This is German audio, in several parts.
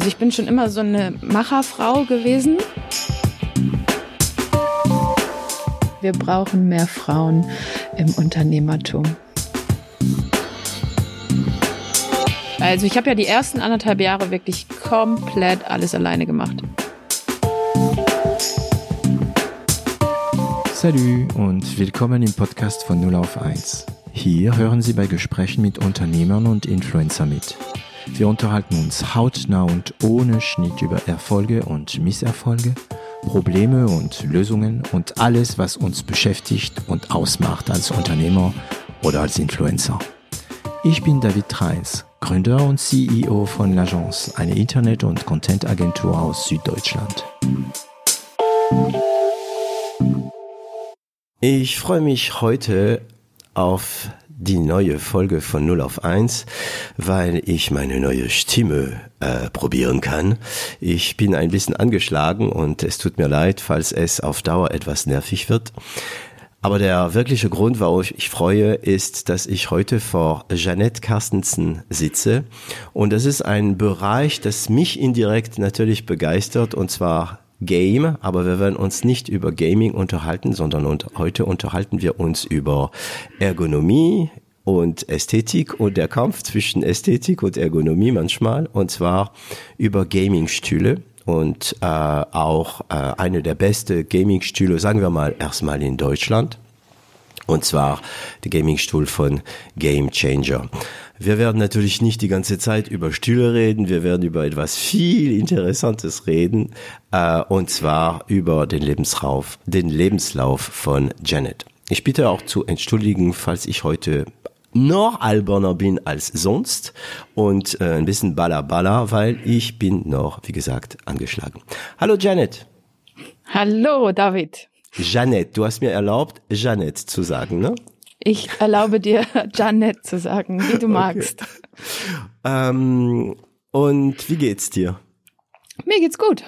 Also ich bin schon immer so eine Macherfrau gewesen. Wir brauchen mehr Frauen im Unternehmertum. Also ich habe ja die ersten anderthalb Jahre wirklich komplett alles alleine gemacht. Salut und willkommen im Podcast von 0 auf 1. Hier hören Sie bei Gesprächen mit Unternehmern und Influencer mit. Wir unterhalten uns hautnah und ohne Schnitt über Erfolge und Misserfolge, Probleme und Lösungen und alles, was uns beschäftigt und ausmacht als Unternehmer oder als Influencer. Ich bin David Reis, Gründer und CEO von L'Agence, eine Internet- und Content-Agentur aus Süddeutschland. Ich freue mich heute auf die neue Folge von 0 auf 1, weil ich meine neue Stimme äh, probieren kann. Ich bin ein bisschen angeschlagen und es tut mir leid, falls es auf Dauer etwas nervig wird. Aber der wirkliche Grund, warum ich freue, ist, dass ich heute vor Jeanette Carstensen sitze. Und das ist ein Bereich, das mich indirekt natürlich begeistert, und zwar Game, aber wir werden uns nicht über Gaming unterhalten, sondern und heute unterhalten wir uns über Ergonomie und Ästhetik und der Kampf zwischen Ästhetik und Ergonomie manchmal, und zwar über Gaming-Stühle und äh, auch äh, eine der besten Gaming-Stühle, sagen wir mal erstmal in Deutschland. Und zwar der Gaming-Stuhl von Game Changer. Wir werden natürlich nicht die ganze Zeit über Stühle reden, wir werden über etwas viel Interessantes reden, äh, und zwar über den Lebenslauf, den Lebenslauf von Janet. Ich bitte auch zu entschuldigen, falls ich heute noch alberner bin als sonst und äh, ein bisschen balla weil ich bin noch, wie gesagt, angeschlagen. Hallo Janet. Hallo David. Janet, du hast mir erlaubt, Janet zu sagen, ne? Ich erlaube dir, Janet zu sagen, wie du magst. Ähm, und wie geht's dir? Mir geht's gut.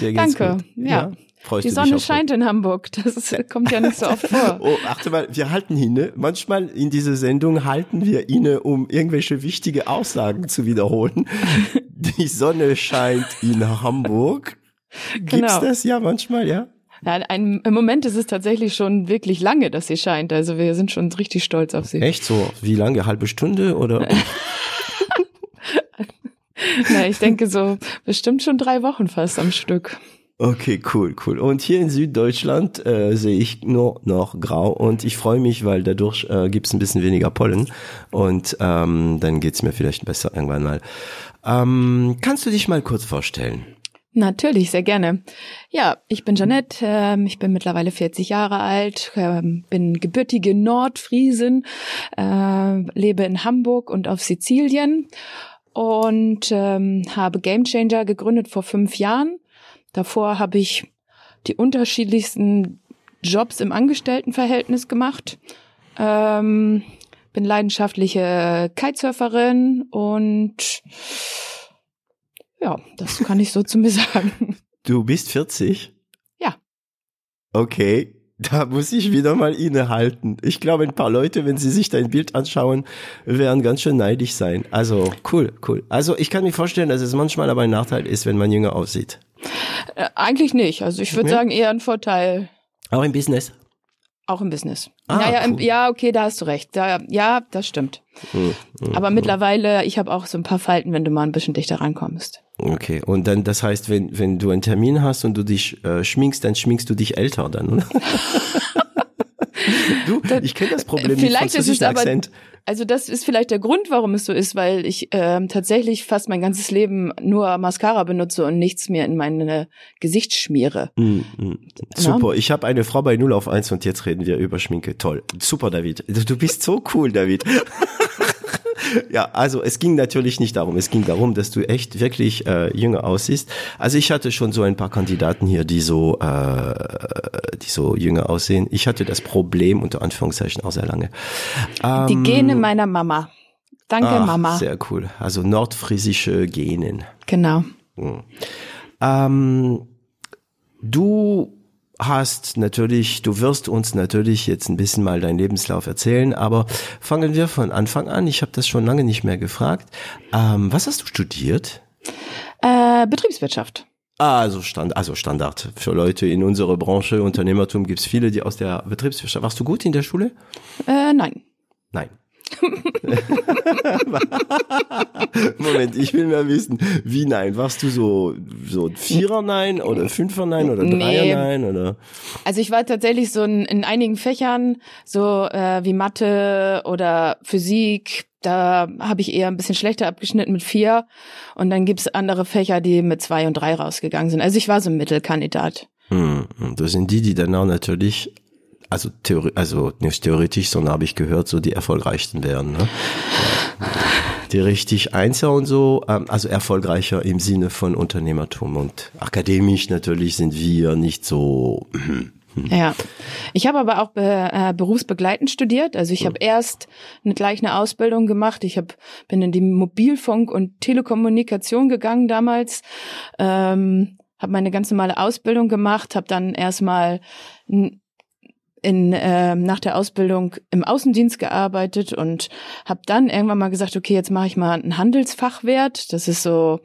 Dir geht's Danke. Gut. Ja. Freust Die Sonne scheint in Hamburg. Das kommt ja nicht so oft vor. Oh, achte mal, wir halten inne. Manchmal in dieser Sendung halten wir inne, um irgendwelche wichtige Aussagen zu wiederholen. Die Sonne scheint in Hamburg. Gibt's Genau. das ja manchmal, ja? Ja, ein, Im Moment ist es tatsächlich schon wirklich lange, dass sie scheint. Also wir sind schon richtig stolz auf sie. Echt so? Wie lange? Halbe Stunde oder? Na, ich denke so bestimmt schon drei Wochen fast am Stück. Okay, cool, cool. Und hier in Süddeutschland äh, sehe ich nur noch grau und ich freue mich, weil dadurch äh, gibt es ein bisschen weniger Pollen und ähm, dann geht's mir vielleicht besser irgendwann mal. Ähm, kannst du dich mal kurz vorstellen? Natürlich, sehr gerne. Ja, ich bin Janette, ähm, ich bin mittlerweile 40 Jahre alt, ähm, bin gebürtige Nordfriesin, äh, lebe in Hamburg und auf Sizilien und ähm, habe Game Changer gegründet vor fünf Jahren. Davor habe ich die unterschiedlichsten Jobs im Angestelltenverhältnis gemacht. Ähm, bin leidenschaftliche Kitesurferin und ja, das kann ich so zu mir sagen. Du bist 40? Ja. Okay, da muss ich wieder mal innehalten. Ich glaube, ein paar Leute, wenn sie sich dein Bild anschauen, werden ganz schön neidisch sein. Also cool, cool. Also ich kann mir vorstellen, dass es manchmal aber ein Nachteil ist, wenn man jünger aussieht. Äh, eigentlich nicht. Also ich würde Ja? sagen eher ein Vorteil, Auch im Business. auch im Business. Ah, naja, im, cool. ja, okay, da hast du recht. Da, ja, das stimmt. Hm, hm, Aber hm. mittlerweile, ich habe auch so ein paar Falten, wenn du mal ein bisschen dichter rankommst. Okay, und dann, das heißt, wenn, wenn du einen Termin hast und du dich äh, schminkst, dann schminkst du dich älter dann, oder? du, ich kenne das Problem mit Vielleicht ist es aber, Akzent. also das ist vielleicht der Grund, warum es so ist, weil ich ähm, tatsächlich fast mein ganzes Leben nur Mascara benutze und nichts mehr in mein Gesicht schmiere. Mm, mm. Super, ich habe eine Frau bei 0 auf 1 und jetzt reden wir über Schminke. Toll. Super, David. Du bist so cool, David. ja, also es ging natürlich nicht darum. Es ging darum, dass du echt wirklich äh, jünger aussiehst. Also ich hatte schon so ein paar Kandidaten hier, die so, äh, die so jünger aussehen. Ich hatte das Problem unter Anführungszeichen auch sehr lange. Ähm, Die Gene meiner Mama. Danke, ach, Mama. Sehr cool. Also nordfriesische Genen. Genau. Ähm, du hast natürlich, du wirst uns natürlich jetzt ein bisschen mal deinen Lebenslauf erzählen, aber fangen wir von Anfang an. Ich habe das schon lange nicht mehr gefragt. Ähm, was hast du studiert? Äh, Betriebswirtschaft. Also, Stand, also Standard für Leute in unserer Branche, Unternehmertum, gibt's viele, die aus der Betriebswirtschaft. Warst du gut in der Schule? Äh, nein. Nein. Moment, ich will mal wissen, wie nein? Warst du so so Vierer nein oder Fünfer nein oder Dreier nee. nein oder? Also ich war tatsächlich so in, in einigen Fächern so äh, wie Mathe oder Physik. Da habe ich eher ein bisschen schlechter abgeschnitten mit vier und dann gibt's andere Fächer, die mit zwei und drei rausgegangen sind. Also ich war so ein Mittelkandidat. Hm, das sind die, die dann auch natürlich also Theorie, also nicht theoretisch, sondern habe ich gehört, so die erfolgreichsten werden. Ne? Die richtig Einser und so, ähm, also erfolgreicher im Sinne von Unternehmertum und akademisch natürlich sind wir nicht so. Hm. Ja, ich habe aber auch be äh, berufsbegleitend studiert. Also ich habe erst eine, gleich eine Ausbildung gemacht. Ich hab, bin in die Mobilfunk und Telekommunikation gegangen damals. Ähm, habe meine ganz normale Ausbildung gemacht, habe dann erstmal in, äh, nach der Ausbildung im Außendienst gearbeitet und habe dann irgendwann mal gesagt, okay, jetzt mache ich mal einen Handelsfachwert. Das ist so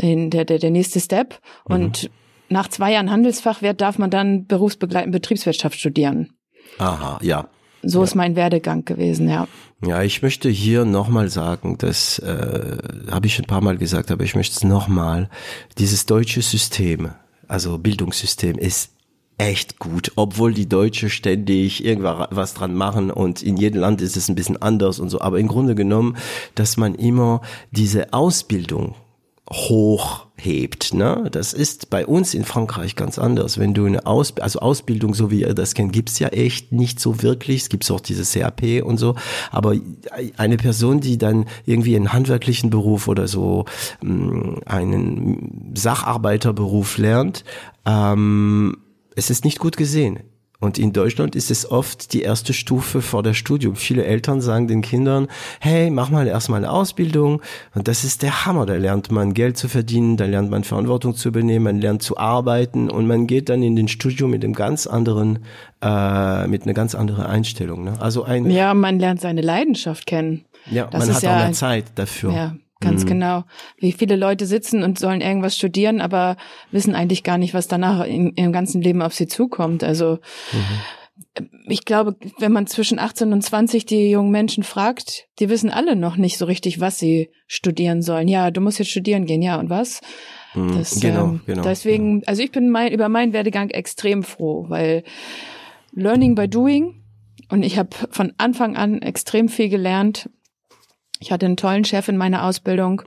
den, der, der, der nächste Step. Mhm. Und nach zwei Jahren Handelsfachwert darf man dann berufsbegleitend Betriebswirtschaft studieren. Aha, ja. So ja. ist mein Werdegang gewesen, ja. Ja, ich möchte hier nochmal sagen, das äh, habe ich ein paar Mal gesagt, aber ich möchte es nochmal. Dieses deutsche System, also Bildungssystem, ist echt gut, obwohl die Deutsche ständig irgendwas dran machen und in jedem Land ist es ein bisschen anders und so. Aber im Grunde genommen, dass man immer diese Ausbildung hochhebt. Ne? Das ist bei uns in Frankreich ganz anders. Wenn du eine Aus also Ausbildung, so wie ihr das kennt, gibt's ja echt nicht so wirklich. Es gibt auch diese CAP und so. Aber eine Person, die dann irgendwie einen handwerklichen Beruf oder so mm, einen Sacharbeiterberuf lernt, ähm, es ist nicht gut gesehen. Und in Deutschland ist es oft die erste Stufe vor der Studium. Viele Eltern sagen den Kindern, hey, mach mal erstmal eine Ausbildung. Und das ist der Hammer. Da lernt man Geld zu verdienen, da lernt man Verantwortung zu übernehmen, man lernt zu arbeiten und man geht dann in den Studium mit einem ganz anderen, äh, mit einer ganz anderen Einstellung. Ne? Also ein Ja, man lernt seine Leidenschaft kennen. Ja, das man hat ja auch mehr Zeit dafür. Ja, Ganz mhm. genau. Wie viele Leute sitzen und sollen irgendwas studieren, aber wissen eigentlich gar nicht, was danach im, im ganzen Leben auf sie zukommt. Also mhm. ich glaube, wenn man zwischen 18 und 20 die jungen Menschen fragt, die wissen alle noch nicht so richtig, was sie studieren sollen. Ja, du musst jetzt studieren gehen, ja, und was? Mhm. Das, genau, ähm, genau. Deswegen, also ich bin mein, über meinen Werdegang extrem froh, weil Learning by Doing und ich habe von Anfang an extrem viel gelernt ich hatte einen tollen Chef in meiner Ausbildung,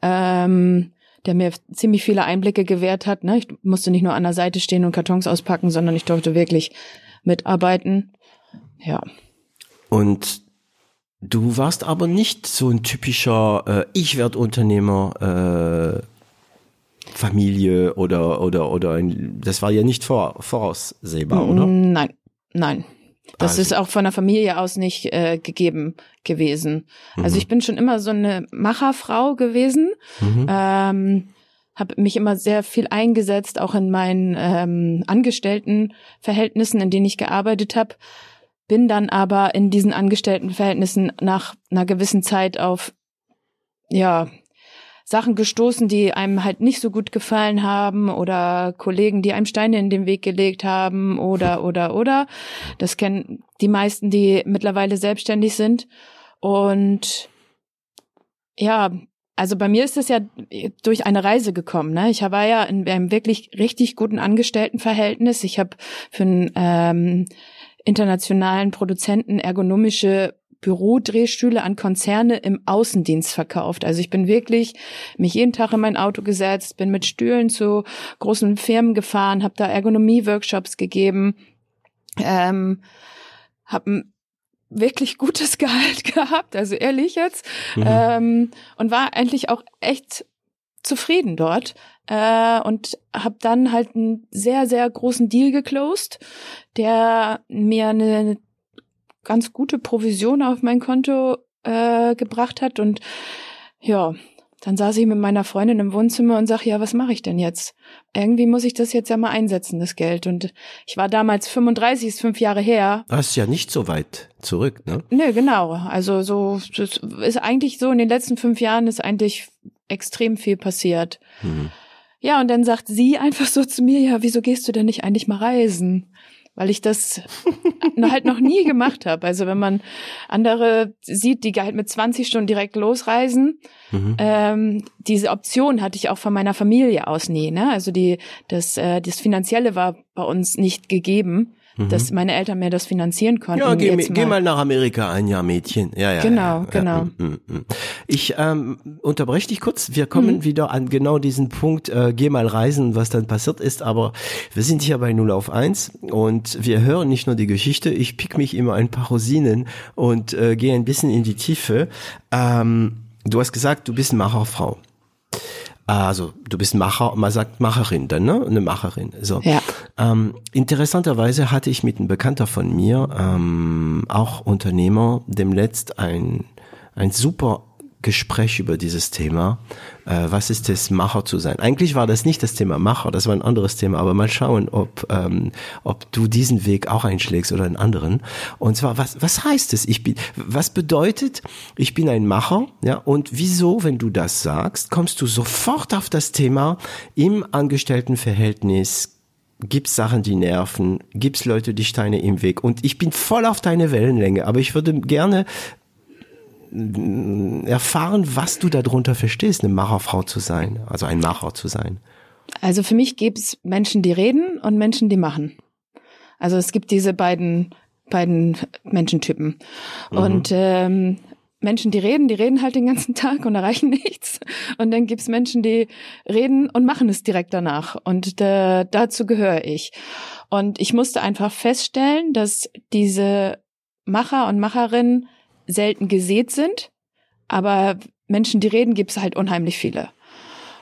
ähm, der mir ziemlich viele Einblicke gewährt hat. Ne? Ich musste nicht nur an der Seite stehen und Kartons auspacken, sondern ich durfte wirklich mitarbeiten. Ja. Und du warst aber nicht so ein typischer äh, Ich werde Unternehmer äh, Familie oder oder oder ein, das war ja nicht vor, voraussehbar, oder? Nein, nein. Das also. ist auch von der Familie aus nicht äh, gegeben gewesen. Also mhm. Also ich bin schon immer so eine Macherfrau gewesen. Mhm. Ähm, habe mich immer sehr viel eingesetzt, auch in meinen ähm, Angestelltenverhältnissen, in denen ich gearbeitet habe. Bin dann aber in diesen Angestelltenverhältnissen nach einer gewissen Zeit auf ja Sachen gestoßen, die einem halt nicht so gut gefallen haben oder Kollegen, die einem Steine in den Weg gelegt haben oder, oder, oder. Das kennen die meisten, die mittlerweile selbstständig sind. Und ja, also bei mir ist es ja durch eine Reise gekommen. Ne? Ich war ja in einem wirklich richtig guten Angestelltenverhältnis. Ich habe für einen ähm, internationalen Produzenten ergonomische Bürodrehstühle an Konzerne im Außendienst verkauft. Also ich bin wirklich mich jeden Tag in mein Auto gesetzt, bin mit Stühlen zu großen Firmen gefahren, habe da Ergonomie-Workshops gegeben, ähm, habe ein wirklich gutes Gehalt gehabt, also ehrlich jetzt, mhm. ähm, und war eigentlich auch echt zufrieden dort äh, und habe dann halt einen sehr sehr großen Deal geclosed, der mir eine ganz gute Provision auf mein Konto äh, gebracht hat und ja, dann saß ich mit meiner Freundin im Wohnzimmer und sag, ja, was mache ich denn jetzt? Irgendwie muss ich das jetzt ja mal einsetzen, das Geld. Und ich war damals 35, ist fünf Jahre her. Das ist ja nicht so weit zurück, ne? Nö, genau. Also so, das ist eigentlich so, in den letzten fünf Jahren ist eigentlich extrem viel passiert. Mhm. Ja, und dann sagt sie einfach so zu mir, ja, wieso gehst du denn nicht eigentlich mal reisen? Weil ich das halt noch nie gemacht habe. Also wenn man andere sieht, die halt mit 20 Stunden direkt losreisen, mhm. ähm, diese Option hatte ich auch von meiner Familie aus nie. Ne? Also die das äh, das finanzielle war bei uns nicht gegeben mhm. dass meine Eltern mir das finanzieren konnten. Ja, geh, mal. geh mal nach Amerika ein Jahr Mädchen. Ja, ja. Genau, ja, genau. Ja, mm, mm, mm. Ich ähm, unterbreche dich kurz. Wir kommen mhm. wieder an genau diesen Punkt, äh, geh mal reisen, was dann passiert ist. Aber wir sind hier bei 0 auf 1 und wir hören nicht nur die Geschichte. Ich pick mich immer ein paar Rosinen und äh, gehe ein bisschen in die Tiefe. Ähm, du hast gesagt, du bist Macherfrau. Also du bist Macher, man sagt Macherin dann, ne? Eine Macherin. So. Ja. Ähm, interessanterweise hatte ich mit einem Bekannter von mir, ähm, auch Unternehmer, dem letzt ein ein super Gespräch über dieses Thema. Äh, was ist es, Macher zu sein? Eigentlich war das nicht das Thema Macher, das war ein anderes Thema, aber mal schauen, ob, ähm, ob du diesen Weg auch einschlägst oder einen anderen. Und zwar, was, was heißt es? Ich bin, was bedeutet, ich bin ein Macher, ja, und wieso, wenn du das sagst, kommst du sofort auf das Thema im Angestelltenverhältnis, gibt's Sachen, die nerven, gibt's Leute, die Steine im Weg und ich bin voll auf deine Wellenlänge, aber ich würde gerne erfahren, was du darunter verstehst, eine Macherfrau zu sein, also ein Macher zu sein? Also für mich gibt es Menschen, die reden und Menschen, die machen. Also es gibt diese beiden beiden Menschentypen. Mhm. Und ähm, Menschen, die reden, die reden halt den ganzen Tag und erreichen nichts. Und dann gibt's Menschen, die reden und machen es direkt danach. Und äh, dazu gehöre ich. Und ich musste einfach feststellen, dass diese Macher und Macherinnen selten gesät sind, aber Menschen, die reden, gibt es halt unheimlich viele.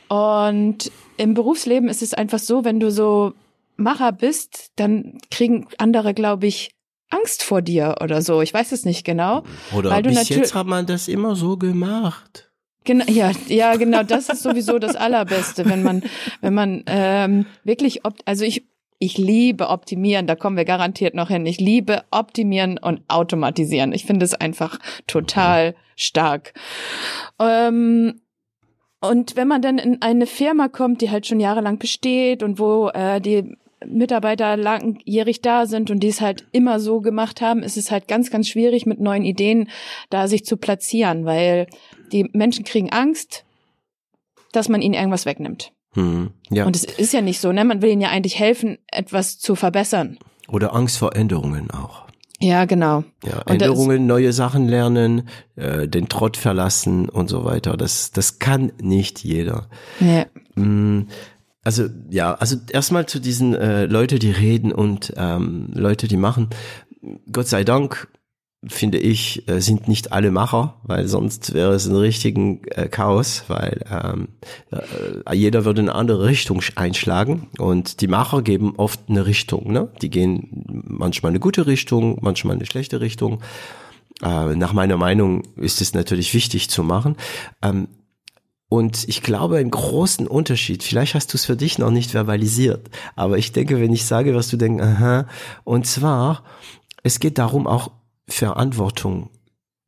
Und im Berufsleben ist es einfach so, wenn du so Macher bist, dann kriegen andere, glaube ich, Angst vor dir oder so. Ich weiß es nicht genau. Oder weil bis jetzt hat man das immer so gemacht. Genau, ja, ja, genau. Das ist sowieso das Allerbeste, wenn man, wenn man ähm, wirklich, also ich ich liebe optimieren, da kommen wir garantiert noch hin. Ich liebe optimieren und automatisieren. Ich finde es einfach total stark. Ähm, und wenn man dann in eine Firma kommt, die halt schon jahrelang besteht und wo äh, die Mitarbeiter langjährig da sind und die es halt immer so gemacht haben, ist es halt ganz, ganz schwierig mit neuen Ideen da sich zu platzieren, weil die Menschen kriegen Angst, dass man ihnen irgendwas wegnimmt. Hm, ja. Und es ist ja nicht so, ne? Man will ihnen ja eigentlich helfen, etwas zu verbessern. Oder Angst vor Änderungen auch. Ja, genau. Ja, Änderungen, neue Sachen lernen, äh, den Trott verlassen und so weiter. Das, das kann nicht jeder. Ja. Also ja, also erstmal zu diesen äh, Leute, die reden und ähm, Leute, die machen. Gott sei Dank finde ich, äh, sind nicht alle Macher, weil sonst wäre es ein richtigen äh, Chaos, weil ähm, äh, jeder würde eine andere Richtung einschlagen und die Macher geben oft eine Richtung. Ne? Die gehen manchmal eine gute Richtung, manchmal eine schlechte Richtung. Äh, nach meiner Meinung ist es natürlich wichtig zu machen. Ähm, und ich glaube, einen großen Unterschied, vielleicht hast du es für dich noch nicht verbalisiert, aber ich denke, wenn ich sage, was du denkst, aha, und zwar, es geht darum, auch Verantwortung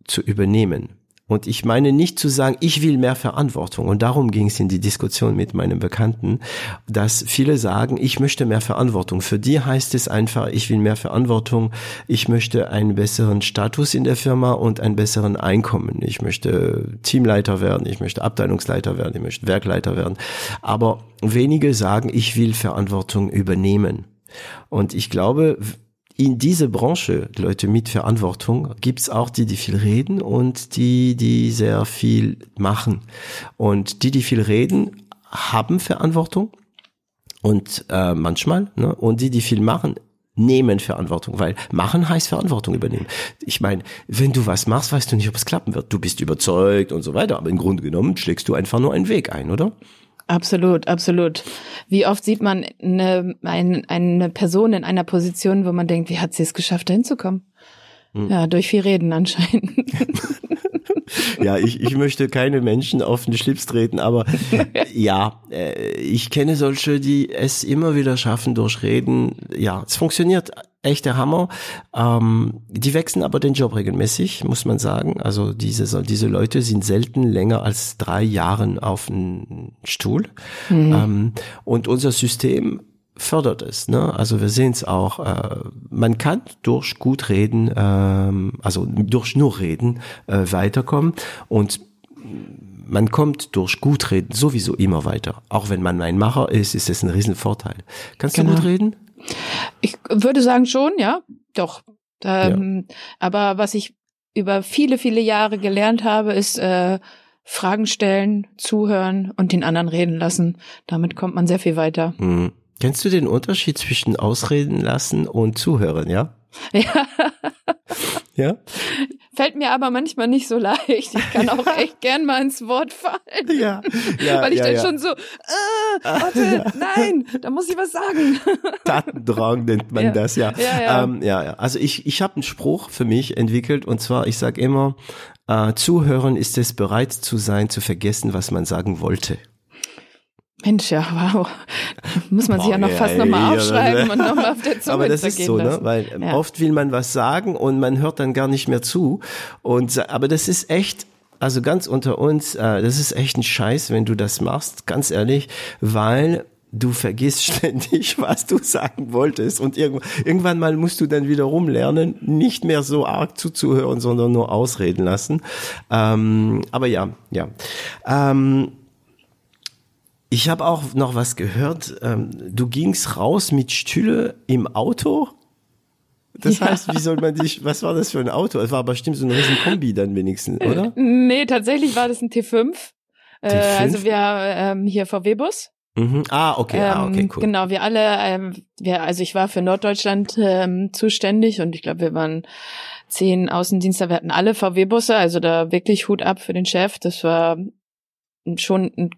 zu übernehmen. Und ich meine nicht zu sagen, ich will mehr Verantwortung. Und darum ging es in die Diskussion mit meinem Bekannten, dass viele sagen, ich möchte mehr Verantwortung. Für die heißt es einfach, ich will mehr Verantwortung. Ich möchte einen besseren Status in der Firma und einen besseren Einkommen. Ich möchte Teamleiter werden. Ich möchte Abteilungsleiter werden. Ich möchte Werkleiter werden. Aber wenige sagen, ich will Verantwortung übernehmen. Und ich glaube, in diese Branche, Leute mit Verantwortung, gibt's auch die, die viel reden und die, die sehr viel machen. Und die, die viel reden, haben Verantwortung und äh, manchmal, ne? und die, die viel machen, nehmen Verantwortung, weil machen heißt Verantwortung übernehmen. Ich meine, wenn du was machst, weißt du nicht, ob es klappen wird. Du bist überzeugt und so weiter, aber im Grunde genommen schlägst du einfach nur einen Weg ein, oder? Absolut, absolut. Wie oft sieht man eine, eine, eine Person in einer Position, wo man denkt, wie hat sie es geschafft, da hinzukommen? Hm. Ja, durch viel Reden anscheinend. ja, ich, ich möchte keine Menschen auf den Schlips treten, aber ja, äh, ich kenne solche, die es immer wieder schaffen durch Reden. Ja, es funktioniert echt der Hammer. Ähm, die wechseln aber den Job regelmäßig, muss man sagen. Also diese, diese Leute sind selten länger als drei Jahren auf einem Stuhl. Mhm. Ähm, und unser System fördert es. Ne? Also wir sehen es auch. Äh, man kann durch gut reden, ähm, also durch nur reden äh, weiterkommen und man kommt durch gut reden sowieso immer weiter. Auch wenn man ein Macher ist, ist es ein Riesenvorteil. Kannst genau. du gut reden? Ich würde sagen schon, ja, doch. Ähm, ja. Aber was ich über viele, viele Jahre gelernt habe, ist äh, Fragen stellen, zuhören und den anderen reden lassen. Damit kommt man sehr viel weiter. Mhm. Kennst du den Unterschied zwischen Ausreden lassen und Zuhören, ja? Ja. Ja? Fällt mir aber manchmal nicht so leicht. Ich kann auch echt gern mal ins Wort fallen. Ja. ja Weil ich ja, dann ja. schon so, äh, warte, nein, da muss ich was sagen. Tatendrang nennt man das, ja. Ja, ja. Ähm, ja, ja. Also ich, ich habe einen Spruch für mich entwickelt und zwar, ich sage immer, äh, zuhören ist es bereit zu sein, zu vergessen, was man sagen wollte. Mensch, ja, wow. Muss man sich ja noch ja, fast nochmal ja, aufschreiben und nochmal auf der Zunge Aber das ist so, ne? Weil ähm, Ja. oft will man was sagen und man hört dann gar nicht mehr zu. Und sa- aber das ist echt, also ganz unter uns, äh, das ist echt ein Scheiß, wenn du das machst, ganz ehrlich, weil du vergisst ständig, was du sagen wolltest und irgendwann, irgendwann mal musst du dann wiederum lernen, nicht mehr so arg zuzuhören, sondern nur ausreden lassen. Ähm, aber ja, ja. Ähm, ich habe auch noch was gehört. Ähm, du gingst raus mit Stühle im Auto. Das Ja. heißt, wie soll man dich, was war das für ein Auto? Es war bestimmt so ein riesen Kombi dann wenigstens, oder? Nee, tatsächlich war das ein T5. Äh, T5? also wir ähm, hier VW-Bus. Mhm. Ah, okay, ah, okay, Ähm, cool. Genau, wir alle, ähm, wir, also ich war für Norddeutschland ähm, zuständig und ich glaube, wir waren zehn Außendienste, wir hatten alle VW-Busse, also da wirklich Hut ab für den Chef. Das war schon ein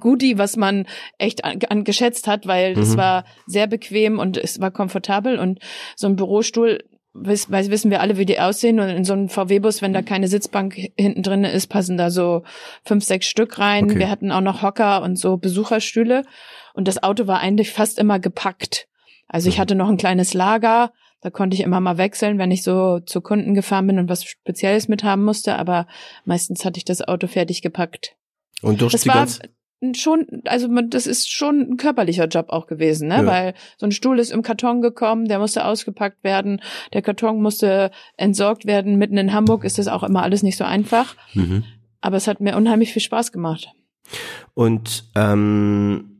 Goodie, was man echt an, an geschätzt hat, weil es Mhm. war sehr bequem und es war komfortabel und so ein Bürostuhl, wiss, weiß, wissen wir alle, wie die aussehen und in so einem VW-Bus, wenn da keine Sitzbank hinten drin ist, passen da so fünf, sechs Stück rein. Okay. Wir hatten auch noch Hocker und so Besucherstühle und das Auto war eigentlich fast immer gepackt. Also ich Mhm. hatte noch ein kleines Lager, da konnte ich immer mal wechseln, wenn ich so zu Kunden gefahren bin und was Spezielles mit haben musste, aber meistens hatte ich das Auto fertig gepackt. Und durch Das die war schon, also man, das ist schon ein körperlicher Job auch gewesen, ne? Ja. Weil so ein Stuhl ist im Karton gekommen, der musste ausgepackt werden, der Karton musste entsorgt werden. Mitten in Hamburg ist das auch immer alles nicht so einfach. mhm. Aber es hat mir unheimlich viel Spaß gemacht. Und ähm,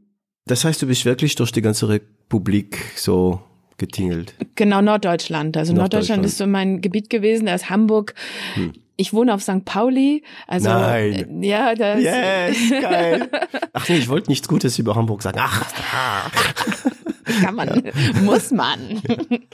das heißt, du bist wirklich durch die ganze Republik so getingelt. Genau, Norddeutschland. Also Norddeutschland, Norddeutschland. ist so mein Gebiet gewesen. Da ist Hamburg. Hm. Ich wohne auf St. Pauli. Also Nein. äh, ja, das Yes, geil. Ach nee, ich wollte nichts Gutes über Hamburg sagen. Ach, kann man, muss man.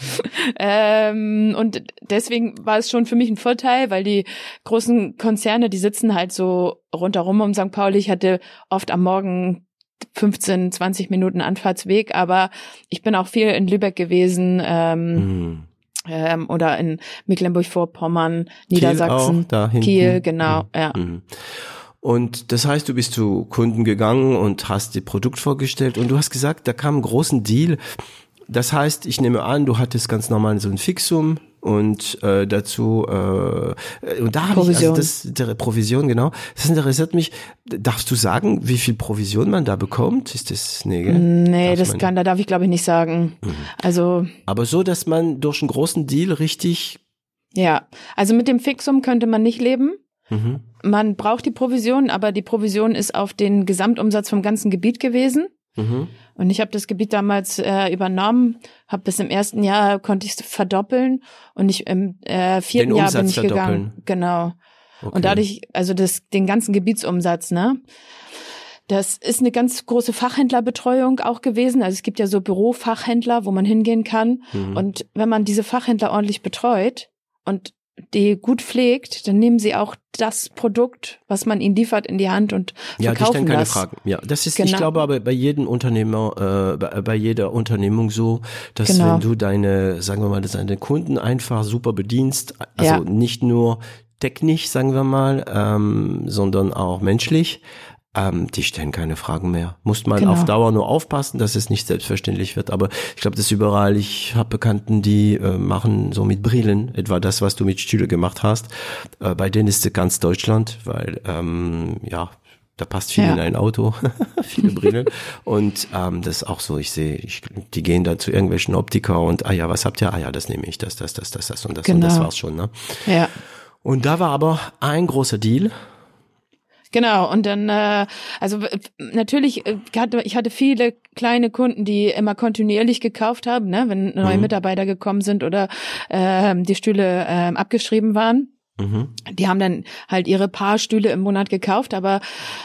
ähm, und deswegen war es schon für mich ein Vorteil, weil die großen Konzerne, die sitzen halt so rundherum um St. Pauli. Ich hatte oft am Morgen 15, 20 Minuten Anfahrtsweg, aber ich bin auch viel in Lübeck gewesen ähm, hm. Ähm, oder in Mecklenburg-Vorpommern, Kiel Niedersachsen, hinten. Kiel, genau, Mhm. ja. Mhm. Und das heißt, du bist zu Kunden gegangen und hast die Produkt vorgestellt und du hast gesagt, da kam ein großen Deal. Das heißt, ich nehme an, du hattest ganz normal so ein Fixum und äh, dazu äh, und da habe ich also Provision. das der Provision genau. Das interessiert mich. Darfst du sagen, wie viel Provision man da bekommt? Ist das nee, gell? Nee, Darf das man kann, da darf ich glaube ich nicht sagen. Mhm. Also Aber so, dass man durch einen großen Deal richtig ja, also mit dem Fixum könnte man nicht leben. mhm. Man braucht die Provision, aber die Provision ist auf den Gesamtumsatz vom ganzen Gebiet gewesen. Mhm. Und ich habe das Gebiet damals äh, übernommen, habe das im ersten Jahr konnte ich verdoppeln und ich im äh, vierten Jahr bin ich gegangen. Genau. Okay. Und dadurch, also das, den ganzen Gebietsumsatz, ne? Das ist eine ganz große Fachhändlerbetreuung auch gewesen. Also es gibt ja so Bürofachhändler, wo man hingehen kann. Mhm. Und wenn man diese Fachhändler ordentlich betreut und die gut pflegt, dann nehmen sie auch das Produkt, was man ihnen liefert, in die Hand und Ja, die verkaufen stellen keine das. Fragen. Ja, das ist, ich Genau. glaube aber bei jedem Unternehmer, äh, bei, bei jeder Unternehmung so, dass Genau. wenn du deine, sagen wir mal, deine Kunden einfach super bedienst, also Ja. nicht nur technisch, sagen wir mal, ähm, sondern auch menschlich. Ähm, die stellen keine Fragen mehr. Muss man Genau. auf Dauer nur aufpassen, dass es nicht selbstverständlich wird. Aber ich glaube, das ist überall. Ich habe Bekannten, die äh, machen so mit Brillen, etwa das, was du mit Stühle gemacht hast. Äh, bei denen ist es ganz Deutschland, weil ähm, ja, da passt viel Ja. in ein Auto, viele Brillen. und ähm, das ist auch so, ich sehe, ich, die gehen da zu irgendwelchen Optiker und, ah ja, was habt ihr? Ah ja, das nehme ich, das, das, das, das, das und das und das Genau. war's schon. Ne? Ja. Und da war aber ein großer Deal. Genau, und dann, äh, also äh, natürlich, äh, hatte, ich hatte viele kleine Kunden, die immer kontinuierlich gekauft haben, ne, wenn neue Mhm. Mitarbeiter gekommen sind oder ähm, die Stühle ähm, abgeschrieben waren. Mhm. Die haben dann halt ihre paar Stühle im Monat gekauft, aber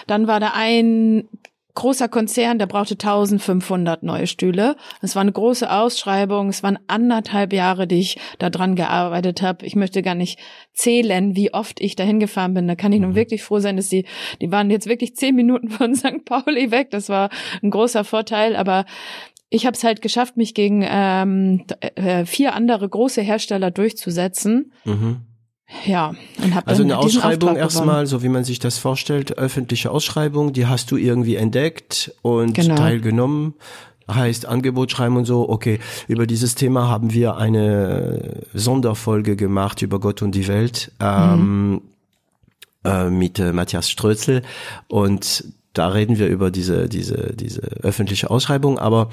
dann war da ein großer Konzern, der brauchte 1500 neue Stühle. Es war eine große Ausschreibung. Es waren anderthalb Jahre, die ich da dran gearbeitet habe. Ich möchte gar nicht zählen, wie oft ich dahin gefahren bin. Da kann ich nun wirklich froh sein, dass die, die waren jetzt wirklich zehn Minuten von St. Pauli weg. Das war ein großer Vorteil, aber ich habe es halt geschafft, mich gegen ähm, äh, vier andere große Hersteller durchzusetzen. Mhm. Ja, und habe Also eine Ausschreibung erstmal, so wie man sich das vorstellt, öffentliche Ausschreibung, die hast du irgendwie entdeckt und Genau. teilgenommen. Heißt Angebot schreiben und so, okay, über dieses Thema haben wir eine Sonderfolge gemacht über Gott und die Welt ähm, äh, mit äh, Matthias Strözel und da reden wir über diese, diese, diese öffentliche Ausschreibung, aber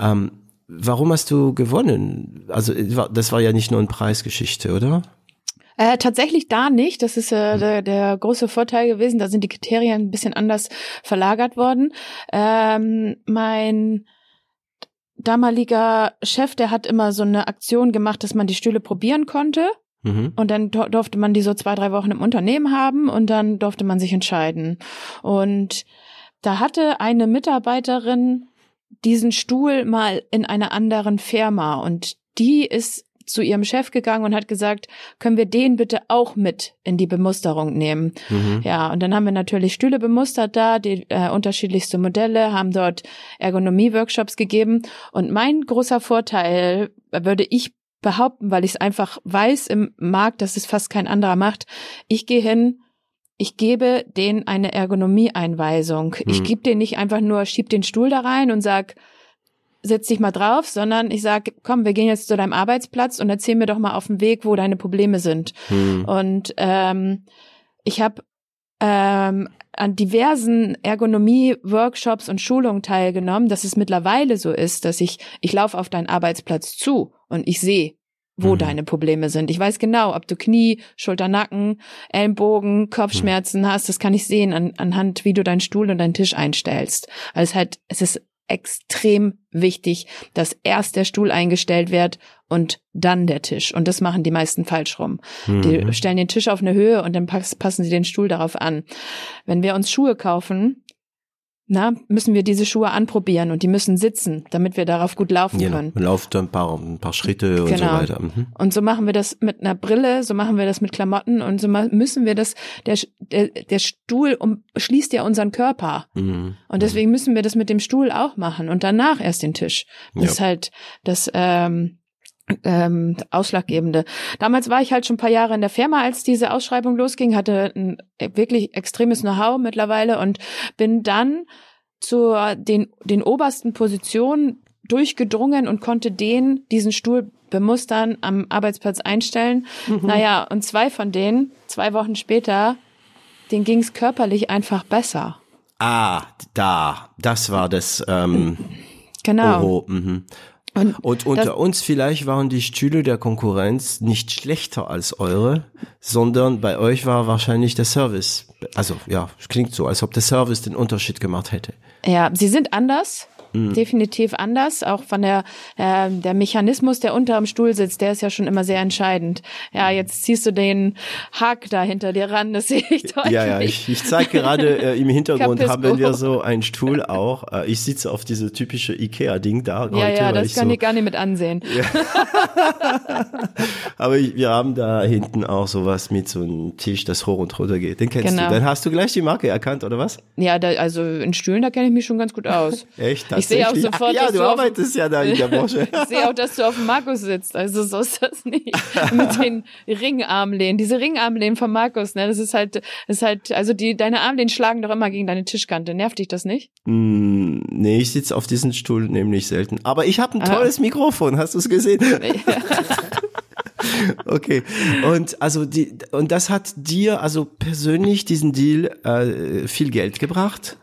ähm, warum hast du gewonnen? Also das war ja nicht nur eine Preisgeschichte, oder? Äh, tatsächlich da nicht. Das ist äh, der, der große Vorteil gewesen. Da sind die Kriterien ein bisschen anders verlagert worden. Ähm, mein damaliger Chef, der hat immer so eine Aktion gemacht, dass man die Stühle probieren konnte. Mhm. Und dann dur- durfte man die so zwei, drei Wochen im Unternehmen haben und dann durfte man sich entscheiden. Und da hatte eine Mitarbeiterin diesen Stuhl mal in einer anderen Firma und die ist zu ihrem Chef gegangen und hat gesagt, können wir den bitte auch mit in die Bemusterung nehmen? Mhm. Ja, und dann haben wir natürlich Stühle bemustert da, die äh, unterschiedlichste Modelle, haben dort Ergonomie-Workshops gegeben. Und mein großer Vorteil, äh, würde ich behaupten, weil ich es einfach weiß im Markt, dass es fast kein anderer macht, ich gehe hin, ich gebe denen eine Ergonomie-Einweisung. Ich Hm. gebe denen nicht einfach nur, schieb den Stuhl da rein und sag, setz dich mal drauf, sondern ich sag, komm, wir gehen jetzt zu deinem Arbeitsplatz und erzähl mir doch mal auf dem Weg, wo deine Probleme sind. Mhm. Und ähm, ich habe ähm, an diversen Ergonomie-Workshops und Schulungen teilgenommen, dass es mittlerweile so ist, dass ich, ich laufe auf deinen Arbeitsplatz zu und ich sehe, wo Mhm. deine Probleme sind. Ich weiß genau, ob du Knie, Schulter, Nacken, Ellenbogen, Kopfschmerzen hast, das kann ich sehen an, anhand, wie du deinen Stuhl und deinen Tisch einstellst. Also es halt, es ist extrem wichtig, dass erst der Stuhl eingestellt wird und dann der Tisch. Und das machen die meisten falsch rum. Die Mhm. stellen den Tisch auf eine Höhe und dann pass- passen sie den Stuhl darauf an. Wenn wir uns Schuhe kaufen, na, müssen wir diese Schuhe anprobieren und die müssen sitzen, damit wir darauf gut laufen Genau. können. Man läuft ein paar, ein paar Schritte und so Genau. weiter. Mhm. Und so machen wir das mit einer Brille, so machen wir das mit Klamotten und so müssen wir das, der, der, der Stuhl um, schließt ja unseren Körper. Mhm. Und deswegen müssen wir das mit dem Stuhl auch machen und danach erst den Tisch. Das Ja. ist halt das ähm, ähm, Ausschlaggebende. Damals war ich halt schon ein paar Jahre in der Firma, als diese Ausschreibung losging, hatte ein wirklich extremes Know-how mittlerweile und bin dann zu den, den obersten Positionen durchgedrungen und konnte den, diesen Stuhl bemustern, am Arbeitsplatz einstellen. Naja, und zwei von denen, zwei Wochen später, denen ging es körperlich einfach besser. Ah, da, das war das. Ähm, Genau. Oho, mhm. Und Und unter uns vielleicht waren die Stühle der Konkurrenz nicht schlechter als eure, sondern bei euch war wahrscheinlich der Service. Also ja, es klingt so, als ob der Service den Unterschied gemacht hätte. Ja, sie sind anders. Mhm. Definitiv anders, auch von der äh, der Mechanismus, der unter dem Stuhl sitzt, der ist ja schon immer sehr entscheidend. Ja, jetzt ziehst du den Hack da hinter dir ran, das sehe ich deutlich. Ja, ja, ich, ich zeige gerade äh, im Hintergrund haben wir so einen Stuhl auch. Äh, ich sitze auf diese typische Ikea-Ding da ja, heute, ja, das kann so, ich gar nicht mit ansehen. aber ich, wir haben da hinten auch sowas mit so einem Tisch, das hoch und runter geht. Den kennst Genau. du. Dann hast du gleich die Marke erkannt, oder was? Ja, da, also in Stühlen, da kenne ich mich schon ganz gut aus. Echt? Ich sehe auch sofort, Ach, ja, dass du du auf- arbeitest ja da in der Branche. Ich sehe auch, dass du auf dem Markus sitzt. Also so ist das nicht. Mit den Ringarmlehnen. Diese Ringarmlehnen von Markus, ne? Das ist halt, das ist halt, also die, deine Armlehnen schlagen doch immer gegen deine Tischkante. Nervt dich das nicht? Hm, nee, ich sitze auf diesem Stuhl nämlich selten. Aber ich habe ein Ah. tolles Mikrofon, hast du es gesehen? Okay. Und also die und das hat dir also persönlich diesen Deal äh, viel Geld gebracht?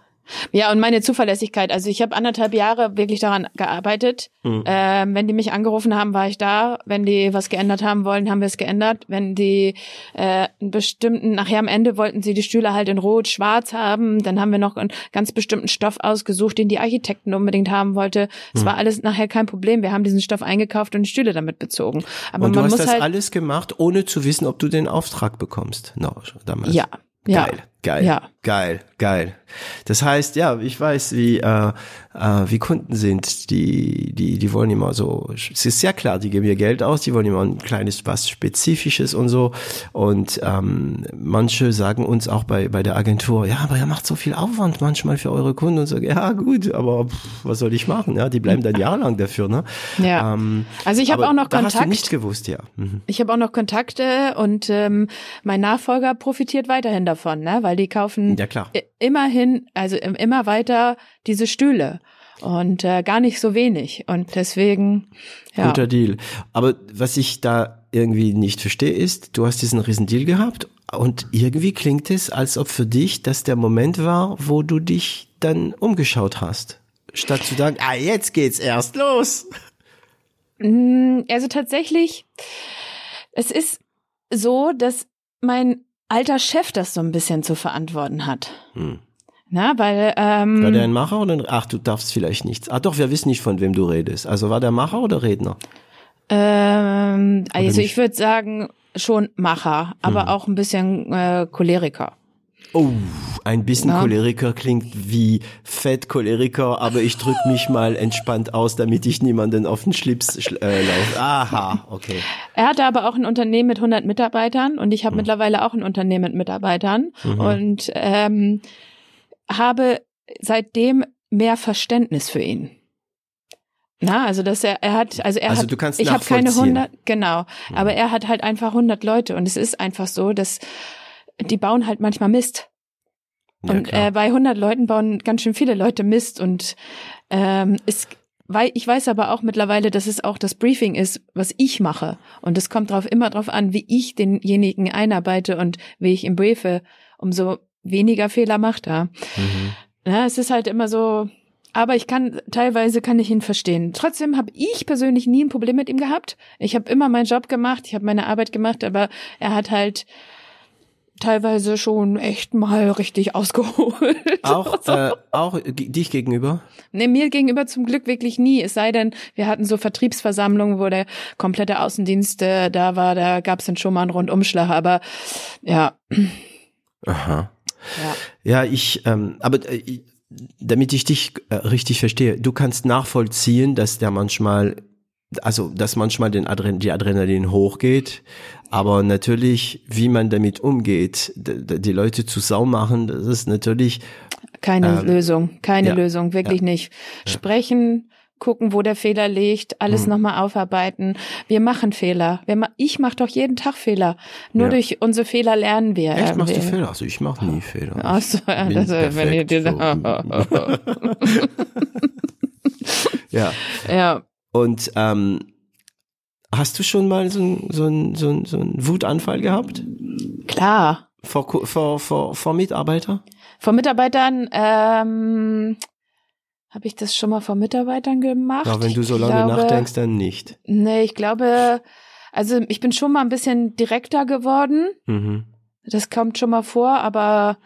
Ja, und meine Zuverlässigkeit. Also ich habe anderthalb Jahre wirklich daran gearbeitet. Ähm, wenn die mich angerufen haben, war ich da. Wenn die was geändert haben wollen, haben wir es geändert. Wenn die äh, einen bestimmten, nachher am Ende wollten sie die Stühle halt in Rot, Schwarz haben, dann haben wir noch einen ganz bestimmten Stoff ausgesucht, den die Architekten unbedingt haben wollte. Es war alles nachher kein Problem. Wir haben diesen Stoff eingekauft und die Stühle damit bezogen. Aber Und du man hast muss das halt alles gemacht, ohne zu wissen, ob du den Auftrag bekommst. No, damals. ja, ja, Geil, geil, ja. geil, geil. Das heißt, ja, ich weiß, wie äh, äh, wie Kunden sind, die die die wollen immer so. Es ist sehr klar, die geben ihr Geld aus, die wollen immer ein kleines was Spezifisches und so. Und ähm, manche sagen uns auch bei bei der Agentur, ja, aber ihr macht so viel Aufwand manchmal für eure Kunden und sagen, ja gut, aber pff, was soll ich machen? Ja, die bleiben dann jahrelang dafür, ne? Ja. Ähm, Also ich habe auch noch da Hast du Kontakt. nicht gewusst, ja. Mhm. Ich habe auch noch Kontakte und ähm, mein Nachfolger profitiert weiterhin davon, ne? weil die kaufen Ja, klar. immerhin, also im- immer weiter diese Stühle und äh, gar nicht so wenig. Und deswegen, ja. Guter Deal. Aber was ich da irgendwie nicht verstehe, ist, du hast diesen riesen Deal gehabt und irgendwie klingt es, als ob für dich das der Moment war, wo du dich dann umgeschaut hast. Statt zu sagen, ah, jetzt geht's erst los. Mm, Also tatsächlich, es ist so, dass mein alter Chef das so ein bisschen zu verantworten hat. Hm. Na, weil ähm, War der ein Macher oder ein, ach, du darfst vielleicht nichts. Ah, doch, wir wissen nicht, von wem du redest. Also war der Macher oder Redner? ähm, also ich würde sagen schon Macher, aber Hm. auch ein bisschen äh, Choleriker. Oh, ein bisschen Na? Choleriker klingt wie Fett Choleriker, aber ich drück mich mal entspannt aus, damit ich niemanden auf den Schlips schl- äh, laufe. Aha, okay. Er hatte aber auch ein Unternehmen mit 100 Mitarbeitern und ich habe mittlerweile auch ein Unternehmen mit Mitarbeitern und ähm, habe seitdem mehr Verständnis für ihn. Na, also dass er, er hat, also er Also hat, du kannst ich habe keine nachvollziehen. 100, genau, aber er hat halt einfach 100 Leute und es ist einfach so, dass die bauen halt manchmal Mist. Ja, Und äh, bei 100 Leuten bauen ganz schön viele Leute Mist und ähm, es, weil ich weiß aber auch mittlerweile, dass es auch das Briefing ist, was ich mache und es kommt drauf immer drauf an, wie ich denjenigen einarbeite und wie ich ihn briefe, umso weniger Fehler macht er. Mhm. Ja, es ist halt immer so, aber ich kann teilweise kann ich ihn verstehen. Trotzdem habe ich persönlich nie ein Problem mit ihm gehabt. Ich habe immer meinen Job gemacht, ich habe meine Arbeit gemacht, aber er hat halt teilweise schon echt mal richtig ausgeholt. Auch, äh, auch dich gegenüber? Nee, mir gegenüber zum Glück wirklich nie. Es sei denn, wir hatten so Vertriebsversammlungen, wo der komplette Außendienst äh, da war, da gab es dann schon mal einen Rundumschlag. Aber ja, Aha. ja. Ja, ich, ähm, aber äh, damit ich dich äh, richtig verstehe, du kannst nachvollziehen, dass der manchmal, also dass manchmal den Adren die Adrenalin hochgeht, aber natürlich, wie man damit umgeht, die Leute zu Sau machen, das ist natürlich Keine Lösung, keine Ähm, ja, Lösung, wirklich nicht. Sprechen, gucken, wo der Fehler liegt, alles Hm. nochmal aufarbeiten. Wir machen Fehler. Wir ma ich mache doch jeden Tag Fehler. Nur Ja. durch unsere Fehler lernen wir. echt machst du. Fehler. Also ich mache nie Fehler. Ach so, ja, äh, wenn ihr dir, Ja. ja. Und ähm, hast du schon mal so ein so ein so ein so ein Wutanfall gehabt Klar. vor vor vor, vor Mitarbeiter? Von Mitarbeitern, ähm, habe ich das schon mal von Mitarbeitern gemacht? Ja, wenn du so lange glaube, nachdenkst, dann nicht. Nee, ich glaube, also ich bin schon mal ein bisschen direkter geworden. Mhm. Das kommt schon mal vor, aber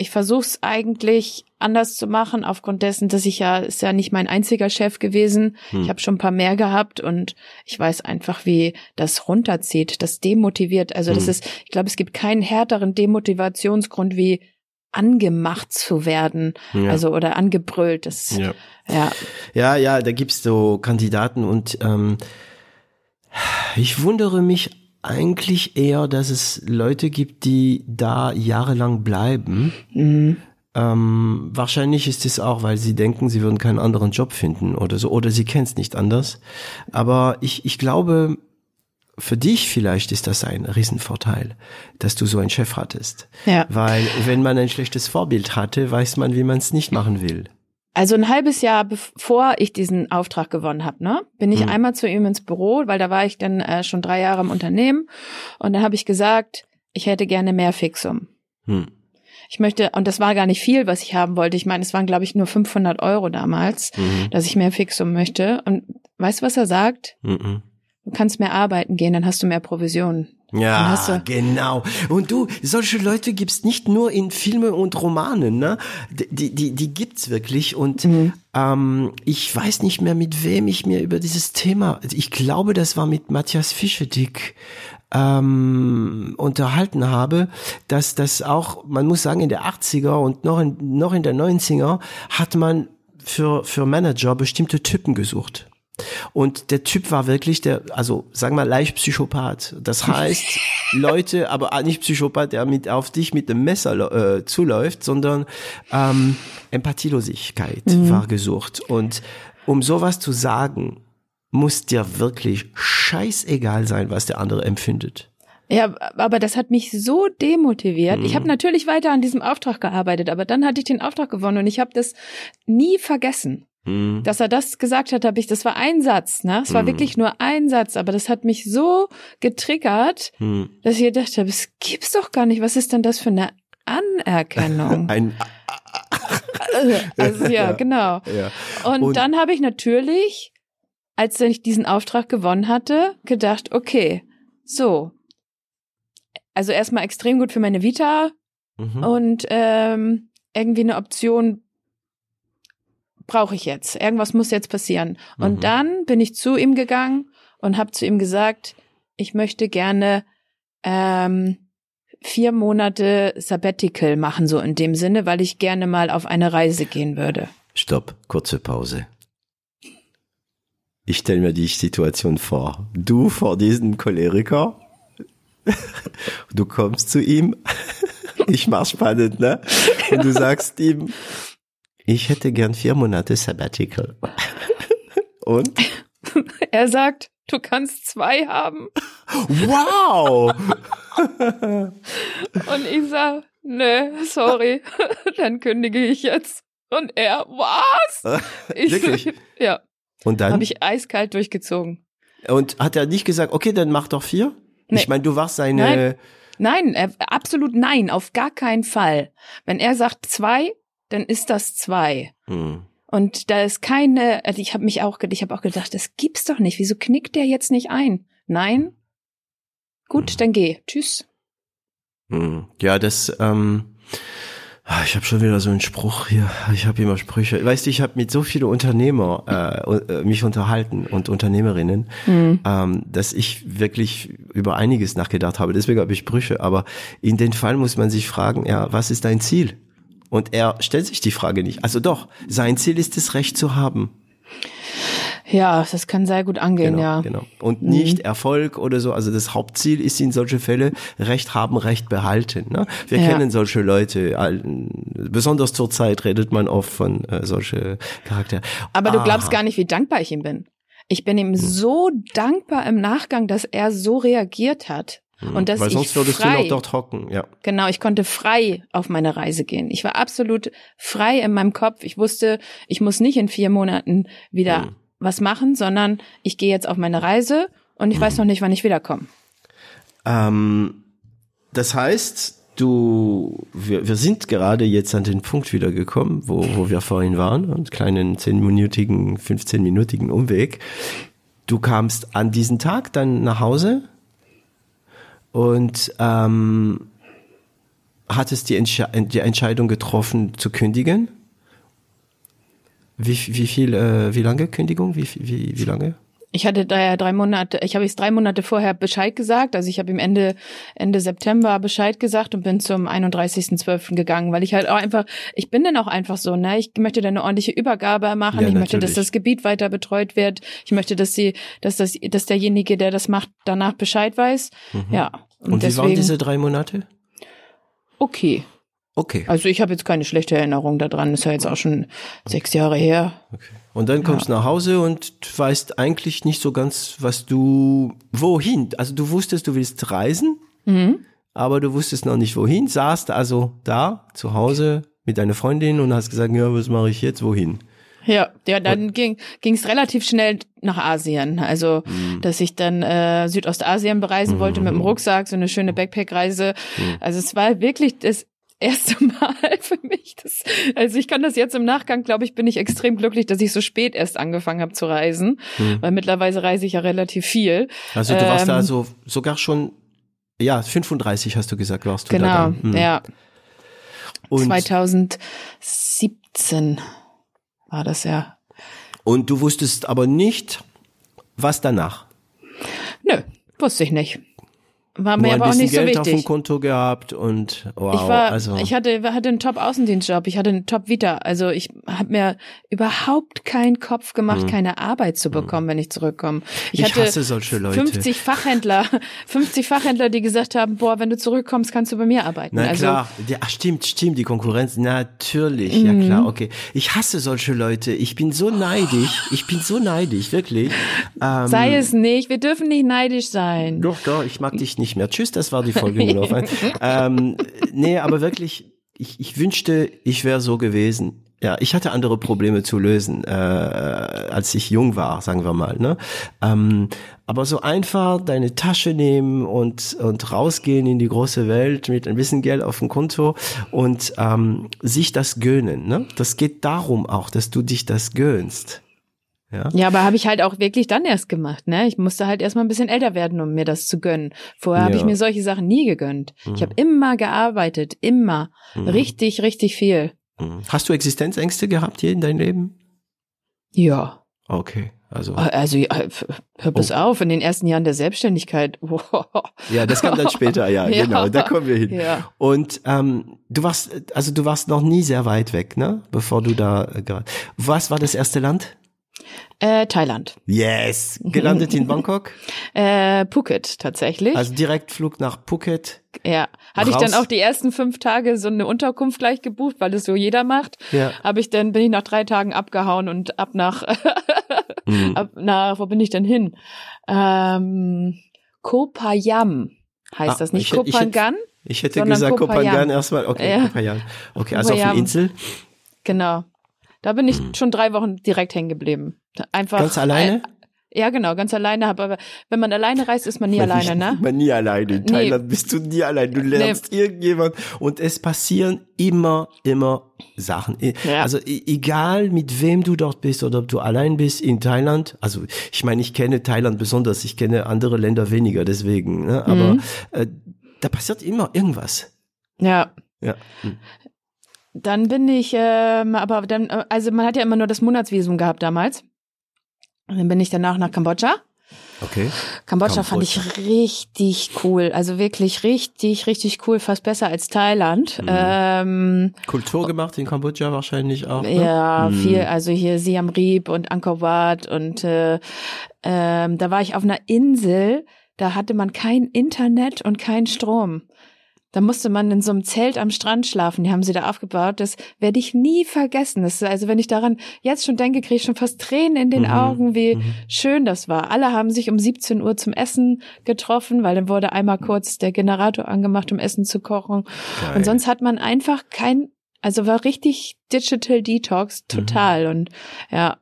ich versuche es eigentlich anders zu machen, aufgrund dessen, dass ich ja, ist ja nicht mein einziger Chef gewesen. Hm. Ich habe schon ein paar mehr gehabt und ich weiß einfach, wie das runterzieht, das demotiviert. Also das Hm. ist, ich glaube, es gibt keinen härteren Demotivationsgrund wie angemacht zu werden, Ja. also oder angebrüllt. Das, Ja. ja. Ja, ja, da gibt's so Kandidaten und ähm, ich wundere mich eigentlich eher, dass es Leute gibt, die da jahrelang bleiben. Mhm. Ähm, wahrscheinlich ist es auch, weil sie denken, sie würden keinen anderen Job finden oder so, oder sie kennen es nicht anders. Aber ich, ich glaube, für dich vielleicht ist das ein Riesenvorteil, dass du so einen Chef hattest. Ja. Weil wenn man ein schlechtes Vorbild hatte, weiß man, wie man es nicht machen will. Also ein halbes Jahr bevor ich diesen Auftrag gewonnen habe, ne, bin ich Hm. einmal zu ihm ins Büro, weil da war ich dann äh, schon drei Jahre im Unternehmen und dann habe ich gesagt, ich hätte gerne mehr Fixum. Hm. Ich möchte, und das war gar nicht viel, was ich haben wollte. Ich meine, es waren, glaube ich, nur 500 Euro damals, Mhm. dass ich mehr Fixum möchte. Und weißt du, was er sagt? Mhm. Du kannst mehr arbeiten gehen, dann hast du mehr Provisionen. Ja, du- genau. Und du, solche Leute gibt's nicht nur in Filmen und Romanen, ne? Die, die, die gibt's wirklich. Und Mhm. ähm, ich weiß nicht mehr, mit wem ich mir über dieses Thema, ich glaube, das war mit Matthias Fischedick ähm, unterhalten habe, dass das auch, man muss sagen, in der 80er und noch in, noch in der 90er hat man für, für Manager bestimmte Typen gesucht. Und der Typ war wirklich der, also sagen wir leicht Psychopath. Das heißt, Leute, aber auch nicht Psychopath, der mit auf dich mit dem Messer äh, zuläuft, sondern ähm, Empathielosigkeit war gesucht. Und um sowas zu sagen, muss dir wirklich scheißegal sein, was der andere empfindet. Ja, aber das hat mich so demotiviert. Mhm. Ich habe natürlich weiter an diesem Auftrag gearbeitet, aber dann hatte ich den Auftrag gewonnen und ich habe das nie vergessen. Hm. Dass er das gesagt hat, habe ich, das war ein Satz, ne? Es war Mhm. wirklich nur ein Satz, aber das hat mich so getriggert, Hm. dass ich gedacht habe, es gibt's doch gar nicht. Was ist denn das für eine Anerkennung? Ein, also ja, Ja. genau. ja. Und, Und- dann habe ich natürlich, als ich diesen Auftrag gewonnen hatte, gedacht, okay, so. Also erstmal extrem gut für meine Vita Mhm. und ähm, irgendwie eine Option brauche ich jetzt. Irgendwas muss jetzt passieren. Und Mhm. dann bin ich zu ihm gegangen und habe zu ihm gesagt, ich möchte gerne ähm, vier Monate Sabbatical machen, so in dem Sinne, weil ich gerne mal auf eine Reise gehen würde. Stopp, kurze Pause. Ich stelle mir die Situation vor. Du vor diesem Choleriker. Du kommst zu ihm. Ich mach's spannend, ne? Und du sagst ihm, ich hätte gern vier Monate Sabbatical. Und? Er sagt, du kannst zwei haben. Wow! Und ich sag, nö, sorry, dann kündige ich jetzt. Und er, was? Ich, Wirklich? Ja, Und dann? habe ich eiskalt durchgezogen. Und hat er nicht gesagt, okay, dann mach doch vier? Nee. Ich meine, du warst seine, Nein. Nein, er, absolut nein, auf gar keinen Fall. Wenn er sagt zwei, dann ist das zwei. Hm. Und da ist keine, also ich habe mich auch, ich habe auch gedacht, das gibt's doch nicht. Wieso knickt der jetzt nicht ein? Nein? Gut, dann geh. Tschüss. Hm. Ja, das, ähm, ah, ich habe schon wieder so einen Spruch hier. Ich habe immer Sprüche. Weißt du, ich habe mit so vielen Unternehmer äh, äh, mich unterhalten und Unternehmerinnen, Hm. ähm, dass ich wirklich über einiges nachgedacht habe. Deswegen habe ich Sprüche. Aber in dem Fall muss man sich fragen, ja, was ist dein Ziel? Und er stellt sich die Frage nicht. Also doch, sein Ziel ist es, Recht zu haben. Ja, das kann sehr gut angehen, Genau, ja. genau. Und Mhm. nicht Erfolg oder so. Also das Hauptziel ist in solche Fälle Recht haben, Recht behalten. Ne? Wir Ja. kennen solche Leute. Besonders zur Zeit redet man oft von äh, solche Charaktere. Aber du glaubst Aha. gar nicht, wie dankbar ich ihm bin. Ich bin ihm so dankbar im Nachgang, dass er so reagiert hat. Und dass Weil ich sonst würdest frei, du noch dort hocken. Ja. genau, ich konnte frei auf meine Reise gehen. Ich war absolut frei in meinem Kopf. Ich wusste, ich muss nicht in vier Monaten wieder Hm. was machen, sondern ich gehe jetzt auf meine Reise und ich weiß noch nicht, wann ich wiederkomme. Ähm, das heißt, du, wir, wir sind gerade jetzt an den Punkt wieder gekommen, wo, wo wir vorhin waren, einen kleinen zehnminütigen, 15-minütigen Umweg. Du kamst an diesen Tag dann nach Hause und ähm, hattest die, Entsche die Entscheidung getroffen zu kündigen. Wie, wie viel, äh, wie lange Kündigung? Wie, wie, wie lange? Ich hatte da ja drei Monate, ich habe jetzt drei Monate vorher Bescheid gesagt. Also ich habe ihm Ende, Ende September Bescheid gesagt und bin zum 31.12. gegangen, weil ich halt auch einfach, ich bin dann auch einfach so, ne? Ich möchte dann eine ordentliche Übergabe machen. Ja, ich möchte, dass natürlich. das Gebiet weiter betreut wird. Ich möchte, dass sie, dass das, dass derjenige, der das macht, danach Bescheid weiß. Ja. Mhm. Und, wie waren deswegen, diese drei Monate? okay. Okay. Also ich habe jetzt keine schlechte Erinnerung daran. Ist ja jetzt auch schon sechs Jahre her. okay. Und dann kommst du nach Hause und weißt eigentlich nicht so ganz, was du, wohin. Also du wusstest, du willst reisen, Mhm. aber du wusstest noch nicht wohin. Saßt also da zu Hause mit deiner Freundin und hast gesagt, ja, was mache ich jetzt, wohin? Ja, ja, dann ging ging's relativ schnell nach Asien. Also, Mhm. dass ich dann äh, Südostasien bereisen wollte mit dem Rucksack, so eine schöne Backpack-Reise. Mhm. Also es war wirklich das erste Mal für mich. Das, also ich kann das jetzt im Nachgang, glaube ich, bin ich extrem glücklich, dass ich so spät erst angefangen habe zu reisen, Mhm. weil mittlerweile reise ich ja relativ viel. Also du warst da also sogar schon, ja, 35 hast du gesagt, warst du da Genau. Mhm. ja. Und, 2017 war das ja. und du wusstest aber nicht, was danach. Nö, wusste ich nicht. War mir aber auch nicht so Geld auf dem wichtig. Konto gehabt und wow, ich war, also ich hatte, hatte einen Top-Außendienstjob, ich hatte einen Top-Vita. Also ich habe mir überhaupt keinen Kopf gemacht, keine Arbeit zu bekommen, wenn ich zurückkomme. Ich. Ich hatte hasse solche Leute. 50 Fachhändler, 50 Fachhändler, die gesagt haben, boah, wenn du zurückkommst, kannst du bei mir arbeiten. Na also, klar, ja, ach, stimmt, stimmt, die Konkurrenz, natürlich, ja Mhm. klar, okay. Ich hasse solche Leute, ich bin so neidisch, ich bin so neidisch, wirklich. Ähm, Sei es nicht, wir dürfen nicht neidisch sein. Doch, doch, ich mag dich nicht mehr. Tschüss, das war die Folge ähm, Nee, aber wirklich, ich, ich wünschte, ich wäre so gewesen. Ja, ich hatte andere Probleme zu lösen, äh, als ich jung war, sagen wir mal. Ne? Ähm, aber so einfach deine Tasche nehmen und, und rausgehen in die große Welt mit ein bisschen Geld auf dem Konto und ähm, sich das gönnen. Ne? Das geht darum auch, dass du dich das gönnst. Ja. Ja, aber habe ich halt auch wirklich dann erst gemacht, ne? Ich musste halt erstmal ein bisschen älter werden, um mir das zu gönnen. Vorher habe Ja. ich mir solche Sachen nie gegönnt. Ich habe immer gearbeitet, immer. Richtig, richtig viel. Mhm. Hast du Existenzängste gehabt hier in deinem Leben? Ja. Okay, also. Also ja, hör bis Oh. auf, in den ersten Jahren der Selbstständigkeit. Ja, das kam dann später, ja, Ja. genau, da kommen wir hin. Ja. Und ähm, du warst, also du warst noch nie sehr weit weg, ne? Bevor du da äh, gerade. Was war das erste Land? Äh, Thailand. Yes, gelandet in Bangkok. Äh, Phuket tatsächlich. Also Direktflug nach Phuket. ja. Hatte ich dann raus. auch die ersten fünf Tage so eine Unterkunft gleich gebucht, weil das so jeder macht. Ja. Habe ich dann, bin ich nach drei Tagen abgehauen und ab nach, Mhm. ab nach, wo bin ich denn hin? Ähm, Kopayam heißt Ah, das, nicht ich hätte- ich hätte- Kopangan? Ich hätte gesagt. Kopangan erstmal. Okay, Ja. Kopayan. Okay, also auf Kopayan. der Insel. Genau. Da bin ich schon drei Wochen direkt hängen geblieben. Einfach. Ganz alleine? Ja, genau, ganz alleine. Aber wenn man alleine reist, ist man nie alleine, ne? Man nie alleine. In Nee. Thailand bist du nie alleine. Du lernst irgendjemand und es passieren immer, immer Sachen. Ja. Also egal mit wem du dort bist oder ob du allein bist in Thailand. Also ich meine, ich kenne Thailand besonders. Ich kenne andere Länder weniger, deswegen. Ne? Aber Mhm. äh, da passiert immer irgendwas. Ja. Ja. Hm. Dann bin ich, ähm, aber dann, äh, also man hat ja immer nur das Monatsvisum gehabt damals. Und dann bin ich danach nach Kambodscha. Okay. Kambodscha fand ich richtig cool. Also wirklich richtig, richtig cool. Fast besser als Thailand. Ähm, Kultur gemacht in Kambodscha wahrscheinlich auch. Ne? Ja, Hm. viel, also hier Siam Reap und Angkor Wat und äh, ähm, da war ich auf einer Insel, da hatte man kein Internet und kein Strom. Da musste man in so einem Zelt am Strand schlafen, die haben sie da aufgebaut. Das werde ich nie vergessen. Das, ist- also wenn ich daran jetzt schon denke, kriege ich schon fast Tränen in den Mhm, Augen, wie mhm. schön das war. Alle haben sich um 17 Uhr zum Essen getroffen, weil dann wurde einmal kurz der Generator angemacht, um Essen zu kochen. Geil. Und sonst hat man einfach kein, also war richtig Digital Detox, total. Und ja,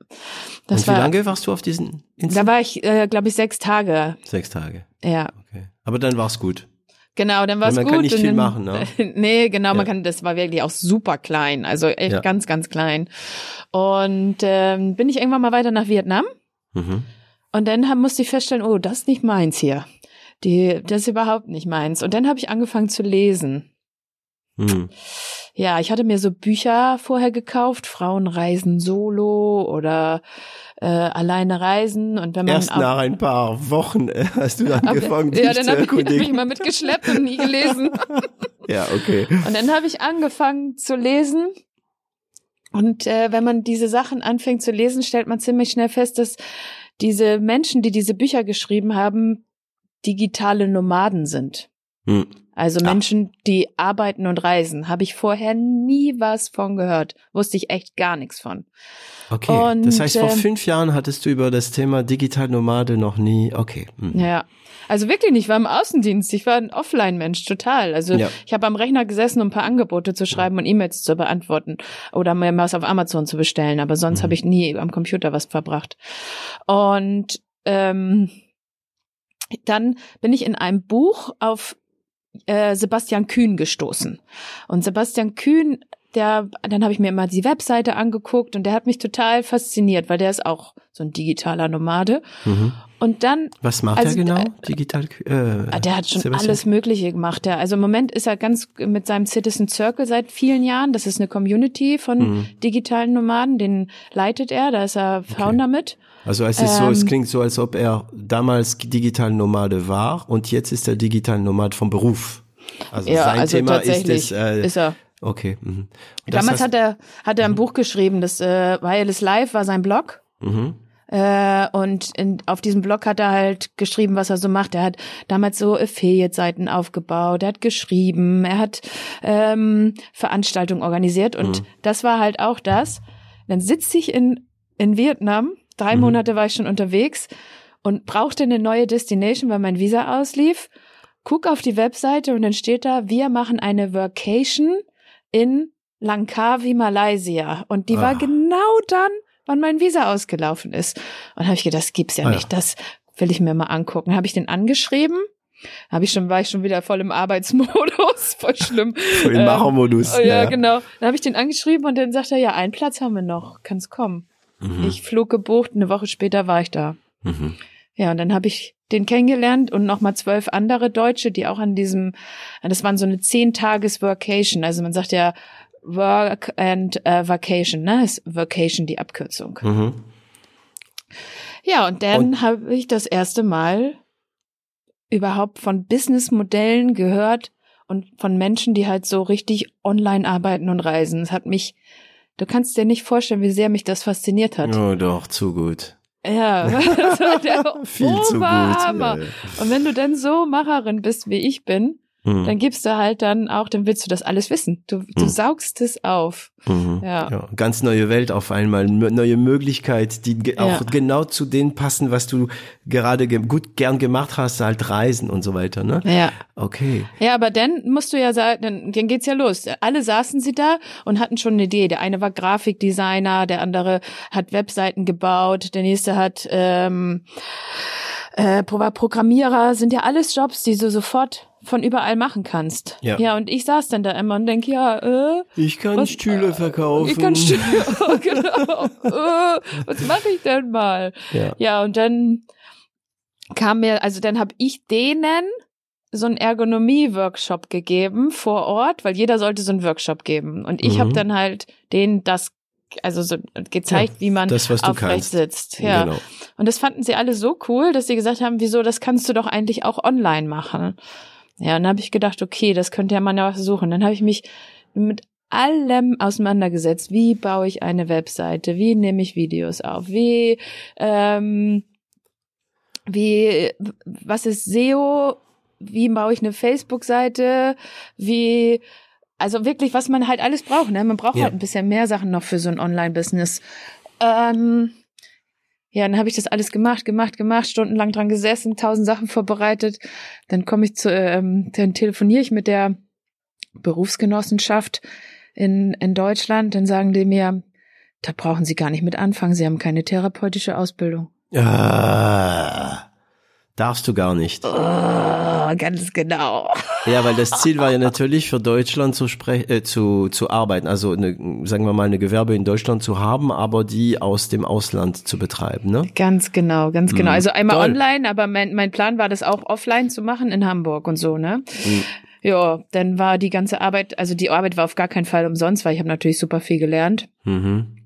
das und wie war. lange warst du auf diesen Inseln? Da war ich, äh, glaube ich, sechs Tage. Sechs Tage. Ja, Okay. Aber dann war's gut. Genau, dann war es man gut. kann nicht und viel dann, machen, ne? nee, genau, man Ja. kann, das war wirklich auch super klein, also echt Ja. ganz, ganz klein. Und ähm, bin ich irgendwann mal weiter nach Vietnam Mhm. und dann hab, musste ich feststellen, oh, das ist nicht meins hier. Die, das ist überhaupt nicht meins. Und dann habe ich angefangen zu lesen. Mhm. Ja, ich hatte mir so Bücher vorher gekauft, Frauen reisen solo oder äh, alleine reisen und wenn man Erst ab- nach ein paar Wochen äh, hast du ab- angefangen, ja, dich dann habe ich, hab ich erkundigen. mal mitgeschleppt und nie gelesen. Ja, okay. Und dann habe ich angefangen zu lesen. Und äh, wenn man diese Sachen anfängt zu lesen, stellt man ziemlich schnell fest, dass diese Menschen, die diese Bücher geschrieben haben, digitale Nomaden sind. Hm. Also Menschen, die arbeiten und reisen, habe ich vorher nie was von gehört. Wusste ich echt gar nichts von. Okay, Und, das heißt, vor ähm, fünf Jahren hattest du über das Thema Digitalnomade noch nie, okay. Hm. Ja. Also wirklich nicht, ich war im Außendienst, ich war ein Offline-Mensch, total. Also Ja. ich habe am Rechner gesessen, um ein paar Angebote zu schreiben und E-Mails zu beantworten oder mir was auf Amazon zu bestellen, aber sonst Mhm. habe ich nie am Computer was verbracht. Und ähm, dann bin ich in einem Buch auf äh, Sebastian Kühn gestoßen. Und Sebastian Kühn, der, dann habe ich mir immer die Webseite angeguckt und der hat mich total fasziniert, weil der ist auch so ein digitaler Nomade. Mhm. Und dann Was macht Also, er genau? äh, Digital, äh, Ah, Der hat schon Sebastian? alles Mögliche gemacht. Der, also im Moment ist er ganz mit seinem Citizen Circle seit vielen Jahren. Das ist eine Community von Mhm. digitalen Nomaden. Den leitet er. Da ist er Founder mit. Also es ist so, es Ähm, klingt so, als ob er damals digital Nomade war und jetzt ist er digital Nomad vom Beruf. Also Ja, sein also Thema ist es, äh, ist er. okay. Mhm. Damals heißt- hat er hat er ein Buch geschrieben. Das äh, Wireless Life war sein Blog. mhm. Äh, und in, auf diesem Blog hat er halt geschrieben, was er so macht. Er hat damals so Affiliate-Seiten aufgebaut, er hat geschrieben, er hat ähm, Veranstaltungen organisiert und Mhm. das war halt auch das. Dann sitze ich in, in Vietnam, drei Mhm. Monate war ich schon unterwegs und brauchte eine neue Destination, weil mein Visa auslief. Guck auf die Webseite und dann steht da, wir machen eine Vacation in Langkawi, Malaysia. Und die war Ah. genau dann, wann mein Visa ausgelaufen ist. Und dann habe ich gedacht, das gibt's ja Ah ja. nicht. Das will ich mir mal angucken. Habe ich den angeschrieben? Habe ich schon, war ich schon wieder voll im Arbeitsmodus, voll schlimm. Im Ähm, Machermodus. Oh, ja, genau. Dann habe ich den angeschrieben und dann sagt er, ja, einen Platz haben wir noch, kannst kommen. Mhm. Ich Flug gebucht, eine Woche später war ich da. Mhm. Ja, und dann habe ich den kennengelernt und nochmal zwölf andere Deutsche, die auch an diesem, das waren so eine zehn Tages Vacation. Also man sagt ja Work and äh, Vacation, ne? Ist Vacation die Abkürzung. Mhm. Ja, und dann habe ich das erste Mal überhaupt von Businessmodellen gehört und von Menschen, die halt so richtig online arbeiten und reisen. Es hat mich, du kannst dir nicht vorstellen, wie sehr mich das fasziniert hat. Oh, doch, zu gut. Ja, das war der Viel zu gut. Oberhammer. Ja, ja. Und wenn du dann so Macherin bist, wie ich bin, Mhm. dann gibst du halt dann auch, dann willst du das alles wissen. Du, du Mhm. saugst es auf. Mhm. Ja. Ja, ganz neue Welt auf einmal, neue Möglichkeit, die ge- auch Ja. genau zu dem passen, was du gerade ge gut gern gemacht hast, halt Reisen und so weiter, ne? Ja. Okay. Ja, aber dann musst du ja sagen, dann, dann geht's ja los. Alle saßen sie da und hatten schon eine Idee. Der eine war Grafikdesigner, der andere hat Webseiten gebaut, der nächste hat ähm, äh, Programmierer, sind ja alles Jobs, die du sofort von überall machen kannst. Ja. Ja, und ich saß dann da immer und denk, ja, äh, Ich kann Was- Stühle verkaufen. ich kann Stühle, genau, äh, was mache ich denn mal? Ja. Ja, und dann kam mir, also dann habe ich denen so einen Ergonomie-Workshop gegeben vor Ort, weil jeder sollte so einen Workshop geben. Und ich Mhm. habe dann halt denen das, also so gezeigt, wie man das, was aufrecht sitzt. Ja. Genau. Und das fanden sie alle so cool, dass sie gesagt haben, wieso, das kannst du doch eigentlich auch online machen. Ja, und dann habe ich gedacht, okay, das könnte ja man ja versuchen. Dann habe ich mich mit allem auseinandergesetzt. Wie baue ich eine Webseite? Wie nehme ich Videos auf? Wie, ähm, wie, was ist SEO? Wie baue ich eine Facebook-Seite? Wie, also wirklich, was man halt alles braucht. Ne? Man braucht Ja. halt ein bisschen mehr Sachen noch für so ein Online-Business. Ähm, ja, dann habe ich das alles gemacht, gemacht, gemacht, stundenlang dran gesessen, tausend Sachen vorbereitet. Dann komme ich zu, ähm, dann telefoniere ich mit der Berufsgenossenschaft in, in Deutschland. Dann sagen die mir, da brauchen Sie gar nicht mit anfangen. Sie haben keine therapeutische Ausbildung. Ah, darfst du gar nicht. Oh, ganz genau. Ja, weil das Ziel war ja natürlich für Deutschland zu, sprech äh, zu, zu arbeiten, also eine, sagen wir mal eine Gewerbe in Deutschland zu haben, aber die aus dem Ausland zu betreiben, ne? Ganz genau, ganz genau. Mhm. Also einmal Toll. online, aber mein, mein Plan war das auch offline zu machen in Hamburg und so, ne? Mhm. Ja, dann war die ganze Arbeit, also die Arbeit war auf gar keinen Fall umsonst, weil ich habe natürlich super viel gelernt. Mhm.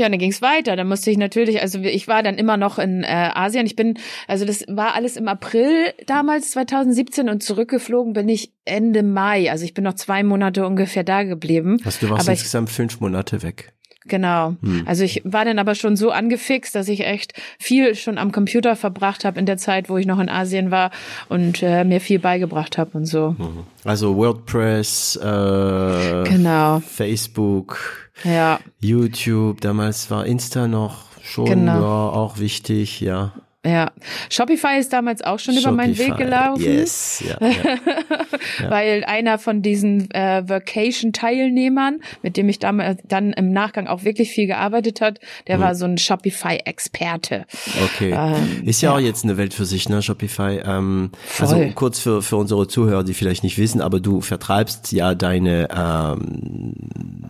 Ja, und dann ging's weiter. Dann musste ich natürlich, also ich war dann immer noch in äh, Asien. Ich bin, also das war alles im April damals 2017 und zurückgeflogen bin ich Ende Mai. Also ich bin noch zwei Monate ungefähr da geblieben. Also du warst Aber ich- insgesamt fünf Monate weg. Genau. Hm. Also ich war dann aber schon so angefixt, dass ich echt viel schon am Computer verbracht habe in der Zeit, wo ich noch in Asien war und äh, mir viel beigebracht habe und so. Mhm. Also WordPress, äh, genau. Facebook, ja. YouTube, damals war Insta noch schon genau. ja, auch wichtig, ja. Ja, Shopify ist damals auch schon Shopify, über meinen Weg gelaufen. Yes, ja, ja. ja. Weil einer von diesen äh, Vacation-Teilnehmern, mit dem ich damals dann im Nachgang auch wirklich viel gearbeitet hat, der mhm. war so ein Shopify-Experte. Okay. Ähm, ist ja, ja, auch jetzt eine Welt für sich, ne, Shopify. Ähm, also kurz für, für unsere Zuhörer, die vielleicht nicht wissen, aber du vertreibst ja deine, ähm,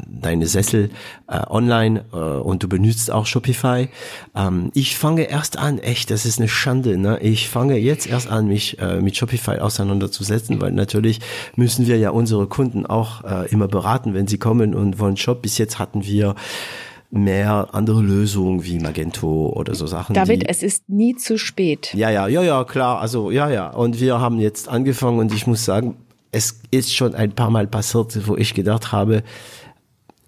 deine Sessel äh, online äh, und du benutzt auch Shopify. Ähm, ich fange erst an, echt, das ist eine Schande. Ne? Ich fange jetzt erst an, mich äh, mit Shopify auseinanderzusetzen, weil natürlich müssen wir ja unsere Kunden auch äh, immer beraten, wenn sie kommen und wollen Shop. Bis jetzt hatten wir mehr andere Lösungen wie Magento oder so Sachen. David, es ist nie zu spät. Ja, ja, ja, ja, klar. Also ja, ja. Und wir haben jetzt angefangen und ich muss sagen, es ist schon ein paar Mal passiert, wo ich gedacht habe,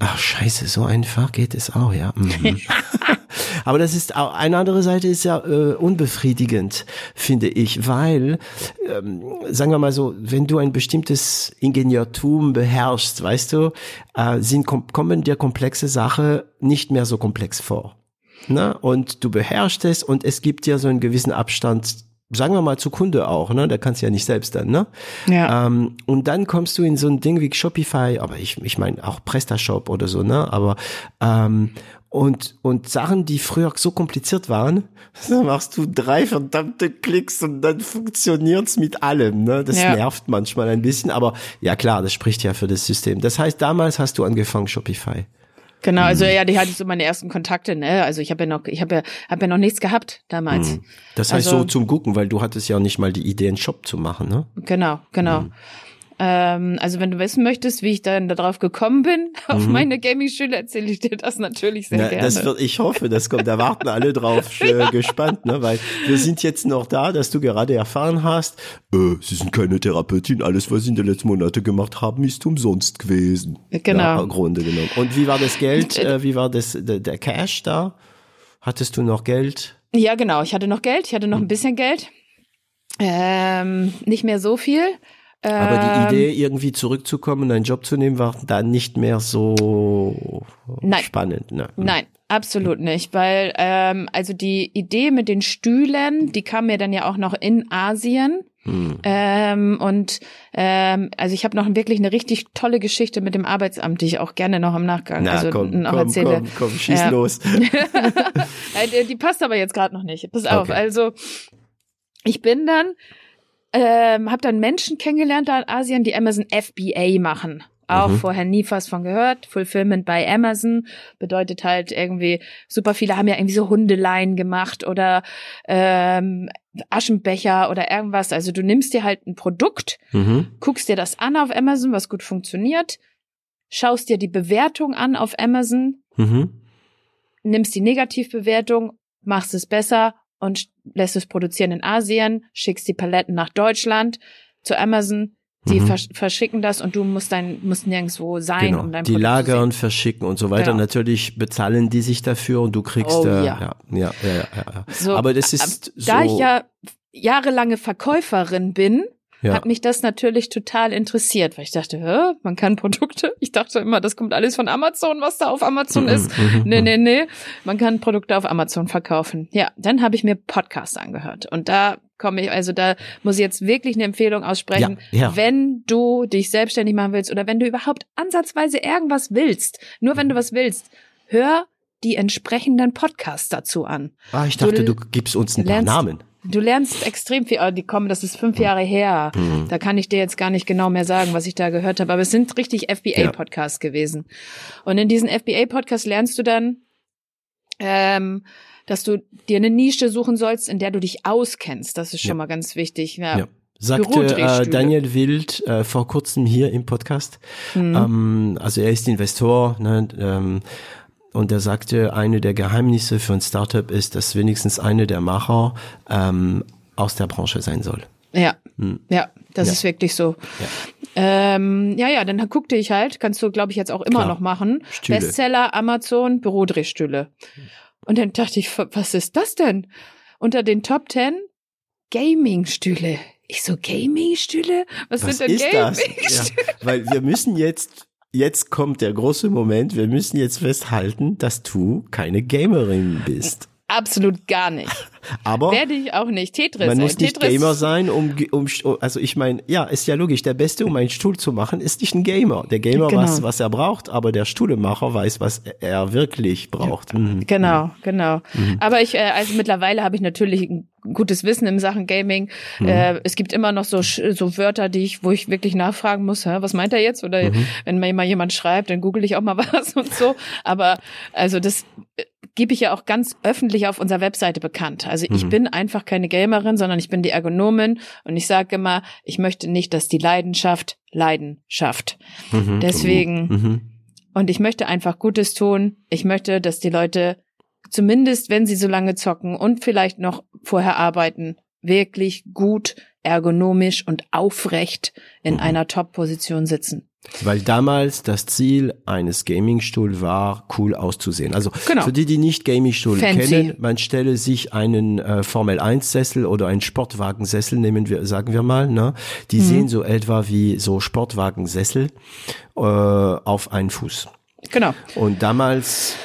ach scheiße, so einfach geht es auch, ja. Mhm. Aber das ist auch eine andere Seite ist ja äh, unbefriedigend, finde ich, weil ähm, sagen wir mal so, wenn du ein bestimmtes Ingenieurtum beherrschst, weißt du, äh, sind kommen dir komplexe Sachen nicht mehr so komplex vor. Ne? Und du beherrschst es und es gibt dir so einen gewissen Abstand sagen wir mal zu Kunde auch, ne? Da kannst du ja nicht selbst dann, ne? Ja. Ähm, und dann kommst du in so ein Ding wie Shopify, aber ich, ich meine auch PrestaShop oder so, ne? Aber ähm, und, und Sachen, die früher so kompliziert waren, da machst du drei verdammte Klicks und dann funktioniert's mit allem. Ne? Das ja. nervt manchmal ein bisschen, aber ja klar, das spricht ja für das System. Das heißt, damals hast du angefangen Shopify. Genau, also mhm. ja, die hatte so meine ersten Kontakte, ne? Also ich habe ja noch, ich habe ja, hab ja noch nichts gehabt damals. Mhm. Das heißt also, so zum Gucken, weil du hattest ja nicht mal die Idee, einen Shop zu machen, ne? Genau, genau. Mhm. Ähm, also wenn du wissen möchtest, wie ich dann darauf gekommen bin, auf mhm. meine Gaming-Schule, erzähle ich dir das natürlich sehr Na, gerne. Das wird, ich hoffe, das kommt, da warten alle drauf äh, ja. gespannt, ne? weil wir sind jetzt noch da, dass du gerade erfahren hast, äh, sie sind keine Therapeutin, alles, was sie in den letzten Monaten gemacht haben, ist umsonst gewesen. Genau. Ja, im Grunde genommen. Und wie war das Geld, äh, wie war das, der, der Cash da? Hattest du noch Geld? Ja, genau. Ich hatte noch Geld. Ich hatte noch ein bisschen Geld. Ähm, nicht mehr so viel. Aber die ähm, Idee, irgendwie zurückzukommen und einen Job zu nehmen, war dann nicht mehr so nein. spannend. Ne? Nein, absolut nicht, weil ähm, also die Idee mit den Stühlen, die kam mir dann ja auch noch in Asien. Hm. Ähm, und ähm, also ich habe noch wirklich eine richtig tolle Geschichte mit dem Arbeitsamt, die ich auch gerne noch im Nachgang Na, also komm, noch komm, erzähle. Komm, komm, schieß ja. los. die, die passt aber jetzt gerade noch nicht. Pass auf, okay. also ich bin dann ähm, habe dann Menschen kennengelernt da in Asien, die Amazon FBA machen. Auch mhm. vorher nie was von gehört. Fulfillment bei Amazon bedeutet halt irgendwie, super viele haben ja irgendwie so Hundeleien gemacht oder ähm, Aschenbecher oder irgendwas. Also du nimmst dir halt ein Produkt, mhm. guckst dir das an auf Amazon, was gut funktioniert, schaust dir die Bewertung an auf Amazon, mhm. nimmst die Negativbewertung, machst es besser und lässt es produzieren in Asien, schickst die Paletten nach Deutschland zu Amazon, die mhm. vers verschicken das und du musst dein musst nirgendwo sein, genau. um dein Die lagern, verschicken und so weiter. Genau. Natürlich bezahlen die sich dafür und du kriegst oh, äh, ja. Ja, ja, ja, ja, ja. So, Aber das ist da so ich ja jahrelange Verkäuferin bin, ja. hat mich das natürlich total interessiert, weil ich dachte, Hä, man kann Produkte, ich dachte immer, das kommt alles von Amazon, was da auf Amazon ist. Mhm, mhm, nee, mhm. nee, nee, man kann Produkte auf Amazon verkaufen. Ja, dann habe ich mir Podcasts angehört und da komme ich, also da muss ich jetzt wirklich eine Empfehlung aussprechen, ja, ja. wenn du dich selbstständig machen willst oder wenn du überhaupt ansatzweise irgendwas willst, nur wenn du was willst, hör die entsprechenden Podcasts dazu an. Ah, ich dachte, du, du gibst uns ein paar Namen. Du lernst extrem viel. Oh, die kommen, das ist fünf Jahre her. Mhm. Da kann ich dir jetzt gar nicht genau mehr sagen, was ich da gehört habe. Aber es sind richtig FBA-Podcasts ja. gewesen. Und in diesen FBA-Podcasts lernst du dann, ähm, dass du dir eine Nische suchen sollst, in der du dich auskennst. Das ist schon ja. mal ganz wichtig. Ja. ja. Sagte äh, Daniel Wild äh, vor kurzem hier im Podcast. Mhm. Ähm, also er ist Investor. Ne, ähm, und er sagte, eine der Geheimnisse für ein Startup ist, dass wenigstens eine der Macher ähm, aus der Branche sein soll. Ja, hm. ja, das ja. ist wirklich so. Ja. Ähm, ja, ja, dann guckte ich halt, kannst du, glaube ich, jetzt auch immer Klar. noch machen. Stühle. Bestseller, Amazon, Bürodrehstühle. Und dann dachte ich, was ist das denn? Unter den Top Ten Gaming-Stühle. Ich so, Gaming-Stühle? Was, Was, sind denn Gaming-Stühle? Ja, weil wir müssen jetzt, jetzt kommt der große Moment, wir müssen jetzt festhalten, dass du keine Gamerin bist. Absolut gar nicht. Aber werde ich auch nicht. Tetris. Man muss nicht Tetris. Gamer sein, um, um also ich meine, ja, ist ja logisch. Der Beste, um einen Stuhl zu machen, ist nicht ein Gamer. Der Gamer genau. weiß, was er braucht, aber der Stuhlemacher weiß, was er wirklich braucht. Mhm. Genau, genau. Mhm. Aber ich, äh, also mittlerweile habe ich natürlich ein gutes Wissen in Sachen Gaming. Mhm. Äh, es gibt immer noch so so Wörter, die ich, wo ich wirklich nachfragen muss, hä, was meint er jetzt? Oder mhm. wenn mir mal jemand schreibt, dann google ich auch mal was und so. Aber also das äh, gebe ich ja auch ganz öffentlich auf unserer Webseite bekannt. Also ich mhm. bin einfach keine Gamerin, sondern ich bin die Ergonomin und ich sage immer, ich möchte nicht, dass die Leidenschaft Leiden schafft. Mhm. Deswegen, mhm. und ich möchte einfach Gutes tun. Ich möchte, dass die Leute zumindest, wenn sie so lange zocken und vielleicht noch vorher arbeiten, wirklich gut, ergonomisch und aufrecht in mhm. einer Top-Position sitzen. Weil damals das Ziel eines Gamingstuhl war, cool auszusehen. Also genau. für die, die nicht Gamingstuhl kennen, man stelle sich einen äh, Formel 1 Sessel oder einen Sportwagensessel, nehmen wir, sagen wir mal, ne? Die mhm. sehen so etwa wie so Sportwagensessel äh, auf einen Fuß. Genau. Und damals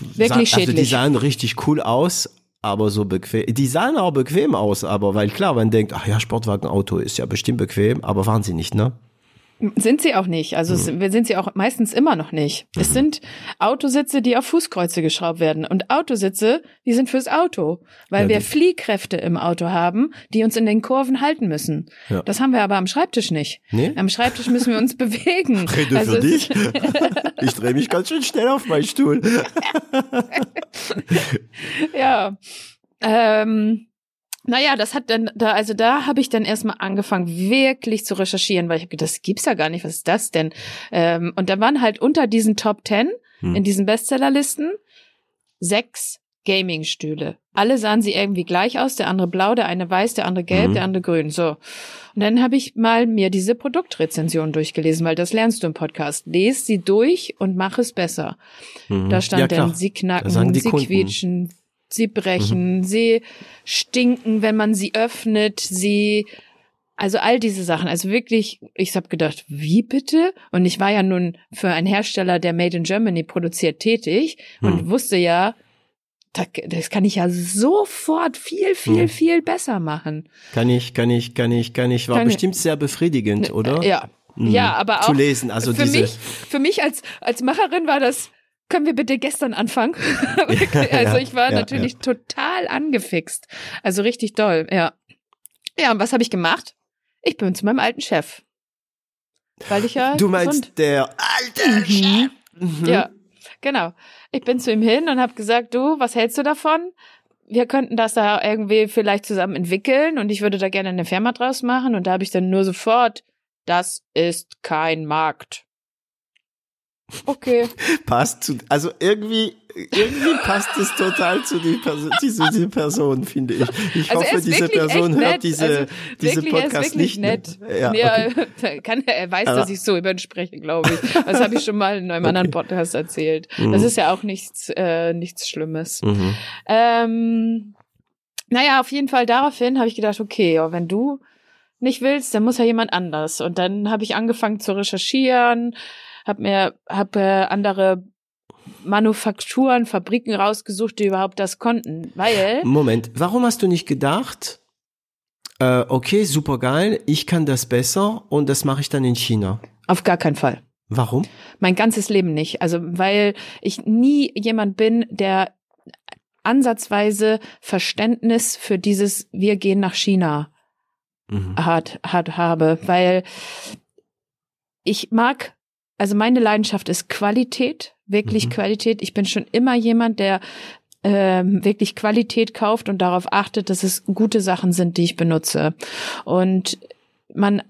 wirklich sah, also die sahen richtig cool aus, aber so bequem. Die sahen auch bequem aus, aber weil klar, man denkt, ach ja, Sportwagenauto ist ja bestimmt bequem, aber waren sie nicht, ne? Sind sie auch nicht. Also mhm. wir sind sie auch meistens immer noch nicht. Mhm. Es sind Autositze, die auf Fußkreuze geschraubt werden. Und Autositze, die sind fürs Auto, weil ja, wir Fliehkräfte im Auto haben, die uns in den Kurven halten müssen. Ja. Das haben wir aber am Schreibtisch nicht. Nee? Am Schreibtisch müssen wir uns bewegen. Rede also für dich. ich drehe mich ganz schön schnell auf meinen Stuhl. ja. Ähm, naja, das hat dann da, also da habe ich dann erstmal angefangen, wirklich zu recherchieren, weil ich habe gedacht, das gibt's ja gar nicht, was ist das denn? Ähm, und da waren halt unter diesen Top Ten, hm. in diesen Bestsellerlisten, sechs Gaming-Stühle. Alle sahen sie irgendwie gleich aus, der andere blau, der eine weiß, der andere gelb, mhm. der andere grün. So. Und dann habe ich mal mir diese Produktrezension durchgelesen, weil das lernst du im Podcast. Lies sie durch und mach es besser. Mhm. Da stand ja, dann, sie knacken, sie Kunden. quietschen, sie brechen, mhm. sie stinken, wenn man sie öffnet, sie also all diese Sachen, also wirklich, ich habe gedacht, wie bitte? Und ich war ja nun für einen Hersteller, der Made in Germany produziert, tätig und mhm. wusste ja, das kann ich ja sofort viel, viel, mhm. viel besser machen. Kann ich, kann ich, kann ich, kann ich. War kann bestimmt ich. sehr befriedigend, oder? Ja. Mhm. Ja, aber auch zu lesen. Also für diese mich, für mich als als Macherin war das können wir bitte gestern anfangen? also ich war ja, natürlich ja. total angefixt. Also richtig doll, ja. Ja, und was habe ich gemacht? Ich bin zu meinem alten Chef. Weil ich ja. Du meinst gesund. der alte mhm. Chef? Mhm. Ja, genau. Ich bin zu ihm hin und habe gesagt, du, was hältst du davon? Wir könnten das da irgendwie vielleicht zusammen entwickeln und ich würde da gerne eine Firma draus machen. Und da habe ich dann nur sofort, das ist kein Markt. Okay. passt zu, also irgendwie, irgendwie passt es total zu die Person, diese, diese Person, finde ich. Ich also hoffe, diese Person hört diese, also diese Podcast nicht. Nett. Ja, okay. kann, er weiß, Aber, dass ich so über ihn spreche, glaube ich. Das habe ich schon mal in einem okay. anderen Podcast erzählt. Mhm. Das ist ja auch nichts, äh, nichts Schlimmes. Mhm. Ähm, naja, auf jeden Fall daraufhin habe ich gedacht, okay, wenn du nicht willst, dann muss ja jemand anders. Und dann habe ich angefangen zu recherchieren, habe mir hab, äh, andere Manufakturen, Fabriken rausgesucht, die überhaupt das konnten, weil Moment, warum hast du nicht gedacht? Äh, okay, super geil, ich kann das besser und das mache ich dann in China. Auf gar keinen Fall. Warum? Mein ganzes Leben nicht. Also weil ich nie jemand bin, der ansatzweise Verständnis für dieses Wir gehen nach China mhm. hat, hat habe, weil ich mag also meine Leidenschaft ist Qualität, wirklich mhm. Qualität. Ich bin schon immer jemand, der ähm, wirklich Qualität kauft und darauf achtet, dass es gute Sachen sind, die ich benutze. Und man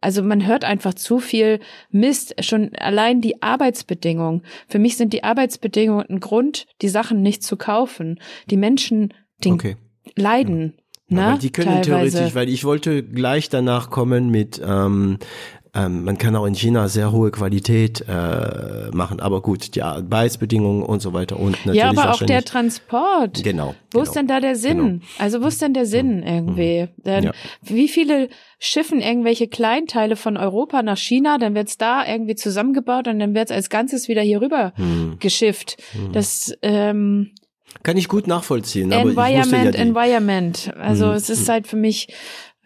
also man hört einfach zu viel Mist, schon allein die Arbeitsbedingungen. Für mich sind die Arbeitsbedingungen ein Grund, die Sachen nicht zu kaufen. Die Menschen, die okay. leiden. Na, weil die können teilweise. theoretisch, weil ich wollte gleich danach kommen mit, ähm, ähm, man kann auch in China sehr hohe Qualität äh, machen, aber gut, die Arbeitsbedingungen und so weiter und natürlich Ja, aber auch der Transport. Genau, Wo genau. ist denn da der Sinn? Genau. Also wo ist denn der Sinn irgendwie? Denn Ja. Wie viele schiffen irgendwelche Kleinteile von Europa nach China, dann wird's da irgendwie zusammengebaut und dann wird's als Ganzes wieder hier rüber Hm. geschifft. Das ähm, Kann ich gut nachvollziehen, aber ich wusste ja Environment, Environment. Also Mhm. es ist halt für mich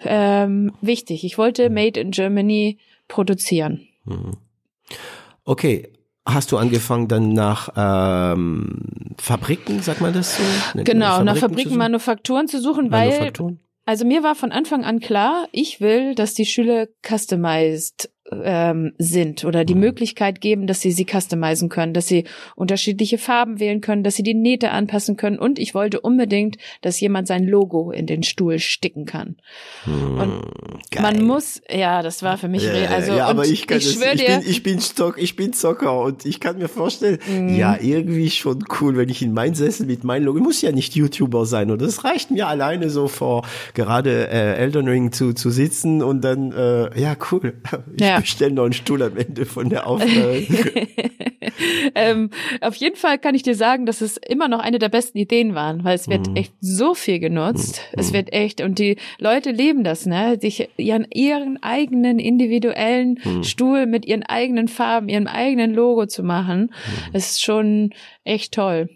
ähm, wichtig. Ich wollte Made in Germany produzieren. Okay, hast du angefangen dann nach ähm, Fabriken, sagt man das so? Genau, nach zu Fabriken, suchen? Manufakturen zu suchen, weil? Also mir war von Anfang an klar, ich will, dass die Schüler customized ähm, sind oder die Möglichkeit geben, dass sie sie customizen können, dass sie unterschiedliche Farben wählen können, dass sie die Nähte anpassen können und ich wollte unbedingt, dass jemand sein Logo in den Stuhl sticken kann. Und Geil. man muss, ja, das war für mich, Ja, also ja, aber und ich kann ich das, schwöre ich dir, bin, ich bin Stock, ich bin Zocker und ich kann mir vorstellen, Mhm. ja, irgendwie schon cool, wenn ich in meinen Sessel mit meinem Logo, ich muss ja nicht YouTuber sein und das reicht mir alleine so vor gerade äh, Elden Ring zu, zu sitzen und dann, äh, ja, cool, ich Ja. Bestelle noch einen Stuhl am Ende von der Aufnahme. ähm, auf jeden Fall kann ich dir sagen, dass es immer noch eine der besten Ideen waren, weil es wird Mhm. echt so viel genutzt. Es wird echt, und die Leute leben das, ne? Sich ihren, ihren eigenen individuellen Mhm. Stuhl mit ihren eigenen Farben, ihrem eigenen Logo zu machen, Mhm. ist schon echt toll.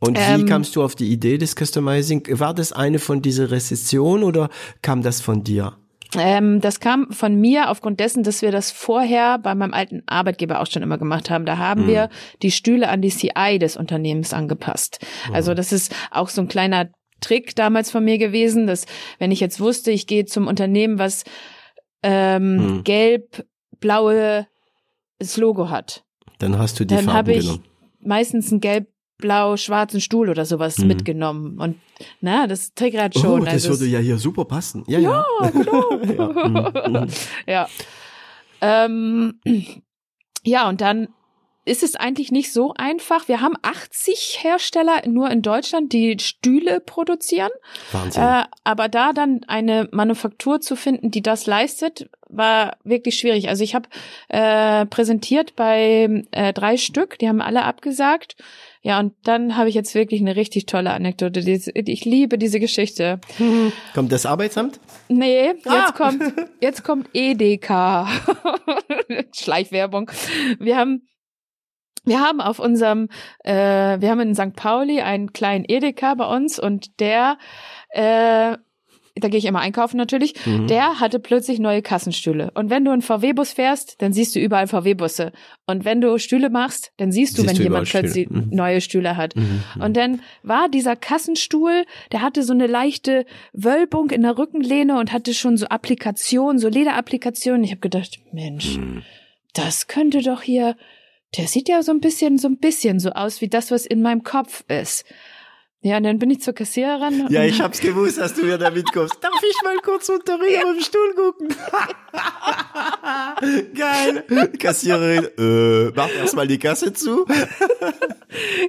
Und wie Ähm, kamst du auf die Idee des Customizing? War das eine von dieser Rezession oder kam das von dir? Ähm, das kam von mir aufgrund dessen, dass wir das vorher bei meinem alten Arbeitgeber auch schon immer gemacht haben. Da haben wir die Stühle an die CI des Unternehmens angepasst. Also das ist auch so ein kleiner Trick damals von mir gewesen, dass wenn ich jetzt wusste, ich gehe zum Unternehmen, was ähm, Hm. gelb-blaue das Logo hat, Dann hast du die dann Farben habe ich genommen. meistens einen gelb-blau-schwarzen Stuhl oder sowas Hm. mitgenommen. Und na, das triggert schon. oh, das also würde ja hier super passen. Ja, ja. ja, genau. Ja, mhm, ja. Ähm, ja, und dann ist es eigentlich nicht so einfach. Wir haben 80 Hersteller nur in Deutschland, die Stühle produzieren. Wahnsinn. Äh, aber da dann eine Manufaktur zu finden, die das leistet, war wirklich schwierig. Also ich habe äh, präsentiert bei äh, drei Stück, die haben alle abgesagt. Ja, und dann habe ich jetzt wirklich eine richtig tolle Anekdote. Ich liebe diese Geschichte. Kommt das Arbeitsamt? Nee, jetzt Ah. kommt, jetzt kommt EDK. Schleichwerbung. Wir haben, wir haben auf unserem, äh, wir haben in St. Pauli einen kleinen Edeka bei uns und der, äh, da gehe ich immer einkaufen natürlich, Mhm. der hatte plötzlich neue Kassenstühle. Und wenn du einen VW-Bus fährst, dann siehst du überall VW-Busse. Und wenn du Stühle machst, dann siehst du, Siehst wenn du jemand plötzlich Stühle. Mhm. neue Stühle hat. Mhm. Und dann war dieser Kassenstuhl, der hatte so eine leichte Wölbung in der Rückenlehne und hatte schon so Applikationen, so Lederapplikationen. Ich habe gedacht, Mensch, Mhm. das könnte doch hier, der sieht ja so ein bisschen, so ein bisschen so aus wie das, was in meinem Kopf ist. Ja, und dann bin ich zur Kassiererin. Ja, ich hab's gewusst, dass du mir damit kommst. Darf ich mal kurz unter im Stuhl gucken? Geil. Kassiererin, äh, mach erst mal die Kasse zu.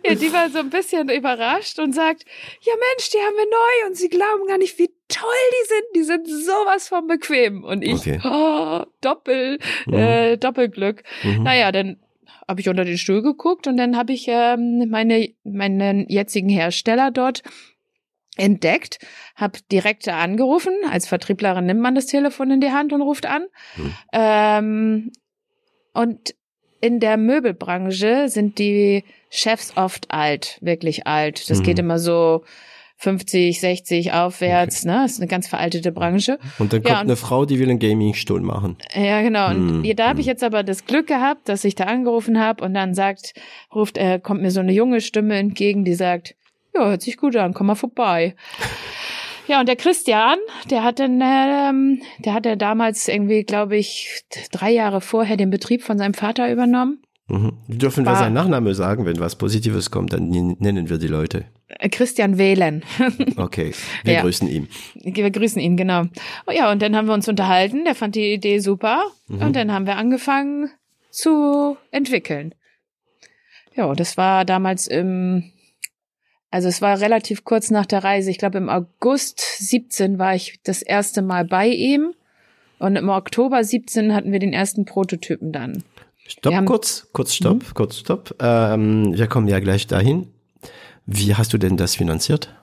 Ja, die war so ein bisschen überrascht und sagt, ja Mensch, die haben wir neu und sie glauben gar nicht, wie toll die sind. Die sind sowas von bequem. Und ich, Okay. oh, Doppel, Mhm. äh, Doppelglück. Mhm. Naja, dann habe ich unter den Stuhl geguckt und dann habe ich ähm, meine, meinen jetzigen Hersteller dort entdeckt, habe direkt angerufen. Als Vertrieblerin nimmt man das Telefon in die Hand und ruft an. Hm. Ähm, und in der Möbelbranche sind die Chefs oft alt, wirklich alt. Das Mhm. geht immer so 50, 60 aufwärts, ne? Das ist eine ganz veraltete Branche. Und dann Ja, kommt und- eine Frau, die will einen Gaming-Stuhl machen. Ja, genau. Und Hm, da habe ich hm. jetzt aber das Glück gehabt, dass ich da angerufen habe und dann sagt, ruft, äh, kommt mir so eine junge Stimme entgegen, die sagt, ja, hört sich gut an, komm mal vorbei. Ja, und der Christian, der hat dann, ähm, der hat ja damals irgendwie, glaube ich, drei Jahre vorher den Betrieb von seinem Vater übernommen. Mhm. Dürfen wir War- seinen Nachname sagen, wenn was Positives kommt, dann nennen wir die Leute. Äh, Christian Wählen. Okay, wir Ja. grüßen ihn. Wir grüßen ihn, genau. Oh ja, und dann haben wir uns unterhalten, der fand die Idee super und dann haben wir angefangen zu entwickeln. Ja, das war damals im Also es war relativ kurz nach der Reise. Ich glaube, im August 17 war ich das erste Mal bei ihm. Und im Oktober 17 hatten wir den ersten Prototypen dann. Stopp, kurz, kurz, stopp, mhm. kurz, stopp. Ähm, wir kommen ja gleich dahin. Wie hast du denn das finanziert?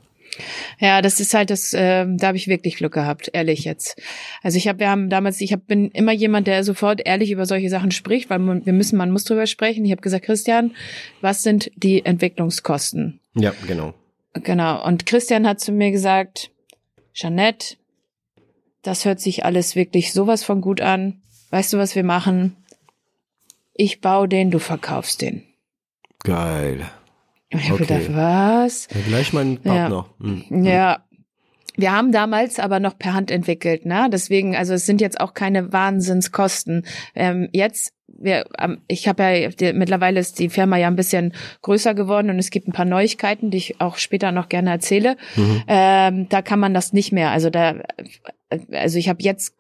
Ja, das ist halt das, äh, da habe ich wirklich Glück gehabt, ehrlich jetzt. Also ich habe, wir haben damals, ich hab, bin immer jemand, der sofort ehrlich über solche Sachen spricht, weil man, wir müssen, man muss drüber sprechen. Ich habe gesagt, Christian, was sind die Entwicklungskosten? Ja, genau. Genau. Und Christian hat zu mir gesagt, Jeanette, das hört sich alles wirklich sowas von gut an. Weißt du, was wir machen? Ich baue den, du verkaufst den. Geil. Ich habe okay. gedacht, was? Ja, gleich mein Partner. Ja. Mhm. ja. Wir haben damals aber noch per Hand entwickelt, ne? Deswegen, also es sind jetzt auch keine Wahnsinnskosten. Ähm, jetzt, wir, ähm, ich habe ja die, mittlerweile ist die Firma ja ein bisschen größer geworden und es gibt ein paar Neuigkeiten, die ich auch später noch gerne erzähle. Mhm. Ähm, da kann man das nicht mehr. Also da, also ich habe jetzt,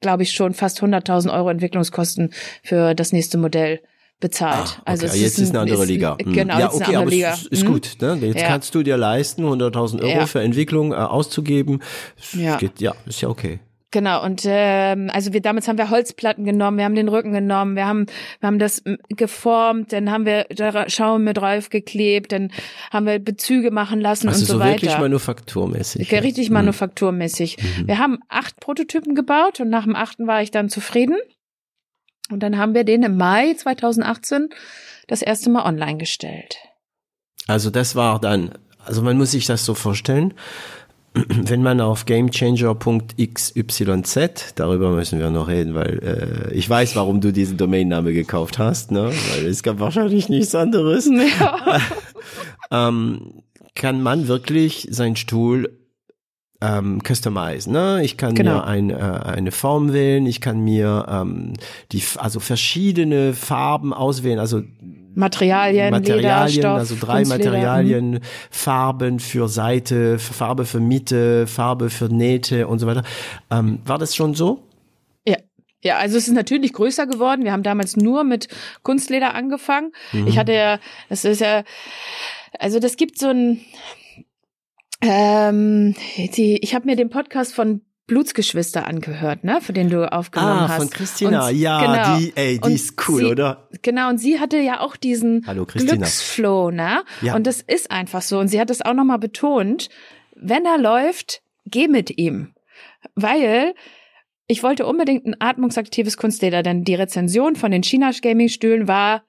glaube ich, schon fast 100.000 Euro Entwicklungskosten für das nächste Modell bezahlt. Ah, also okay. jetzt ist, ein, eine andere ist, Liga. Hm. Genau, ja, okay, eine aber Liga. Ist, ist gut. Ne? Jetzt ja. kannst du dir leisten, 100.000 Euro ja. für Entwicklung äh, auszugeben. Ja. Geht, ja, ist ja okay. Genau, und ähm, also wir damals haben wir Holzplatten genommen, wir haben den Rücken genommen, wir haben, wir haben das geformt, dann haben wir Schaum mit drauf geklebt, dann haben wir Bezüge machen lassen also und so, so weiter. Also wirklich manufakturmäßig. Ja, richtig mhm. manufakturmäßig. Mhm. Wir haben acht Prototypen gebaut und nach dem achten war ich dann zufrieden. Und dann haben wir den im Mai 2018 das erste Mal online gestellt. Also das war dann, also man muss sich das so vorstellen, wenn man auf gamechanger.xyz, darüber müssen wir noch reden, weil äh, ich weiß, warum du diesen Domainname gekauft hast, ne? weil es gab wahrscheinlich nichts anderes, ja. ähm, kann man wirklich seinen Stuhl ähm, customize. Ne? Ich kann genau. mir ein, äh, eine Form wählen, ich kann mir ähm, die also verschiedene Farben auswählen, also Materialien, Materialien, Leder, also drei Materialien, mhm. Farben für Seite, Farbe für Mitte, Farbe für Nähte und so weiter. Ähm, war das schon so? Ja. Ja, also es ist natürlich größer geworden. Wir haben damals nur mit Kunstleder angefangen. Mhm. Ich hatte ja, das ist ja, also das gibt so ein, ähm, die, ich habe mir den Podcast von Blutsgeschwister angehört, ne, für den du aufgenommen ah, hast. Ah, von Christina, und, ja, genau. die, ey, die und ist cool, sie, oder? Genau, und sie hatte ja auch diesen Hallo, Glücksflow, ne? Ja. Und das ist einfach so. Und sie hat es auch nochmal betont, wenn er läuft, geh mit ihm. Weil ich wollte unbedingt ein atmungsaktives Kunstleder, denn die Rezension von den China Gaming Stühlen war,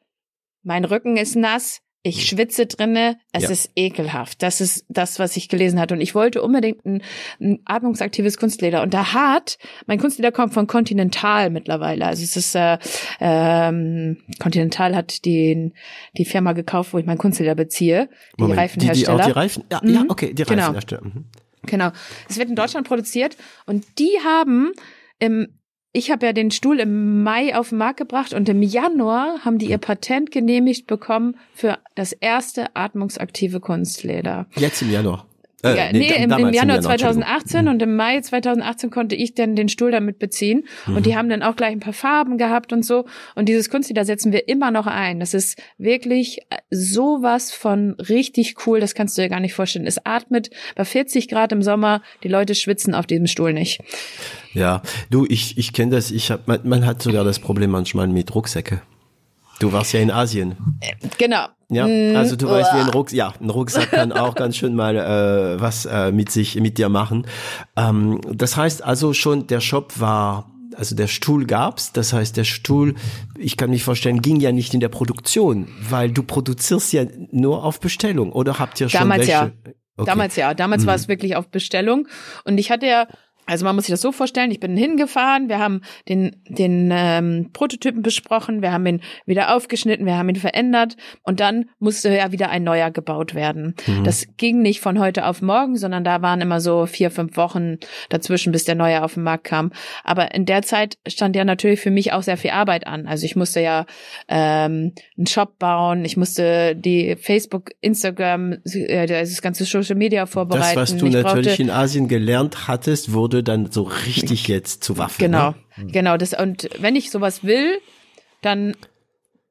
mein Rücken ist nass, ich schwitze drinne, es ja. ist ekelhaft. Das ist das, was ich gelesen hatte. Und ich wollte unbedingt ein, ein atmungsaktives Kunstleder. Und da hat, mein Kunstleder kommt von Continental mittlerweile. Also es ist, äh, ähm, Continental hat den, die Firma gekauft, wo ich mein Kunstleder beziehe. Die Moment, Reifenhersteller. Die, die, auch die Reifen, ja, mhm. ja, okay, die genau. Reifenhersteller. Mhm. Genau. Es wird in Deutschland produziert und die haben im ich habe ja den Stuhl im Mai auf den Markt gebracht und im Januar haben die ihr Patent genehmigt bekommen für das erste atmungsaktive Kunstleder. Jetzt im Januar. Äh, ja, nee, nee im, im, Januar 2018 und im Mai 2018 konnte ich dann den Stuhl damit beziehen. Mhm. Und die haben dann auch gleich ein paar Farben gehabt und so. Und dieses Kunstleder setzen wir immer noch ein. Das ist wirklich sowas von richtig cool. Das kannst du dir gar nicht vorstellen. Es atmet bei 40 Grad im Sommer. Die Leute schwitzen auf diesem Stuhl nicht. Ja, du, ich, ich kenne das. Ich hab, man, man hat sogar das Problem manchmal mit Rucksäcke. Du warst ja in Asien. Genau. Ja, mm, also du weißt, wie ein Rucksack, ja, ein Rucksack kann auch ganz schön mal äh, was äh, mit sich, mit dir machen. Ähm, das heißt also schon, der Shop war, also der Stuhl gab's. Das heißt, der Stuhl, ich kann mich vorstellen, ging ja nicht in der Produktion, weil du produzierst ja nur auf Bestellung. Oder habt ihr schon Damals welche? ja. Okay. Damals ja. Damals mhm. war es wirklich auf Bestellung. Und ich hatte ja also man muss sich das so vorstellen, ich bin hingefahren, wir haben den, den ähm, Prototypen besprochen, wir haben ihn wieder aufgeschnitten, wir haben ihn verändert und dann musste ja wieder ein neuer gebaut werden. Mhm. Das ging nicht von heute auf morgen, sondern da waren immer so vier, fünf Wochen dazwischen, bis der neue auf den Markt kam. Aber in der Zeit stand ja natürlich für mich auch sehr viel Arbeit an. Also ich musste ja ähm, einen Shop bauen, ich musste die Facebook, Instagram, äh, das ganze Social Media vorbereiten. Das, was du ich natürlich in Asien gelernt hattest, wurde wurde dann so richtig jetzt zu Waffen. Genau, ne? genau. Das, und wenn ich sowas will, dann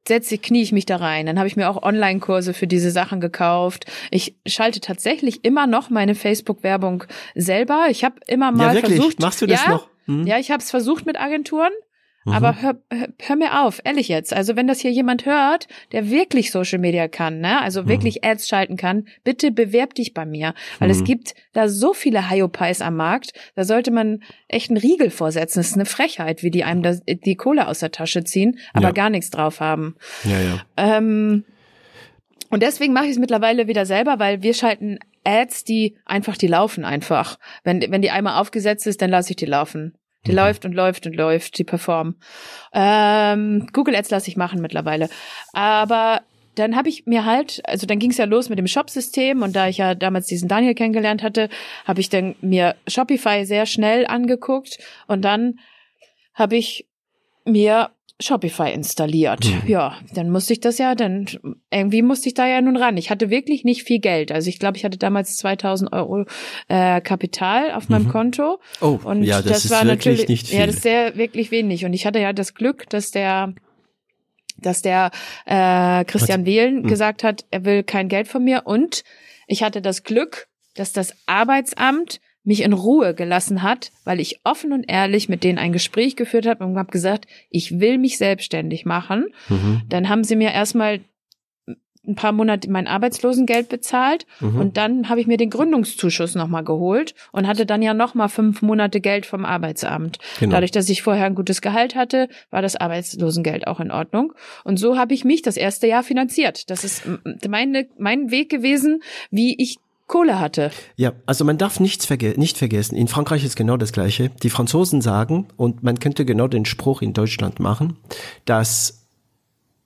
setze, knie ich mich da rein. Dann habe ich mir auch Online-Kurse für diese Sachen gekauft. Ich schalte tatsächlich immer noch meine Facebook-Werbung selber. Ich habe immer mal ja, wirklich? versucht. Machst du das ja, noch? Hm? Ja, ich habe es versucht mit Agenturen. Aber hör, hör, hör mir auf, ehrlich jetzt. Also wenn das hier jemand hört, der wirklich Social Media kann, ne, also wirklich Ads schalten kann, bitte bewerb dich bei mir, weil es gibt da so viele Hyopies am Markt. Da sollte man echt einen Riegel vorsetzen. Das ist eine Frechheit, wie die einem das, die Kohle aus der Tasche ziehen, aber Ja. gar nichts drauf haben. Ja, ja. Ähm, und deswegen mache ich es mittlerweile wieder selber, weil wir schalten Ads, die einfach, die laufen einfach. Wenn, wenn die einmal aufgesetzt ist, dann lasse ich die laufen. Die läuft und läuft und läuft, die performen. Ähm, Google Ads lasse ich machen mittlerweile. Aber dann habe ich mir halt, also dann ging es ja los mit dem Shop-System und da ich ja damals diesen Daniel kennengelernt hatte, habe ich dann mir Shopify sehr schnell angeguckt und dann habe ich mir Shopify installiert. Ja, dann musste ich das ja, dann irgendwie musste ich da ja nun ran. Ich hatte wirklich nicht viel Geld. Also ich glaube, ich hatte damals 2000 Euro äh, Kapital auf meinem Konto. Oh, Und ja, das, ist war wirklich natürlich, nicht viel. ja, das ist sehr wirklich wenig. Und ich hatte ja das Glück, dass der dass der äh, Christian Wehlen Hm. gesagt hat, er will kein Geld von mir. Und ich hatte das Glück, dass das Arbeitsamt mich in Ruhe gelassen hat, weil ich offen und ehrlich mit denen ein Gespräch geführt habe und habe gesagt, ich will mich selbstständig machen. Mhm. Dann haben sie mir erstmal ein paar Monate mein Arbeitslosengeld bezahlt Mhm. und dann habe ich mir den Gründungszuschuss nochmal geholt und hatte dann ja nochmal fünf Monate Geld vom Arbeitsamt. Genau. Dadurch, dass ich vorher ein gutes Gehalt hatte, war das Arbeitslosengeld auch in Ordnung. Und so habe ich mich das erste Jahr finanziert. Das ist meine, mein Weg gewesen, wie ich Kohle hatte. Ja, also man darf nichts verge nicht vergessen. In Frankreich ist genau das Gleiche. Die Franzosen sagen, und man könnte genau den Spruch in Deutschland machen, dass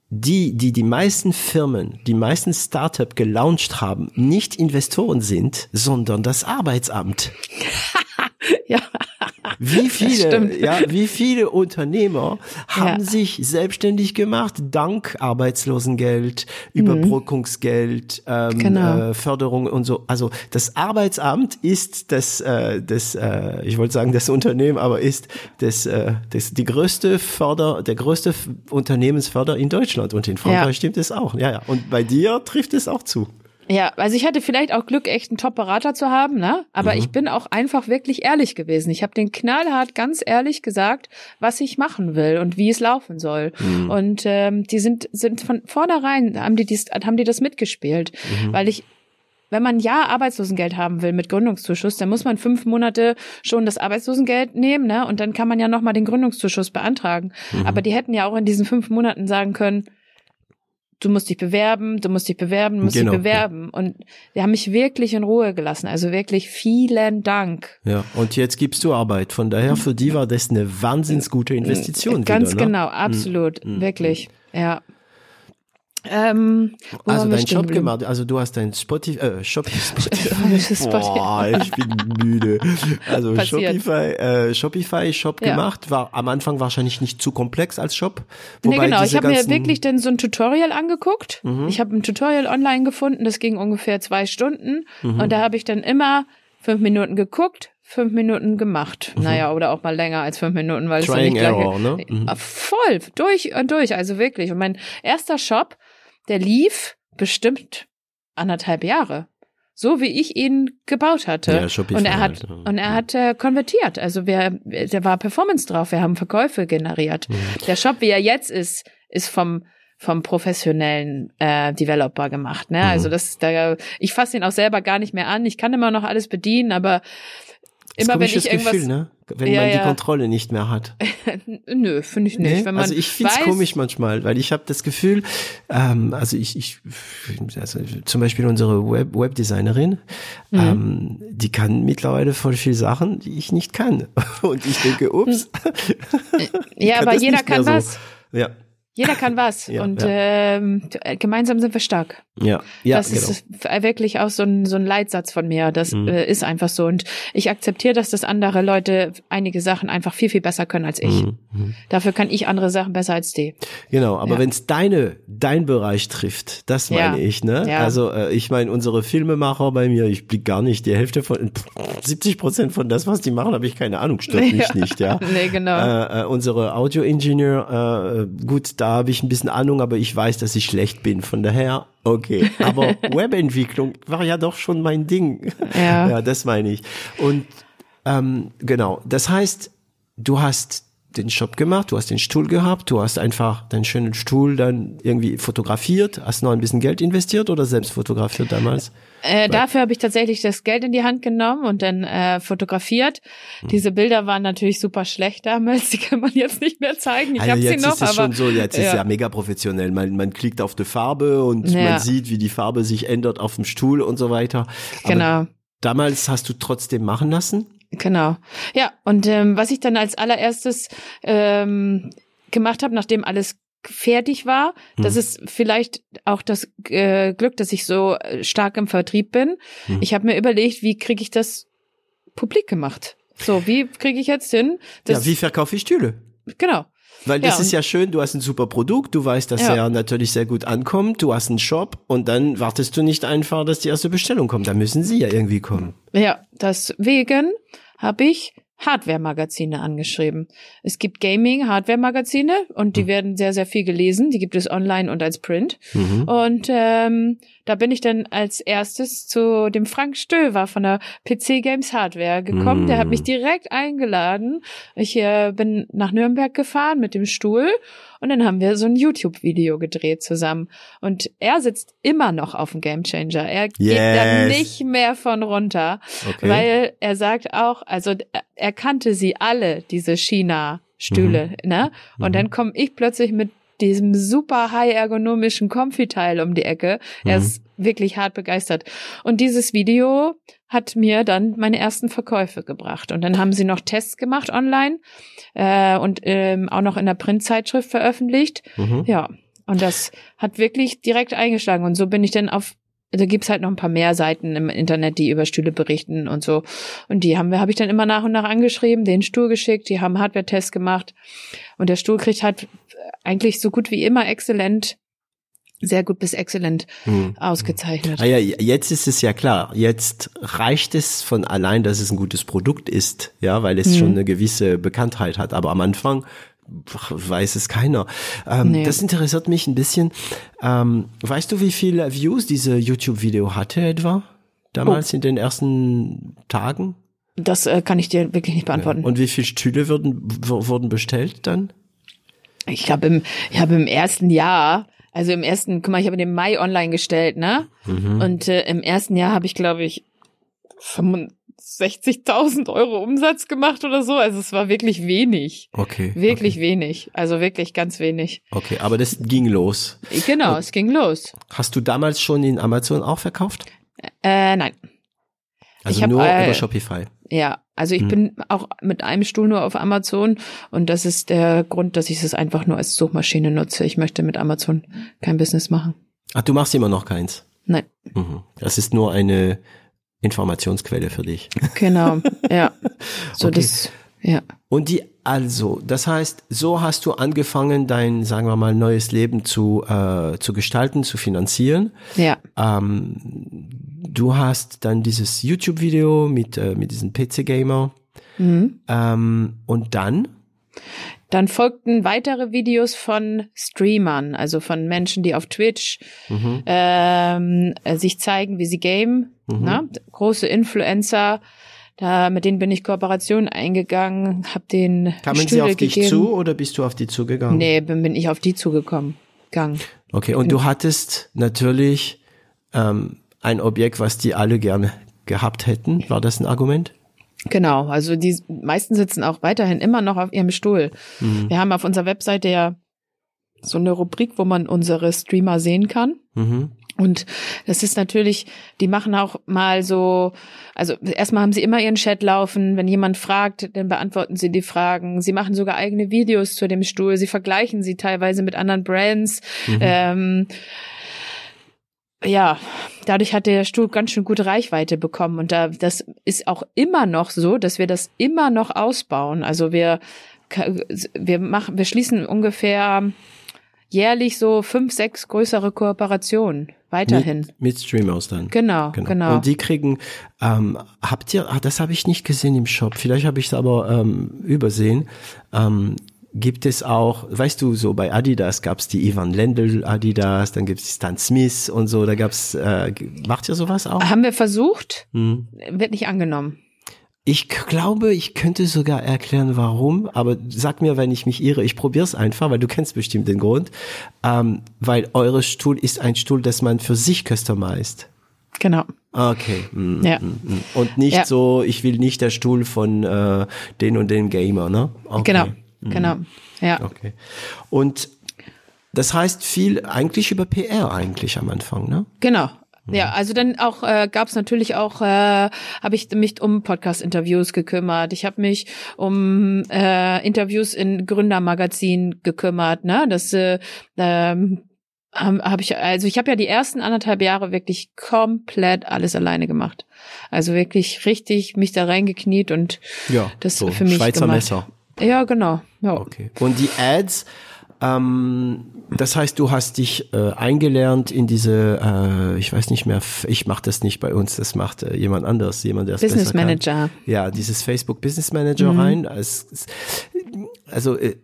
die, die die meisten Firmen, die meisten Startup gelauncht haben, nicht Investoren sind, sondern das Arbeitsamt. Ja, Wie viele, ja, wie viele Unternehmer haben Ja. sich selbstständig gemacht dank Arbeitslosengeld, Überbrückungsgeld, ähm, Mhm. Genau. äh, Förderung und so. Also das Arbeitsamt ist das, äh, das, äh, ich wollte sagen das Unternehmen, aber ist das, äh, das die größte Förder, der größte Unternehmensförder in Deutschland und in Frankreich Ja. stimmt es auch. Ja, ja. Und bei dir trifft es auch zu. Ja, also ich hatte vielleicht auch Glück, echt einen Top-Berater zu haben, ne? Aber ich bin auch einfach wirklich ehrlich gewesen. Ich habe den knallhart ganz ehrlich gesagt, was ich machen will und wie es laufen soll. Und ähm, die sind sind von vornherein haben die dies, haben die das mitgespielt, weil ich wenn man ja Arbeitslosengeld haben will mit Gründungszuschuss, dann muss man fünf Monate schon das Arbeitslosengeld nehmen, ne? Und dann kann man ja noch mal den Gründungszuschuss beantragen. Aber die hätten ja auch in diesen fünf Monaten sagen können, du musst dich bewerben, du musst dich bewerben, du musst Genau, dich bewerben. Und die haben mich wirklich in Ruhe gelassen. Also wirklich vielen Dank. Ja, und jetzt gibst du Arbeit. Von daher, für die war das eine wahnsinns gute Investition. Ganz wieder, ne? genau, absolut, wirklich. Ja. Ähm, Also dein geblieben? gemacht, also du hast dein Spotify, äh, Shop, Spotify. Boah, ich bin müde. Also Passiert. Shopify, äh, Shopify Shop Ja. gemacht, war am Anfang wahrscheinlich nicht zu komplex als Shop. Nee, Wobei genau. Ich habe mir wirklich dann so ein Tutorial angeguckt. Ich habe ein Tutorial online gefunden, das ging ungefähr zwei Stunden. Und da habe ich dann immer fünf Minuten geguckt, fünf Minuten gemacht. Naja, oder auch mal länger als fünf Minuten, weil es ja Trying nicht gleich Error, ne? Mhm. Äh, Voll, durch und durch, also wirklich. Und mein erster Shop, der lief bestimmt anderthalb Jahre. So wie ich ihn gebaut hatte. Ja, Shopify und er hat, halt, ja. und er hat äh, konvertiert. Also wir, der war Performance drauf. Wir haben Verkäufe generiert. Mhm. Der Shop, wie er jetzt ist, ist vom vom professionellen äh, Developer gemacht. Mhm. Ne? Also das, da, ich fasse ihn auch selber gar nicht mehr an. Ich kann immer noch alles bedienen, aber immer wenn komisches ich irgendwas, Gefühl, ne? Wenn Ja, man die ja. Kontrolle nicht mehr hat. nö, finde ich nicht. Nee? Wenn man also ich find's weiß, komisch manchmal, weil ich habe das Gefühl, ähm, also ich, ich also zum Beispiel unsere Web Webdesignerin, Mhm. ähm, die kann mittlerweile voll viel Sachen, die ich nicht kann. Und ich denke, ups. ich Ja, aber jeder kann so. was. Ja, Jeder kann was. Ja, und ja. Ähm, t- gemeinsam sind wir stark. ja, ja, das genau. ist wirklich auch so ein, so ein Leitsatz von mir. Das äh, ist einfach so. Und ich akzeptiere, dass das andere Leute einige Sachen einfach viel, viel besser können als ich. Mhm, Mhm. Dafür kann ich andere Sachen besser als die. Genau, aber ja. wenn es deine, dein Bereich trifft, das meine ich, ne? Ja. Also äh, ich meine, unsere Filmemacher bei mir, ich blick gar nicht die Hälfte von 70 Prozent von das, was die machen, habe ich keine Ahnung, stört mich nicht, ja. nee, genau. Äh, äh, unsere Audio-Ingenieur, äh, gut, da habe ich ein bisschen Ahnung, aber ich weiß, dass ich schlecht bin. Von daher, okay. Aber Webentwicklung war ja doch schon mein Ding. Ja, ja das meine ich. Und ähm, genau, das heißt, du hast den Shop gemacht, du hast den Stuhl gehabt, du hast einfach deinen schönen Stuhl dann irgendwie fotografiert, hast noch ein bisschen Geld investiert oder selbst fotografiert damals? Äh, dafür habe ich tatsächlich das Geld in die Hand genommen und dann äh, fotografiert. Hm. Diese Bilder waren natürlich super schlecht damals, die kann man jetzt nicht mehr zeigen. Ich also habe sie noch, ist es aber schon so, jetzt ja. ist ja mega professionell. Man, man klickt auf die Farbe und ja. man sieht, wie die Farbe sich ändert auf dem Stuhl und so weiter. Aber genau. Damals hast du trotzdem machen lassen? Genau. Ja, und ähm, was ich dann als allererstes ähm, gemacht habe, nachdem alles fertig war, hm. das ist vielleicht auch das äh, Glück, dass ich so äh, stark im Vertrieb bin. Hm. Ich habe mir überlegt, wie kriege ich das publik gemacht? So, wie kriege ich jetzt hin? ja, wie verkaufe ich Stühle? Genau. Weil das ja, ist ja schön, du hast ein super Produkt, du weißt, dass ja. er natürlich sehr gut ankommt, du hast einen Shop und dann wartest du nicht einfach, dass die erste Bestellung kommt. Da müssen sie ja irgendwie kommen. Ja, deswegen habe ich Hardware-Magazine angeschrieben. Es gibt Gaming-Hardware-Magazine und die mhm. werden sehr, sehr viel gelesen. Die gibt es online und als Print. Mhm. Und ähm, da bin ich dann als erstes zu dem Frank Stöver von der PC Games Hardware gekommen. Mhm. Der hat mich mhm. direkt eingeladen. Ich äh, bin nach Nürnberg gefahren mit dem Stuhl und dann haben wir so ein YouTube-Video gedreht zusammen. Und er sitzt immer noch auf dem Gamechanger. Er yes. geht da nicht mehr von runter, okay. weil er sagt auch, also er kannte sie alle, diese China-Stühle, mhm. ne? Und mhm. dann komme ich plötzlich mit diesem super high ergonomischen Comfy-Teil um die Ecke. Mhm. Er ist wirklich hart begeistert. Und dieses Video hat mir dann meine ersten Verkäufe gebracht. Und dann haben sie noch Tests gemacht online äh, und ähm, auch noch in der Printzeitschrift veröffentlicht. Mhm. Ja, und das hat wirklich direkt eingeschlagen. Und so bin ich dann auf da gibt's halt noch ein paar mehr Seiten im Internet, die über Stühle berichten und so. Und die haben wir, habe ich dann immer nach und nach angeschrieben, den Stuhl geschickt, die haben Hardware-Tests gemacht. Und der Stuhl kriegt halt eigentlich so gut wie immer exzellent sehr gut bis exzellent hm. ausgezeichnet. Ah ja, jetzt ist es ja klar. Jetzt reicht es von allein, dass es ein gutes Produkt ist, ja, weil es hm. schon eine gewisse Bekanntheit hat. Aber am Anfang weiß es keiner. Ähm, nee. Das interessiert mich ein bisschen. Ähm, weißt du, wie viele Views diese YouTube-Video hatte etwa? Damals oh. in den ersten Tagen? Das äh, kann ich dir wirklich nicht beantworten. Ja. Und wie viele Stühle wurden, wurden bestellt dann? Ich habe im, ich habe im ersten Jahr also im ersten, guck mal, ich habe den Mai online gestellt, ne? Mhm. Und äh, im ersten Jahr habe ich, glaube ich, 65.000 Euro Umsatz gemacht oder so. Also es war wirklich wenig. Okay. Wirklich okay. wenig. Also wirklich ganz wenig. Okay, aber das ging los. Genau, Und es ging los. Hast du damals schon in Amazon auch verkauft? Äh, nein. Also hab, nur äh, über Shopify. Ja, also ich hm. bin auch mit einem Stuhl nur auf Amazon und das ist der Grund, dass ich es einfach nur als Suchmaschine nutze. Ich möchte mit Amazon kein Business machen. Ach, du machst immer noch keins? Nein. Mhm. Das ist nur eine Informationsquelle für dich. Genau, ja. So okay. das, ja. Und die also, das heißt, so hast du angefangen, dein, sagen wir mal, neues Leben zu, äh, zu gestalten, zu finanzieren. Ja. Ähm, du hast dann dieses YouTube-Video mit, äh, mit diesem PC-Gamer. Mhm. Ähm, und dann? Dann folgten weitere Videos von Streamern, also von Menschen, die auf Twitch mhm. ähm, äh, sich zeigen, wie sie game. Mhm. Na? Große Influencer da, mit denen bin ich Kooperationen eingegangen, hab den Kamen Stühle sie auf gegeben. dich zu oder bist du auf die zugegangen? Nee, bin, bin ich auf die zugekommen. Gang. Okay, und du hattest natürlich ähm, ein Objekt, was die alle gerne gehabt hätten. War das ein Argument? Genau, also die meisten sitzen auch weiterhin immer noch auf ihrem Stuhl. Mhm. Wir haben auf unserer Webseite ja so eine Rubrik, wo man unsere Streamer sehen kann. Mhm. Und das ist natürlich, die machen auch mal so, also erstmal haben sie immer ihren Chat laufen. Wenn jemand fragt, dann beantworten sie die Fragen. Sie machen sogar eigene Videos zu dem Stuhl. Sie vergleichen sie teilweise mit anderen Brands. Mhm. Ähm, ja, dadurch hat der Stuhl ganz schön gute Reichweite bekommen. Und da, das ist auch immer noch so, dass wir das immer noch ausbauen. Also wir wir machen, wir schließen ungefähr jährlich so fünf, sechs größere Kooperationen weiterhin. Mit, mit Streamers dann. Genau, genau, genau. Und die kriegen, ähm, habt ihr, ah, das habe ich nicht gesehen im Shop, vielleicht habe ich es aber ähm, übersehen. Ähm, gibt es auch, weißt du, so bei Adidas gab's die Ivan Lendl Adidas, dann gibt's die Stan Smith und so, da gab's, äh, macht ihr sowas auch? Haben wir versucht, hm. wird nicht angenommen. Ich glaube, ich könnte sogar erklären, warum, aber sag mir, wenn ich mich irre. Ich probiere es einfach, weil du kennst bestimmt den Grund. Ähm, weil eure Stuhl ist ein Stuhl, das man für sich customized. Genau. Okay. Mm, ja. Mm, mm. Und nicht ja. so, ich will nicht der Stuhl von äh, den und den Gamer, ne? Okay. Genau. Mm. Genau. Ja. Okay. Und das heißt viel eigentlich über PR eigentlich am Anfang, ne? Genau. Ja, mhm. also dann auch äh, gab es natürlich auch, äh, habe ich mich um Podcast-Interviews gekümmert. Ich habe mich um äh, Interviews in Gründermagazin gekümmert. Ne, das äh, ähm, habe ich, also ich habe ja die ersten anderthalb Jahre wirklich komplett alles alleine gemacht. Also wirklich richtig mich da reingekniet und ja, das so für mich Schweizer gemacht. Messer. Ja, genau. Ja. Okay. Und die Ads ähm, das heißt, du hast dich äh, eingelernt in diese, äh, ich weiß nicht mehr, ich mache das nicht bei uns, das macht äh, jemand anderes, jemand, der es Business Manager. Kann. Ja, dieses Facebook Business Manager mhm. rein. Es, also äh,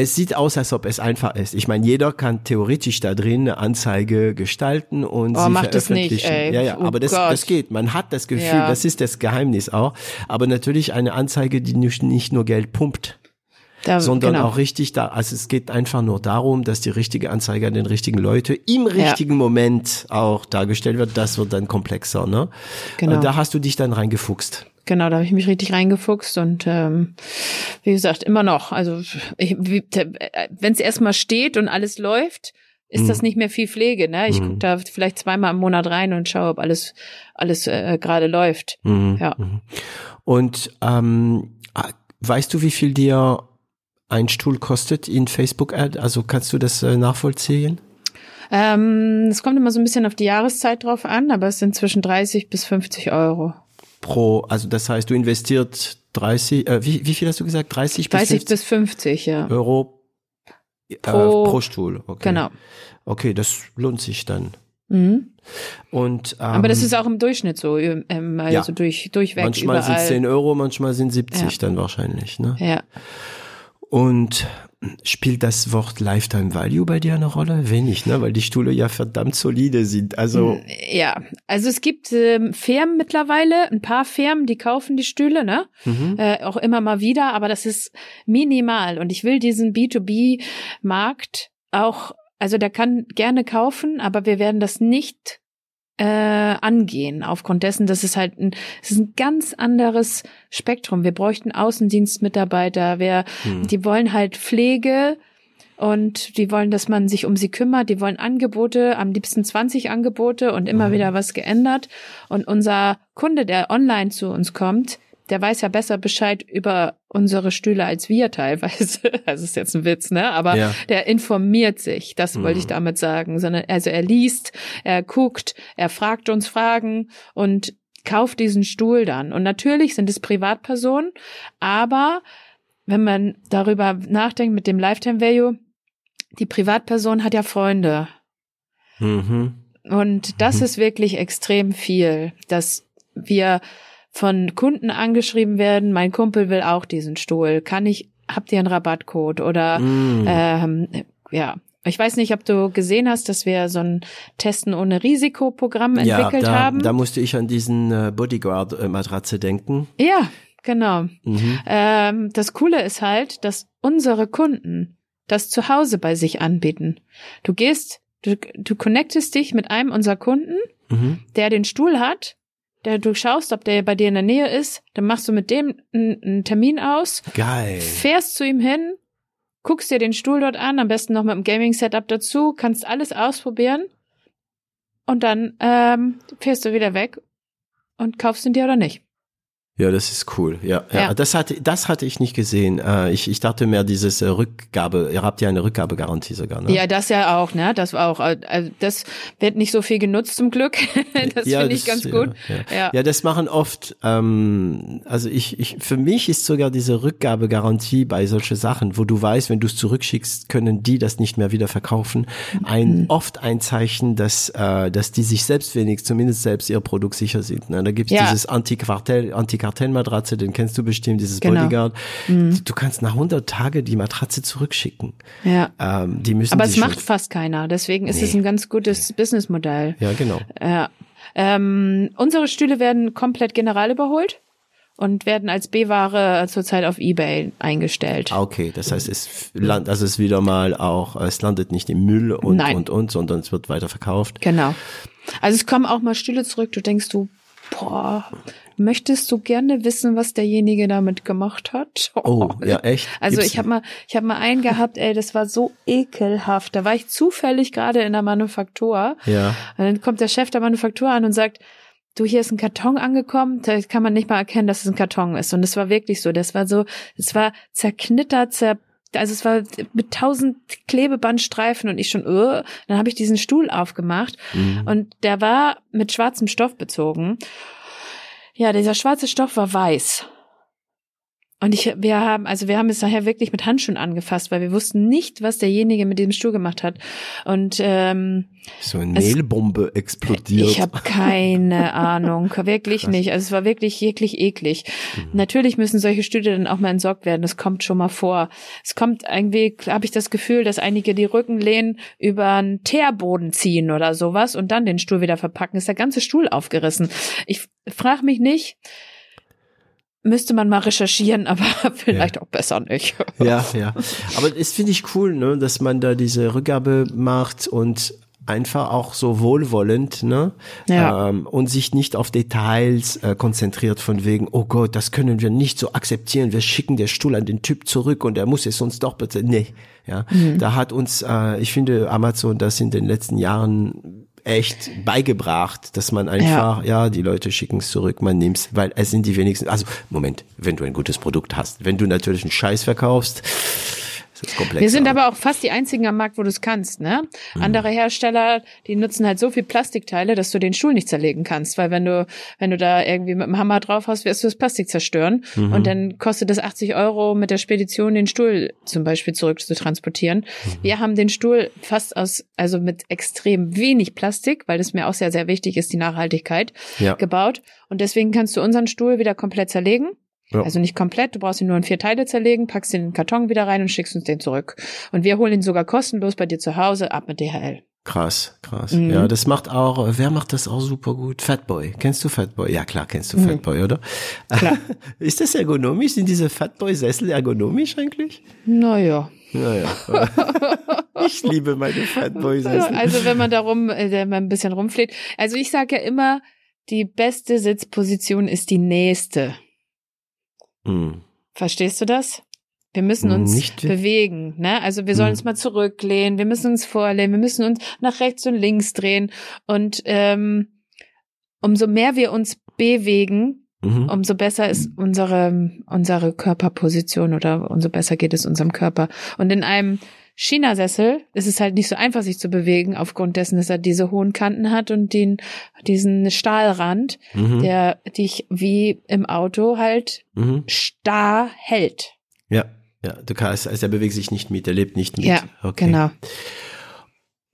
es sieht aus, als ob es einfach ist. Ich meine, jeder kann theoretisch da drin eine Anzeige gestalten und oh, sie macht veröffentlichen. Das nicht, ey. Ja, ja, oh aber das, das geht. Man hat das Gefühl, ja. das ist das Geheimnis auch. Aber natürlich eine Anzeige, die nicht nur Geld pumpt. Da, sondern genau. auch richtig da, also es geht einfach nur darum, dass die richtige Anzeige an den richtigen Leute im richtigen ja. Moment auch dargestellt wird. Das wird dann komplexer, ne? Genau. Und da hast du dich dann reingefuchst. Genau, da habe ich mich richtig reingefuchst und ähm, wie gesagt, immer noch. Also wenn es erstmal steht und alles läuft, ist mhm. das nicht mehr viel Pflege. Ne? Ich mhm. gucke da vielleicht zweimal im Monat rein und schaue, ob alles alles äh, gerade läuft. Mhm. Ja. Mhm. Und ähm, weißt du, wie viel dir ein Stuhl kostet in Facebook Ad? Also kannst du das äh, nachvollziehen? Ähm, es kommt immer so ein bisschen auf die Jahreszeit drauf an, aber es sind zwischen 30 bis 50 Euro. Pro, also das heißt, du investiert 30, äh, wie, wie viel hast du gesagt? 30 bis 30 bis 50, ja. Euro äh, pro, pro Stuhl. Okay. Genau. Okay, das lohnt sich dann. Mhm. Und, ähm, Aber das ist auch im Durchschnitt so, ähm, also ja. durch, durchweg Manchmal sind 10 Euro, manchmal sind 70 ja. dann wahrscheinlich, ne? Ja. Und spielt das Wort Lifetime Value bei dir eine Rolle? Wenig, ne? Weil die Stühle ja verdammt solide sind. Also hm, ja, also es gibt ähm, Firmen mittlerweile, ein paar Firmen, die kaufen die Stühle, ne? Mhm. Äh, auch immer mal wieder, aber das ist minimal. Und ich will diesen B2B-Markt auch, also der kann gerne kaufen, aber wir werden das nicht äh, angehen, aufgrund dessen, dass es halt ein, es ist ein ganz anderes Spektrum. Wir bräuchten Außendienstmitarbeiter, wir, hm. die wollen halt Pflege und die wollen, dass man sich um sie kümmert, die wollen Angebote, am liebsten 20 Angebote und immer mhm. wieder was geändert. Und unser Kunde, der online zu uns kommt, der weiß ja besser Bescheid über unsere Stühle als wir teilweise. Das ist jetzt ein Witz, ne? Aber ja. der informiert sich, das mhm. wollte ich damit sagen. Sondern also er liest, er guckt, er fragt uns Fragen und kauft diesen Stuhl dann. Und natürlich sind es Privatpersonen, aber wenn man darüber nachdenkt mit dem Lifetime Value, die Privatperson hat ja Freunde. Mhm. Und das mhm. ist wirklich extrem viel, dass wir von Kunden angeschrieben werden, mein Kumpel will auch diesen Stuhl, kann ich, habt ihr einen Rabattcode oder mm. ähm, ja, ich weiß nicht, ob du gesehen hast, dass wir so ein Testen ohne Risikoprogramm entwickelt ja, da, haben. Da musste ich an diesen äh, Bodyguard-Matratze denken. Ja, genau. Mhm. Ähm, das Coole ist halt, dass unsere Kunden das zu Hause bei sich anbieten. Du gehst, du, du connectest dich mit einem unserer Kunden, mhm. der den Stuhl hat der, du schaust, ob der bei dir in der Nähe ist, dann machst du mit dem einen Termin aus. Geil. Fährst zu ihm hin, guckst dir den Stuhl dort an, am besten noch mit dem Gaming-Setup dazu, kannst alles ausprobieren und dann ähm, fährst du wieder weg und kaufst ihn dir oder nicht. Ja, das ist cool. Ja, ja. Ja. Das hatte, das hatte ich nicht gesehen. Äh, Ich, ich dachte mehr dieses äh, Rückgabe. Ihr habt ja eine Rückgabegarantie sogar, ne? Ja, das ja auch, ne? Das war auch, äh, also das wird nicht so viel genutzt zum Glück. das Ja, finde ich das- ganz gut. Ja, ja. Ja. das machen oft. Ähm, also ich, ich, für mich ist sogar diese Rückgabegarantie bei solche Sachen, wo du weißt, wenn du es zurückschickst, können die das nicht mehr wieder verkaufen. Ein Mhm. oft ein Zeichen, dass, äh, dass die sich selbst wenig, zumindest selbst ihr Produkt sicher sind. Ne? Da gibt's Ja. dieses Antiquartell, Antikartellmatratze, den kennst du bestimmt, dieses Genau. Bodyguard. Du kannst nach 100 Tage die Matratze zurückschicken. Ja. Ähm, die müssen Aber es macht fast keiner. Deswegen ist es Nee. ein ganz gutes Businessmodell. ja genau. Ja. Ähm, unsere Stühle werden komplett general überholt und werden als B-Ware zurzeit auf Ebay eingestellt. Ah, Okay, das heißt, es land, also es wieder mal auch, es landet nicht im Müll und Nein. und und, sondern es wird weiter verkauft. Genau. Also es kommen auch mal Stühle zurück. Du denkst du, boah, möchtest du gerne wissen, was derjenige damit gemacht hat? Oh, ja, echt? Also Gibt's- ich habe mal, ich habe mal einen gehabt, ey, das war so ekelhaft. Da war ich zufällig gerade in der Manufaktur. Ja, Und dann kommt der Chef der Manufaktur an und sagt, du, hier ist ein Karton angekommen, da kann man nicht mal erkennen, dass es ein Karton ist. Und es war wirklich so, das war so, es war zerknittert, zer, also es war mit tausend Klebebandstreifen und ich schon, uh, dann habe ich diesen Stuhl aufgemacht Mhm. und der war mit schwarzem Stoff bezogen. Ja, dieser schwarze Stoff war weiß. Und ich, wir haben, also wir haben es nachher wirklich mit Handschuhen angefasst, weil wir wussten nicht, was derjenige mit diesem Stuhl gemacht hat. Und ähm, so eine Mehlbombe explodiert. ich habe keine Ahnung, wirklich Krass. nicht. Also es war wirklich wirklich eklig. Natürlich müssen solche Stühle dann auch mal entsorgt werden. Das kommt schon mal vor. Es kommt irgendwie, habe ich das Gefühl, dass einige die Rückenlehnen über einen Teerboden ziehen oder sowas und dann den Stuhl wieder verpacken. Ist der ganze Stuhl aufgerissen. Ich frage mich nicht. Müsste man mal recherchieren, aber vielleicht auch besser nicht. ja, ja. Aber das finde ich cool, ne, dass man da diese Rückgabe macht und einfach auch so wohlwollend, ne? Ja. Ähm, und sich nicht auf Details äh, konzentriert von wegen, oh Gott, das können wir nicht so akzeptieren. Wir schicken der Stuhl an den Typ zurück und er muss es uns doch bezahlen. Nee, ja. Mhm. Da hat uns, äh, ich finde, Amazon das in den letzten Jahren echt beigebracht, dass man einfach, ja, die Leute schicken es zurück, man nimmt's, weil es sind die wenigsten, also Moment, wenn du ein gutes Produkt hast, wenn du natürlich einen Scheiß verkaufst, es. Wir sind aber auch fast die einzigen am Markt, wo du es kannst, ne? Mhm. Andere Hersteller, die nutzen halt so viel Plastikteile, dass du den Stuhl nicht zerlegen kannst, weil wenn du, wenn du da irgendwie mit dem Hammer drauf hast, wirst du das Plastik zerstören Mhm. und dann kostet es 80 Euro mit der Spedition den Stuhl zum Beispiel zurück zu transportieren. Mhm. Wir haben den Stuhl fast aus, also mit extrem wenig Plastik, weil das mir auch sehr, sehr wichtig ist, die Nachhaltigkeit, Ja. gebaut und deswegen kannst du unseren Stuhl wieder komplett zerlegen. Ja. Also nicht komplett, du brauchst ihn nur in vier Teile zerlegen, packst ihn in den Karton wieder rein und schickst uns den zurück. Und wir holen ihn sogar kostenlos bei dir zu Hause ab mit DHL. Krass, krass. Mhm. Ja, das macht auch, wer macht das auch super gut? Fatboy. Kennst du Fatboy? Ja, klar, kennst du Fatboy, oder? Mhm. Klar. Ist das ergonomisch? Sind diese Fatboy-Sessel ergonomisch eigentlich? Naja. Naja. ich liebe meine Fatboy-Sessel. Also wenn man darum äh, wenn man ein bisschen rumfleht. Also ich sage ja immer, die beste Sitzposition ist die nächste. Hm. Verstehst du das? Wir müssen uns Nicht bewegen, ne? Also wir sollen Hm. uns mal zurücklehnen, wir müssen uns vorlehnen, wir müssen uns nach rechts und links drehen. Und ähm, umso mehr wir uns bewegen, Mhm. umso besser ist unsere, unsere Körperposition oder umso besser geht es unserem Körper. Und in einem China-Sessel ist es halt nicht so einfach, sich zu bewegen, aufgrund dessen, dass er diese hohen Kanten hat und den, diesen Stahlrand, Mhm. der dich wie im Auto halt Mhm. starr hält. Ja, ja, du kannst, also er bewegt sich nicht mit, er lebt nicht mit. Ja, okay. genau.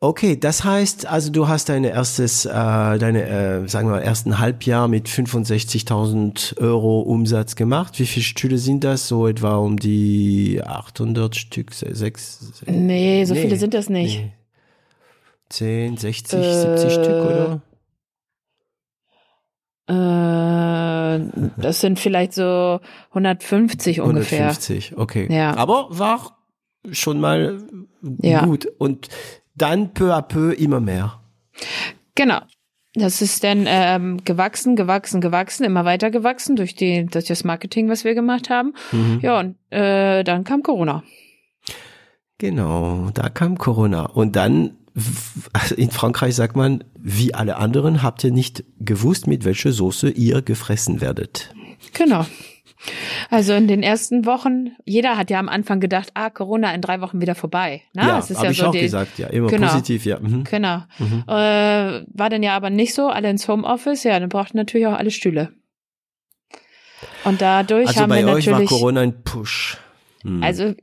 Okay, das heißt, also du hast deine erstes, äh, deine, äh, sagen wir mal, ersten Halbjahr mit 65.000 Euro Umsatz gemacht. Wie viele Stühle sind das? So etwa um die 800 Stück, se- sechs? Nee, so Nee, viele sind das nicht. nee. 10, 60, Äh, 70 Stück, oder? Äh, das sind vielleicht so 150 ungefähr. 150, okay. Ja. Aber war schon mal Ja. gut. Und dann peu à peu immer mehr. Genau. Das ist dann ähm, gewachsen, gewachsen, gewachsen, immer weiter gewachsen durch die durch das Marketing, was wir gemacht haben. Mhm. Ja, und äh, dann kam Corona. Genau, da kam Corona. Und dann, also in Frankreich sagt man, wie alle anderen habt ihr nicht gewusst, mit welcher Soße ihr gefressen werdet. Genau. Also in den ersten Wochen, jeder hat ja am Anfang gedacht, ah, Corona in drei Wochen wieder vorbei. Na, ja, es ist ja ich so auch die, gesagt, ja, immer Genau. positiv, ja. Mhm. Genau. Mhm. Äh, war dann ja aber nicht so, alle ins Homeoffice, ja, dann brauchten natürlich auch alle Stühle. Und dadurch Also haben bei wir euch war natürlich, Corona ein Push. Mhm. also, äh,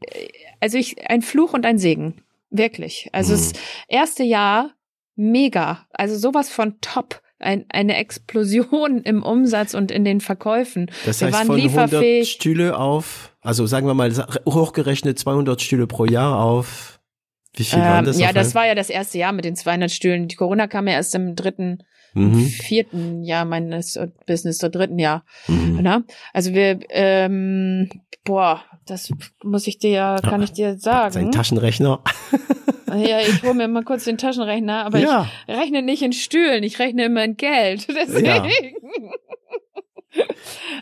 also ich, ein Fluch und ein Segen. Wirklich. Also Mhm. das erste Jahr mega. Also sowas von top. Ein, eine Explosion im Umsatz und in den Verkäufen. das wir heißt waren von 100 lieferfähig. Stühle auf, also sagen wir mal hochgerechnet 200 Stühle pro Jahr auf. Wie viel waren Ähm, das? ja, das war ja das erste Jahr mit den 200 Stühlen. Die Corona kam ja erst im dritten, Mhm. vierten Jahr meines Business, der dritten Jahr. Mhm. Also wir, ähm, boah, das muss ich dir ja, kann ich dir sagen. Sein Taschenrechner. Ja, ich hole mir mal kurz den Taschenrechner, aber ja. ich rechne nicht in Stühlen, ich rechne immer in Geld. Deswegen.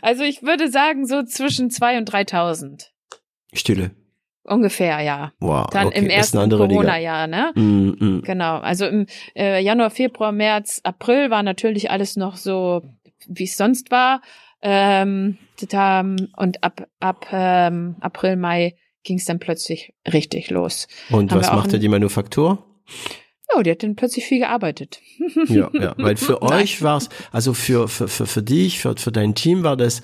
Also ich würde sagen, so zwischen zwei und 3.000. Stühle. Ungefähr, ja. Wow. Dann okay. im ersten. Corona-Jahr, ne? Mhm, mhm. Genau. Also im äh, Januar, Februar, März, April war natürlich alles noch so, wie es sonst war. Ähm, und ab, ab ähm, April, Mai ging es dann plötzlich richtig los. Und Haben was machte die Manufaktur? Oh, die hat dann plötzlich viel gearbeitet. Ja, ja, weil für euch war es, also für, für, für, für dich, für, für dein Team war das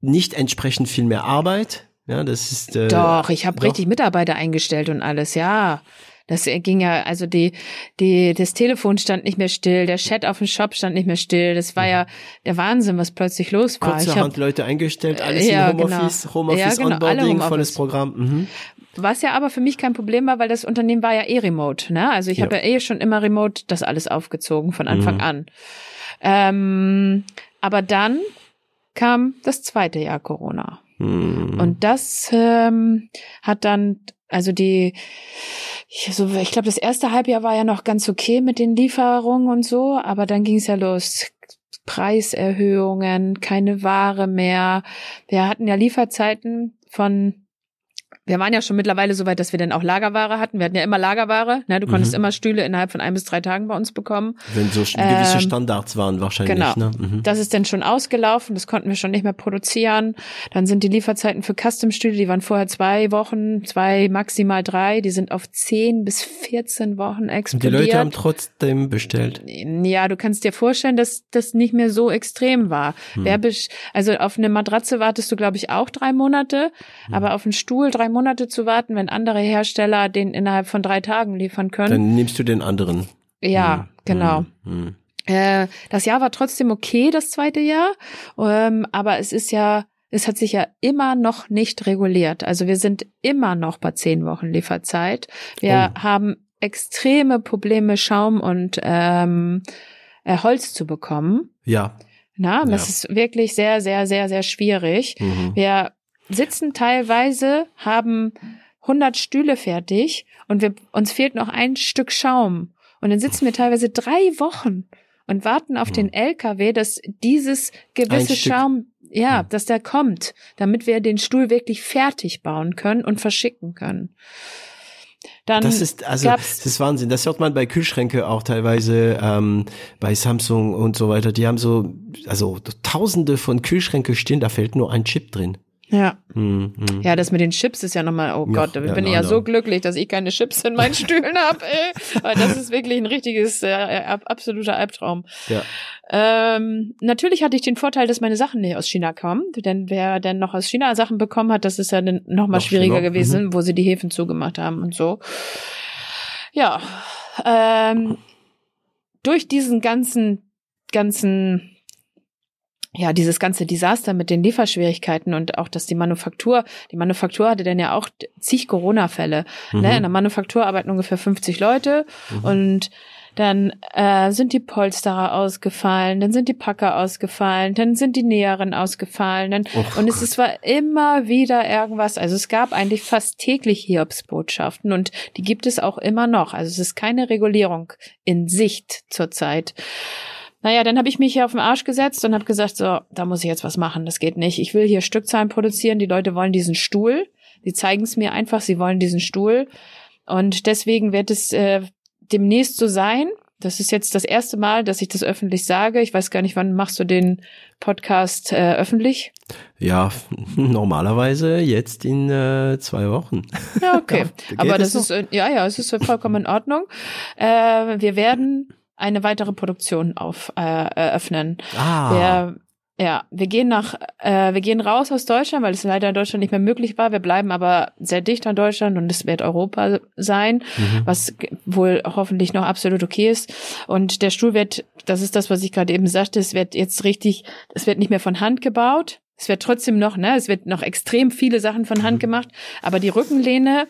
nicht entsprechend viel mehr Arbeit. Ja, das ist äh, Doch, ich habe richtig Mitarbeiter eingestellt und alles, ja. Das ging ja, also die, die, das Telefon stand nicht mehr still, der Chat auf dem Shop stand nicht mehr still. Das war ja der Wahnsinn, was plötzlich los war. Ich hab, kurzerhand Leute eingestellt, alles Ja, im Homeoffice, genau. Homeoffice Ja, genau, Onboarding, volles Programm. Mhm. was ja aber für mich kein Problem war, weil das Unternehmen war ja eh remote. Ne? Also ich Ja. habe ja eh schon immer remote das alles aufgezogen von Anfang Mhm. an. Ähm, aber dann kam das zweite Jahr Corona. Mhm. Und das ähm, hat dann, also die, ich, so, ich glaube, das erste Halbjahr war ja noch ganz okay mit den Lieferungen und so, aber dann ging es ja los. Preiserhöhungen, keine Ware mehr. Wir hatten ja Lieferzeiten von wir waren ja schon mittlerweile so weit, dass wir dann auch Lagerware hatten. Wir hatten ja immer Lagerware. Ne? Du konntest Mhm. immer Stühle innerhalb von ein bis drei Tagen bei uns bekommen. Wenn so gewisse Ähm, Standards waren wahrscheinlich. genau. Ne? Mhm. Das ist dann schon ausgelaufen, das konnten wir schon nicht mehr produzieren. Dann sind die Lieferzeiten für Custom-Stühle, die waren vorher zwei Wochen, zwei, maximal drei, die sind auf zehn bis 14 Wochen Und die explodiert. Leute haben trotzdem bestellt. ja, du kannst dir vorstellen, dass das nicht mehr so extrem war. Hm. Wer besch- also auf eine Matratze wartest du, glaube ich, auch drei Monate, Hm. aber auf einen Stuhl drei Monate zu warten, wenn andere Hersteller den innerhalb von drei Tagen liefern können. Dann nimmst du den anderen. ja, Mhm. genau. Mhm. Äh, das Jahr war trotzdem okay, das zweite Jahr, ähm, aber es ist ja, es hat sich ja immer noch nicht reguliert. Also wir sind immer noch bei zehn Wochen Lieferzeit. Wir Oh. haben extreme Probleme, Schaum und ähm, äh, Holz zu bekommen. Ja. Na, das Ja. ist wirklich sehr, sehr, sehr, sehr schwierig. Mhm. Wir sitzen teilweise, haben 100 Stühle fertig und wir, uns fehlt noch ein Stück Schaum. Und dann sitzen wir teilweise drei Wochen und warten auf den LKW, dass dieses gewisse Ein Stück. Schaum, ja, dass der kommt, damit wir den Stuhl wirklich fertig bauen können und verschicken können. Dann Das ist also das ist Wahnsinn. Das hört man bei Kühlschränke auch teilweise ähm, bei Samsung und so weiter. Die haben so also Tausende von Kühlschränke stehen. Da fällt nur ein Chip drin. Ja, Hm, hm. ja, das mit den Chips ist ja nochmal, oh Gott, da ja, bin ich ja so glücklich, dass ich keine Chips in meinen Stühlen habe, ey. Weil das ist wirklich ein richtiges, äh, ab- absoluter Albtraum. Ja. Ähm, natürlich hatte ich den Vorteil, dass meine Sachen nicht aus China kamen, denn wer denn noch aus China Sachen bekommen hat, das ist ja dann noch schwieriger schlimmer. gewesen, wo sie die Häfen zugemacht haben und so. Ja, ähm, durch diesen ganzen, ganzen, ja, dieses ganze Desaster mit den Lieferschwierigkeiten und auch, dass die Manufaktur, die Manufaktur hatte dann ja auch zig Corona-Fälle. Mhm. Ne? In der Manufaktur arbeiten ungefähr 50 Leute Mhm. und dann äh, sind die Polsterer ausgefallen, dann sind die Packer ausgefallen, dann sind die Näheren ausgefallen, dann, Och und es ist war immer wieder irgendwas. Also es gab eigentlich fast täglich Hiobsbotschaften und die gibt es auch immer noch. Also es ist keine Regulierung in Sicht zurzeit. Naja, dann habe ich mich hier auf den Arsch gesetzt und habe gesagt, so, da muss ich jetzt was machen, das geht nicht. Ich will hier Stückzahlen produzieren, die Leute wollen diesen Stuhl, die zeigen es mir einfach, sie wollen diesen Stuhl. Und deswegen wird es äh, demnächst so sein, das ist jetzt das erste Mal, dass ich das öffentlich sage. Ich weiß gar nicht, wann machst du den Podcast äh, öffentlich? Ja, normalerweise jetzt in äh, zwei Wochen. Ja, okay. Aber das ist, äh, ja, ja, es ist vollkommen in Ordnung. Äh, wir werden eine weitere Produktion auf äh, eröffnen. Ah. Wir ja, wir gehen nach, äh, wir gehen raus aus Deutschland, weil es leider in Deutschland nicht mehr möglich war. Wir bleiben aber sehr dicht an Deutschland und es wird Europa sein, mhm. was wohl hoffentlich noch absolut okay ist. Und der Stuhl wird, das ist das, was ich gerade eben sagte, es wird jetzt richtig, es wird nicht mehr von Hand gebaut. Es wird trotzdem noch, ne, es wird noch extrem viele Sachen von Hand mhm. gemacht, aber die Rückenlehne,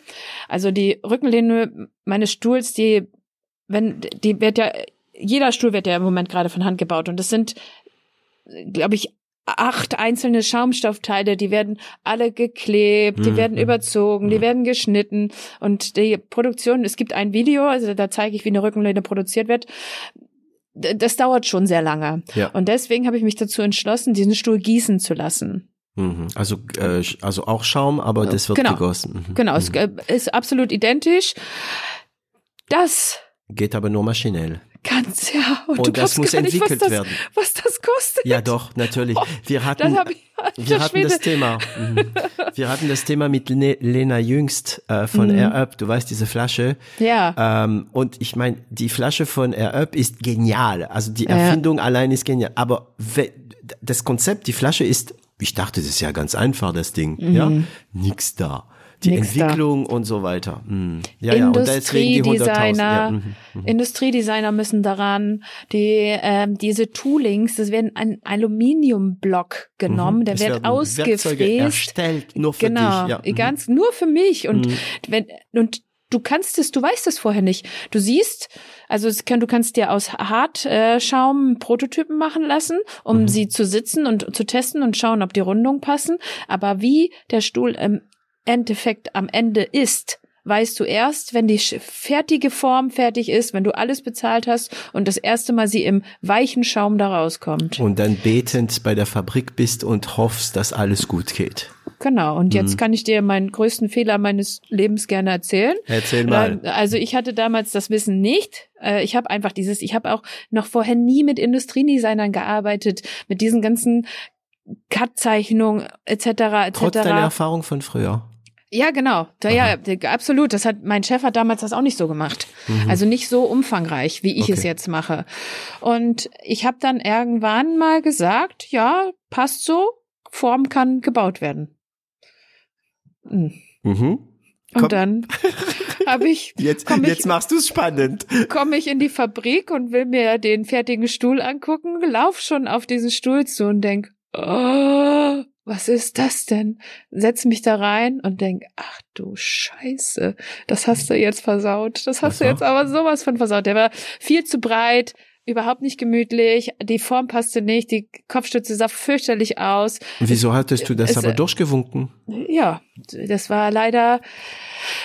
also die Rückenlehne meines Stuhls, die, wenn, die wird ja, jeder Stuhl wird ja im Moment gerade von Hand gebaut und es sind glaube ich, acht einzelne Schaumstoffteile, die werden alle geklebt, die mhm. werden überzogen, die mhm. werden geschnitten und die Produktion, es gibt ein Video, also da zeige ich, wie eine Rückenlehne produziert wird. Das dauert schon sehr lange. Ja. Und deswegen habe ich mich dazu entschlossen, diesen Stuhl gießen zu lassen. Mhm. Also, äh, also auch Schaum, aber das wird genau. gegossen. Mhm. Genau, es äh, ist absolut identisch. Das geht aber nur maschinell. Ganz ja. Und, und das muss entwickelt nicht, was das, werden. Was das kostet. Ja, doch, natürlich. Oh, wir hatten, wir hatten das Thema. Mhm. Wir hatten das Thema mit Lena Jüngst äh, von mhm. Air Up. Du weißt diese Flasche. Ja. Ähm, und ich meine, die Flasche von Air Up ist genial. Also die Erfindung ja. allein ist genial. Aber das Konzept, die Flasche ist, ich dachte, das ist ja ganz einfach, das Ding. Mhm. Ja, nix da die Nix Entwicklung da. und so weiter. Hm. Ja, ja, und deswegen die Ja. Mhm, mhm. Industriedesigner müssen daran, die ähm, diese Toolings, das werden ein Aluminiumblock genommen, mhm. der wird ausgefräst, erstellt, nur für genau, dich. Ja. Mhm. ganz nur für mich und mhm. wenn und du kannst es, du weißt es vorher nicht. Du siehst, also kann, du kannst dir aus Hartschaum äh, Prototypen machen lassen, um mhm. sie zu sitzen und zu testen und schauen, ob die Rundungen passen. Aber wie der Stuhl im Endeffekt am Ende ist, weißt du erst, wenn die fertige Form fertig ist, wenn du alles bezahlt hast und das erste Mal sie im weichen Schaum da rauskommt. Und dann betend bei der Fabrik bist und hoffst, dass alles gut geht. Genau, und jetzt mhm. kann ich dir meinen größten Fehler meines Lebens gerne erzählen. Erzähl mal. Also ich hatte damals das Wissen nicht. Äh, ich habe einfach dieses, ich habe auch noch vorher nie mit Industriedesignern gearbeitet, mit diesen ganzen Cut-Zeichnungen etc. etc. Trotz deiner Erfahrung von früher. Ja, genau. Da, ja, absolut. Das hat mein Chef hat damals das auch nicht so gemacht. Mhm. Also nicht so umfangreich, wie ich okay. es jetzt mache. Und ich habe dann irgendwann mal gesagt, ja, passt so, Form kann gebaut werden. Mhm. Mhm. Und dann habe ich jetzt ich, jetzt machst du es spannend. Komme ich in die Fabrik und will mir den fertigen Stuhl angucken, lauf schon auf diesen Stuhl zu und denk, oh, was ist das denn? Setz mich da rein und denk, ach du Scheiße, das hast du jetzt versaut. Das hast du jetzt aber sowas von versaut. Der war viel zu breit, überhaupt nicht gemütlich, die Form passte nicht, die Kopfstütze sah fürchterlich aus. Wieso hattest du das es, aber durchgewunken? Ja, das war leider,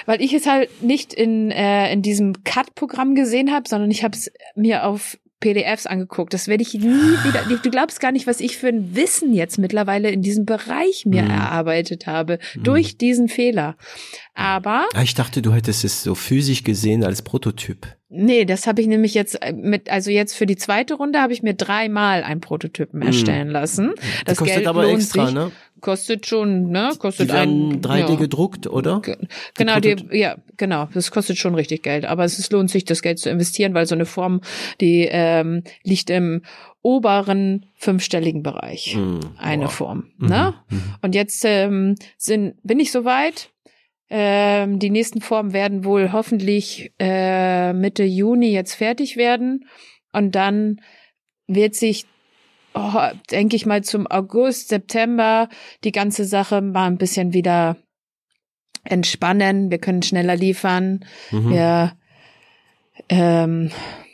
weil ich es halt nicht in, äh, in diesem Cut-Programm gesehen habe, sondern ich habe es mir auf PDFs angeguckt. Das werde ich nie wieder. Du glaubst gar nicht, was ich für ein Wissen jetzt mittlerweile in diesem Bereich mir mhm. erarbeitet habe mhm. durch diesen Fehler. Aber ich dachte, du hättest es so physisch gesehen als Prototyp. Nee, das habe ich nämlich jetzt äh, mit, also jetzt für die zweite Runde habe ich mir dreimal einen Prototypen hm. erstellen mm. lassen. Das kostet Geld aber extra, sich. ne? Kostet schon, ne? Kostet die ein 3D ja. gedruckt, oder? Genau, die, ja, genau. Das kostet schon richtig Geld. Aber es ist, lohnt sich, das Geld zu investieren, weil so eine Form, die ähm, liegt im oberen fünfstelligen Bereich. Mm. Eine wow. Form. Ne? Mhm. Und jetzt ähm, sind, bin ich soweit ähm, die nächsten Formen werden wohl hoffentlich äh, Mitte Juni jetzt fertig werden. Und dann wird sich, oh, denke ich mal, zum August, September die ganze Sache mal ein bisschen wieder entspannen. Wir können schneller liefern. Mhm. Wir ähm,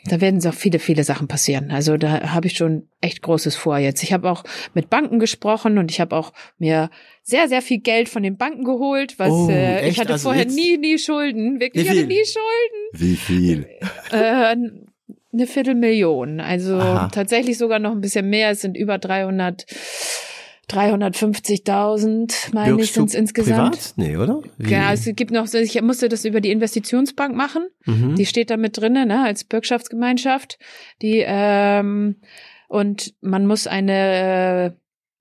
da werden so viele, viele Sachen passieren. Also da habe ich schon echt Großes vor jetzt. Ich habe auch mit Banken gesprochen und ich habe auch mir sehr, sehr viel Geld von den Banken geholt, was oh, äh, ich hatte also vorher nie, nie Schulden. Wirklich, ich hatte nie Schulden. Wie viel? Äh, eine Viertelmillion. Also Aha. tatsächlich sogar noch ein bisschen mehr. Es sind über 300 350.000, meine ich, sind es insgesamt. Privat? Nee, oder? Wie? Ja, es gibt noch, ich musste das über die Investitionsbank machen. Mhm. Die steht da mit drinnen, ne, als Bürgschaftsgemeinschaft. Die, ähm, und man muss eine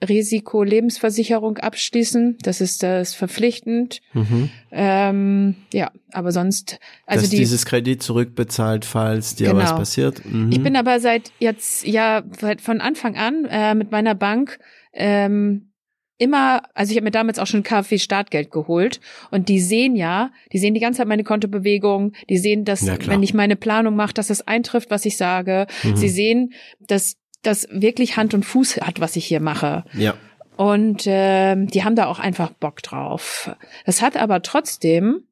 Risikolebensversicherung abschließen. Das ist das verpflichtend. Mhm. Ähm, ja, aber sonst, also Dass die, dieses Kredit zurückbezahlt, falls dir Genau. was passiert. Mhm. Ich bin aber seit jetzt ja von Anfang an äh, mit meiner Bank ähm, immer, also ich habe mir damals auch schon KfW Startgeld geholt und die sehen ja, die sehen die ganze Zeit meine Kontobewegung, die sehen, dass Ja, wenn ich meine Planung mache, dass es eintrifft, was ich sage. Mhm. Sie sehen, dass das wirklich Hand und Fuß hat, was ich hier mache. ja. Und ähm, die haben da auch einfach Bock drauf. Das hat aber trotzdem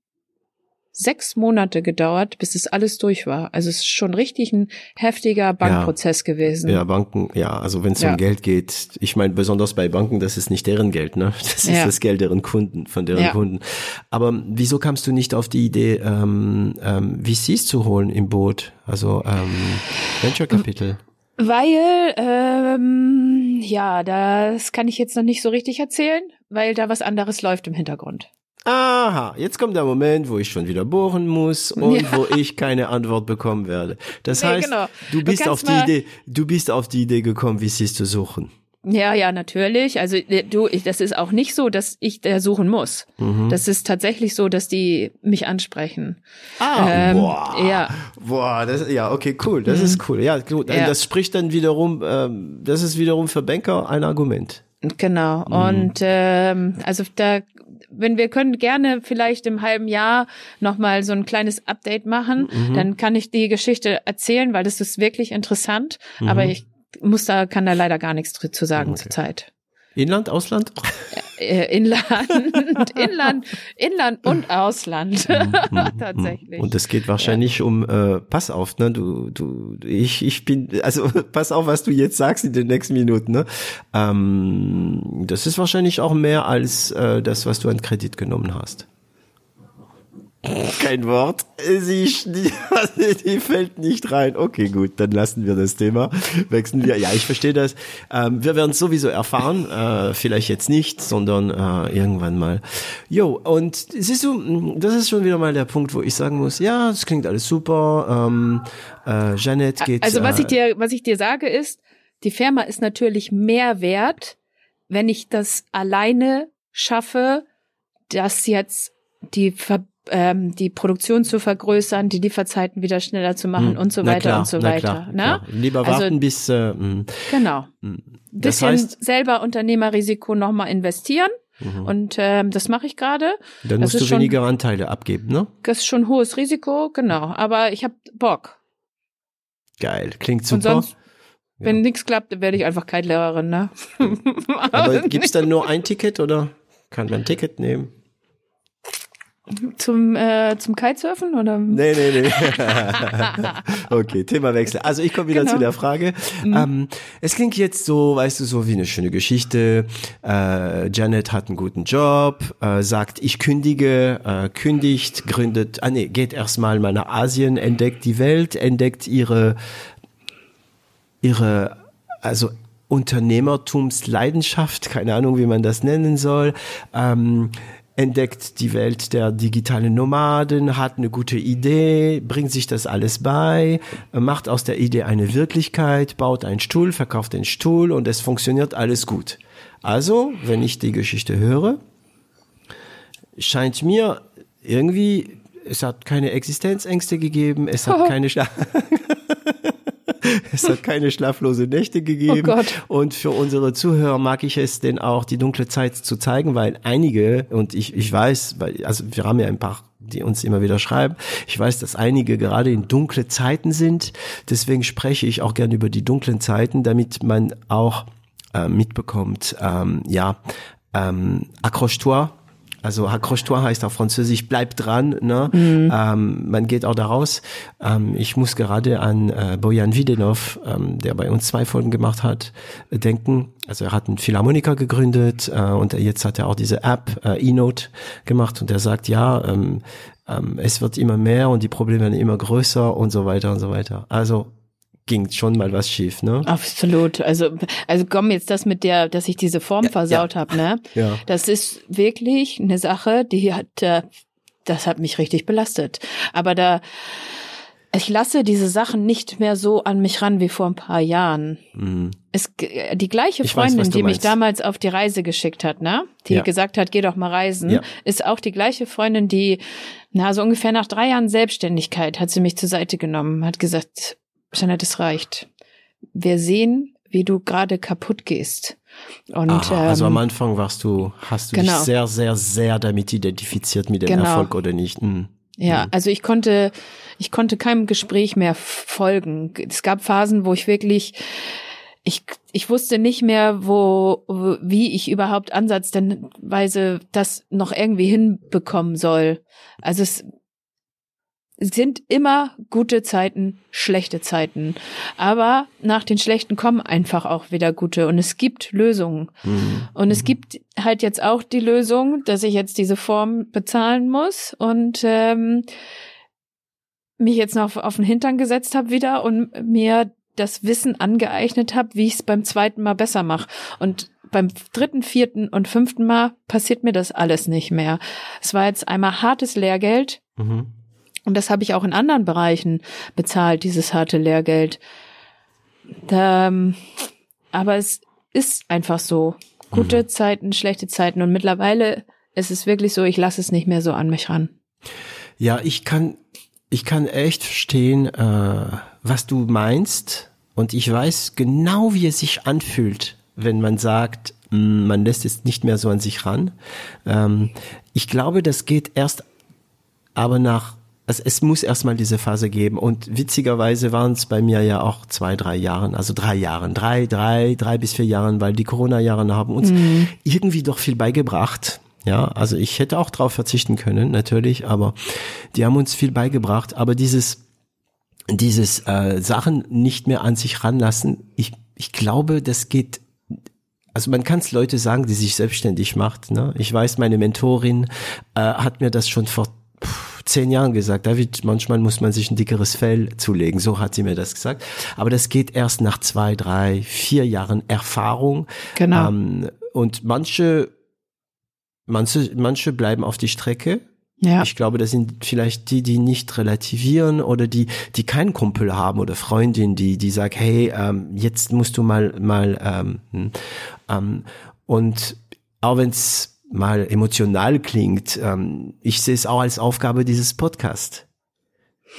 sechs Monate gedauert, bis es alles durch war. Also es ist schon richtig ein heftiger Bankprozess gewesen. Ja, Banken, ja, also wenn es Ja. um Geld geht, ich meine, besonders bei Banken, das ist nicht deren Geld, ne? Das ist Ja. das Geld deren Kunden, von deren Ja. Kunden. Aber wieso kamst du nicht auf die Idee, ähm, ähm, VCs zu holen im Boot? Also ähm, Venture Capital. Weil, ähm, ja, das kann ich jetzt noch nicht so richtig erzählen, weil da was anderes läuft im Hintergrund. Aha, jetzt kommt der Moment, wo ich schon wieder bohren muss und Ja. wo ich keine Antwort bekommen werde. Das Nee, heißt, genau. du Du bist auf kannst die Idee, du bist auf die Idee gekommen, VCs zu suchen. Ja, ja, natürlich. Also äh, du, ich, das ist auch nicht so, dass ich da suchen muss. Mhm. Das ist tatsächlich so, dass die mich ansprechen. Ah, Ähm, boah. ja. Boah, das, ja, okay, cool. Das ist cool. Ja, gut. Ja. Das spricht dann wiederum, ähm, das ist wiederum für Banker ein Argument. Genau. Und ähm, also da, wenn wir können gerne vielleicht im halben Jahr noch mal so ein kleines Update machen, dann kann ich die Geschichte erzählen, weil das ist wirklich interessant. Aber ich muss da kann da leider gar nichts zu sagen Okay. zurzeit. Inland, Ausland? Äh, Inland, Inland, Inland und Ausland tatsächlich. Und es geht wahrscheinlich um, äh, pass auf, ne, du, du, ich, ich bin, also pass auf, was du jetzt sagst in den nächsten Minuten, ne. Ähm, das ist wahrscheinlich auch mehr als äh, das, was du an Kredit genommen hast. Kein Wort. Sie, die, fällt nicht rein. Okay, gut, dann lassen wir das Thema. Wechseln wir. Ja, ich verstehe das. Ähm, wir werden es sowieso erfahren. Äh, vielleicht jetzt nicht, sondern äh, irgendwann mal. Jo, und siehst du, mh, das ist schon wieder mal der Punkt, wo ich sagen muss, ja, das klingt alles super. Ähm, äh, Jeanette geht. Also was äh, ich dir, was ich dir sage ist, die Firma ist natürlich mehr wert, wenn ich das alleine schaffe, das jetzt die Ver ähm, die Produktion zu vergrößern, die Lieferzeiten wieder schneller zu machen hm, und so na weiter klar, und so na weiter. klar, ne? klar. Lieber Also- warten bis. Äh, mh. Genau. Das Bisschen heißt- selber Unternehmerrisiko nochmal investieren. Und ähm, das mache ich gerade. Mhm. Dann Das musst du schon- weniger Anteile abgeben, ne? Das ist schon hohes Risiko, genau. Aber ich habe Bock. Geil, klingt Und super. sonst, wenn nichts klappt, werde ich einfach Kite-Lehrerin, ne? Aber gibt's dann nur ein Ticket oder kann man ein Ticket nehmen? Zum, äh, zum Kitesurfen oder? Nee, nee, nee. okay, Themawechsel. Also ich komme wieder Genau. zu der Frage. Ähm, es klingt jetzt so, weißt du, so wie eine schöne Geschichte. Äh, Janet hat einen guten Job, äh, sagt, ich kündige, äh, kündigt, gründet, ah nee, geht erstmal mal nach Asien, entdeckt die Welt, entdeckt ihre, ihre, also Unternehmertumsleidenschaft, keine Ahnung, wie man das nennen soll, ähm, entdeckt die Welt der digitalen Nomaden, hat eine gute Idee, bringt sich das alles bei, macht aus der Idee eine Wirklichkeit, baut einen Stuhl, verkauft den Stuhl und es funktioniert alles gut. Also, wenn ich die Geschichte höre, scheint mir irgendwie, es hat keine Existenzängste gegeben, es hat keine Schla es hat keine schlaflose Nächte gegeben. Oh Gott. Und für unsere Zuhörer mag ich es denn auch, die dunkle Zeit zu zeigen, weil einige, und ich, ich weiß, weil, also wir haben ja ein paar, die uns immer wieder schreiben, ich weiß, dass einige gerade in dunkle Zeiten sind. Deswegen spreche ich auch gerne über die dunklen Zeiten, damit man auch äh, mitbekommt, ähm, ja, ähm, accroche-toi, also accroche-toi heißt auf Französisch, bleib dran. Ne? Ähm, man geht auch daraus. Ähm, ich muss gerade an äh, Bojan Widenov, ähm, der bei uns zwei Folgen gemacht hat, äh, denken. Also er hat einen Philharmoniker gegründet äh, und jetzt hat er auch diese App äh, eNote gemacht und er sagt, ja, ähm, ähm, es wird immer mehr und die Probleme werden immer größer und so weiter und so weiter. Also ging schon mal was schief, ne? Absolut. Also, also komm jetzt das mit der, dass ich diese Form Ja, versaut ja. hab, ne? Ja. Das ist wirklich eine Sache, die hat, äh, das hat mich richtig belastet. Aber da, ich lasse diese Sachen nicht mehr so an mich ran wie vor ein paar Jahren. Es, die gleiche Mhm. Ich weiß, Freundin, du die mich meinst. damals auf die Reise geschickt hat, ne? Die Ja. gesagt hat, geh doch mal reisen, Ja. ist auch die gleiche Freundin, die, na, so ungefähr nach drei Jahren Selbstständigkeit hat sie mich zur Seite genommen, hat gesagt, Jeanette, es reicht. Wir sehen, wie du gerade kaputt gehst. Und, Aha, also am ähm, Anfang warst du, hast du genau. dich sehr, sehr, sehr damit identifiziert mit dem Genau. Erfolg oder nicht? Hm. Ja, also ich konnte, ich konnte keinem Gespräch mehr folgen. Es gab Phasen, wo ich wirklich, ich, ich wusste nicht mehr, wo- wie ich überhaupt ansatzweise das noch irgendwie hinbekommen soll. Also es sind immer gute Zeiten, schlechte Zeiten. Aber nach den schlechten kommen einfach auch wieder gute und es gibt Lösungen. Und es gibt halt jetzt auch die Lösung, dass ich jetzt diese Form bezahlen muss und ähm, mich jetzt noch auf, auf den Hintern gesetzt habe wieder und mir das Wissen angeeignet habe, wie ich es beim zweiten Mal besser mache. Und beim dritten, vierten und fünften Mal passiert mir das alles nicht mehr. Es war jetzt einmal hartes Lehrgeld Mhm. Und das habe ich auch in anderen Bereichen bezahlt, dieses harte Lehrgeld. Da, ähm, aber es ist einfach so. Gute Zeiten, schlechte Zeiten. Und mittlerweile ist es wirklich so, ich lasse es nicht mehr so an mich ran. Ja, ich kann, ich kann echt verstehen, äh, was du meinst. Und ich weiß genau, wie es sich anfühlt, wenn man sagt, mh, man lässt es nicht mehr so an sich ran. Ähm, ich glaube, das geht erst aber nach, also es muss erstmal diese Phase geben. Und witzigerweise waren es bei mir ja auch zwei, drei Jahren, also drei Jahren, drei, drei, drei bis vier Jahren, weil die Corona-Jahre haben uns irgendwie doch viel beigebracht. Ja, also ich hätte auch drauf verzichten können, natürlich, aber die haben uns viel beigebracht. Aber dieses, dieses äh, Sachen nicht mehr an sich ranlassen, ich, ich glaube, das geht also man kann es Leute sagen, die sich selbstständig macht. Ne? Ich weiß, meine Mentorin äh, hat mir das schon vor zehn Jahren gesagt. David, manchmal muss man sich ein dickeres Fell zulegen. So hat sie mir das gesagt. Aber das geht erst nach zwei, drei, vier Jahren Erfahrung. Genau. Ähm, und manche, manche, manche bleiben auf die Strecke. Ja. Ich glaube, das sind vielleicht die, die nicht relativieren oder die, die keinen Kumpel haben oder Freundin, die, die sagt, hey, ähm, jetzt musst du mal, mal, ähm, hm, ähm, und auch wenn es mal emotional klingt, ähm, ich sehe es auch als Aufgabe dieses Podcasts.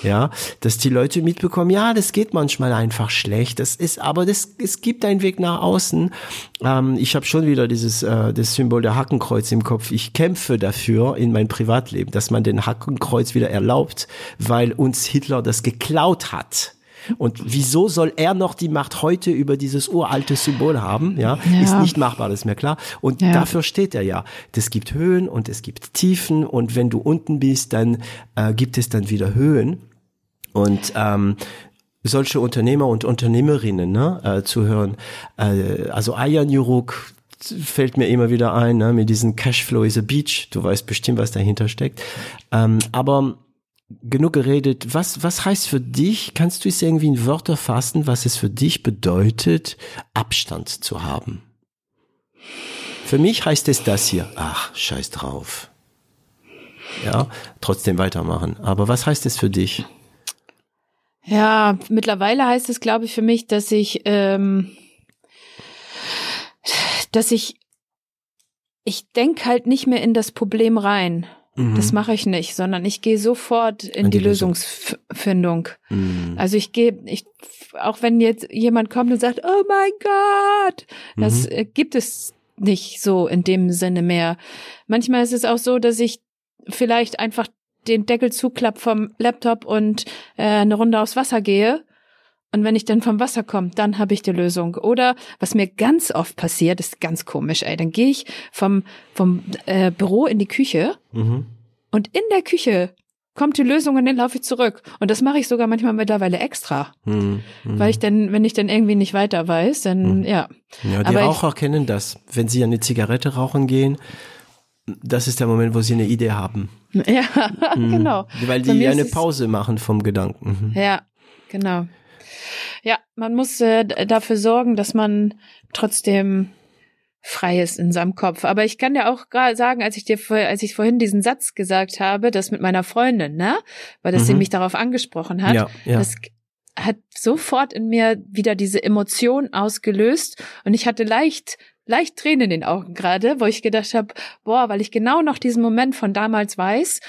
Ja, dass die Leute mitbekommen, ja, das geht manchmal einfach schlecht. Das ist, aber das, es gibt einen Weg nach außen. Ähm, ich habe schon wieder dieses äh, das Symbol der Hakenkreuz im Kopf. Ich kämpfe dafür in mein Privatleben, dass man den Hakenkreuz wieder erlaubt, weil uns Hitler das geklaut hat. Und wieso soll er noch die Macht heute über dieses uralte Symbol haben? Ja, Ja. ist nicht machbar, das ist mir klar. Und Ja. dafür steht er ja. Es gibt Höhen und es gibt Tiefen und wenn du unten bist, dann äh, gibt es dann wieder Höhen. Und ähm, solche Unternehmer und Unternehmerinnen ne, äh, zu hören, äh, also Ayan Juruk fällt mir immer wieder ein, ne, mit diesem Cashflow is a Beach. Du weißt bestimmt, was dahinter steckt. Ähm, aber genug geredet. Was, was heißt für dich, kannst du es irgendwie in Wörter fassen, was es für dich bedeutet, Abstand zu haben? Für mich heißt es das hier. Ach, scheiß drauf. Ja, trotzdem weitermachen. Aber was heißt es für dich? Ja, mittlerweile heißt es, glaube ich, für mich, dass ich, ähm, dass ich, ich denk halt nicht mehr in das Problem rein. Das mache ich nicht, sondern ich gehe sofort in An die, die Lösung. Lösungsfindung. Mhm. Also ich gehe, ich, auch wenn jetzt jemand kommt und sagt, oh mein Gott, das äh, gibt es nicht so in dem Sinne mehr. Manchmal ist es auch so, dass ich vielleicht einfach den Deckel zuklapp vom Laptop und äh, eine Runde aufs Wasser gehe. Und wenn ich dann vom Wasser komme, dann habe ich die Lösung. Oder was mir ganz oft passiert, ist ganz komisch, ey. Dann gehe ich vom, vom äh, Büro in die Küche Mhm. und in der Küche kommt die Lösung und dann laufe ich zurück. Und das mache ich sogar manchmal mittlerweile extra. Mhm. Mhm. Weil ich dann, wenn ich dann irgendwie nicht weiter weiß, dann ja. Ja, die Aber ich- Raucher kennen das. Wenn sie eine Zigarette rauchen gehen, das ist der Moment, wo sie eine Idee haben. Ja, genau. Weil die eine Pause machen vom Gedanken. Mhm. Ja, genau. Ja, man muss äh, dafür sorgen, dass man trotzdem frei ist in seinem Kopf. Aber ich kann dir auch gerade sagen, als ich dir, als ich vorhin diesen Satz gesagt habe, das mit meiner Freundin, ne, weil das mhm. sie mich darauf angesprochen hat, ja, ja. das hat sofort in mir wieder diese Emotion ausgelöst und ich hatte leicht leicht Tränen in den Augen gerade, wo ich gedacht habe, boah, weil ich genau noch diesen Moment von damals weiß,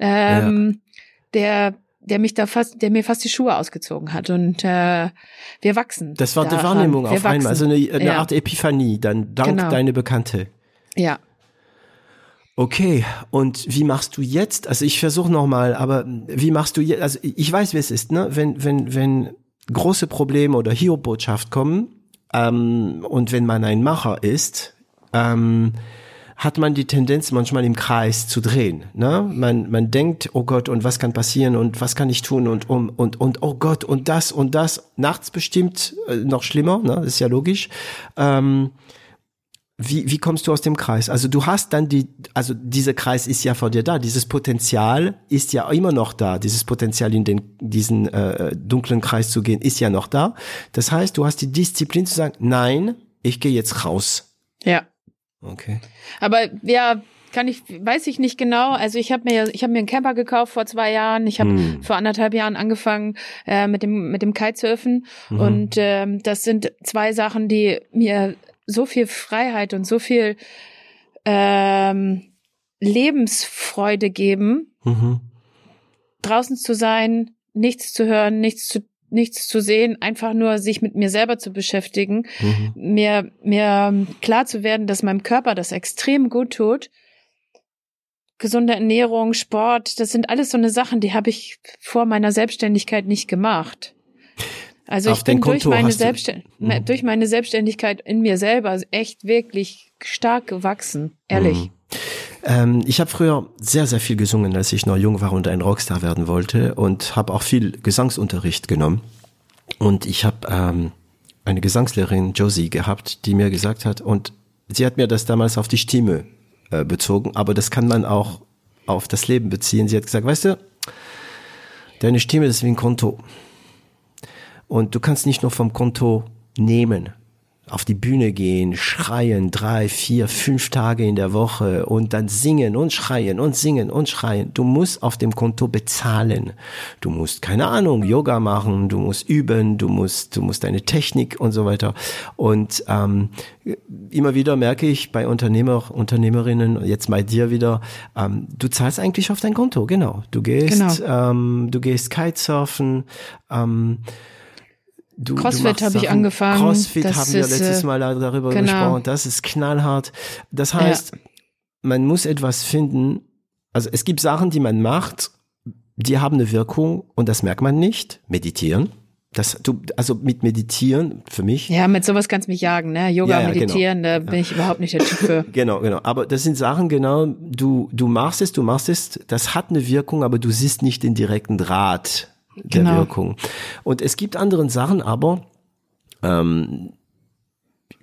ähm, ja. der der mich da fast, der mir fast die Schuhe ausgezogen hat und äh, wir wachsen. Das war daran. die Wahrnehmung wir auf wachsen. einmal, also eine, eine ja. Art Epiphanie, dann dank genau. deine Bekannte. Ja. Okay, und wie machst du jetzt? Also ich versuche nochmal, aber wie machst du jetzt? Also ich weiß, wie es ist, ne? Wenn wenn wenn große Probleme oder Hiob-Botschaft kommen ähm, und wenn man ein Macher ist, ähm, hat man die Tendenz, manchmal im Kreis zu drehen. Ne? Man, man denkt, oh Gott, und was kann passieren und was kann ich tun und um und und oh Gott und das und das. Nachts bestimmt äh, noch schlimmer, ne? Das ist ja logisch. Ähm, wie, wie kommst du aus dem Kreis? Also du hast dann die, also dieser Kreis ist ja vor dir da, dieses Potenzial ist ja immer noch da, dieses Potenzial in den, diesen äh, dunklen Kreis zu gehen, ist ja noch da. Das heißt, du hast die Disziplin zu sagen, nein, ich gehe jetzt raus. Ja. Okay. Aber ja, kann ich, weiß ich nicht genau. Also ich habe mir, ich habe mir einen Camper gekauft vor zwei Jahren. Ich habe hm. vor anderthalb Jahren angefangen äh, mit dem mit dem Kitesurfen mhm. und ähm, das sind zwei Sachen, die mir so viel Freiheit und so viel ähm, Lebensfreude geben, mhm. draußen zu sein, nichts zu hören, nichts zu nichts zu sehen, einfach nur sich mit mir selber zu beschäftigen, mhm. mir, mir klar zu werden, dass meinem Körper das extrem gut tut. Gesunde Ernährung, Sport, das sind alles so eine Sachen, die habe ich vor meiner Selbstständigkeit nicht gemacht. Also Auf ich bin durch meine, Selbstständ mhm. durch meine Selbstständigkeit in mir selber echt wirklich stark gewachsen, ehrlich. Mhm. Ähm, ich habe früher sehr, sehr viel gesungen, als ich noch jung war und ein Rockstar werden wollte und habe auch viel Gesangsunterricht genommen. Und ich habe ähm, eine Gesangslehrerin, Josie, gehabt, die mir gesagt hat, und sie hat mir das damals auf die Stimme äh, bezogen, aber das kann man auch auf das Leben beziehen. Sie hat gesagt, weißt du, deine Stimme ist wie ein Konto. Und du kannst nicht nur vom Konto nehmen, auf die Bühne gehen, schreien, drei, vier, fünf Tage in der Woche und dann singen und schreien und singen und schreien. Du musst auf dem Konto bezahlen. Du musst, keine Ahnung, Yoga machen, du musst üben, du musst, du musst deine Technik und so weiter. Und ähm, immer wieder merke ich bei Unternehmer, Unternehmerinnen, jetzt bei dir wieder, ähm, du zahlst eigentlich auf dein Konto, genau. Du gehst, genau. Ähm, du gehst Kitesurfen, ähm, Du, Crossfit habe ich angefangen. Crossfit das haben wir letztes äh, Mal darüber genau. gesprochen. Das ist knallhart. Das heißt, ja. man muss etwas finden. Also es gibt Sachen, die man macht, die haben eine Wirkung und das merkt man nicht. Meditieren. Das, du, also mit Meditieren für mich. Ja, mit sowas kannst du mich jagen, ne? Yoga, ja, ja, genau. Meditieren, genau. da bin ich überhaupt nicht der Typ für. genau, genau. Aber das sind Sachen, genau, du, du machst es, du machst es, das hat eine Wirkung, aber du siehst nicht den direkten Draht der genau. Wirkung. Und es gibt anderen Sachen, aber ähm,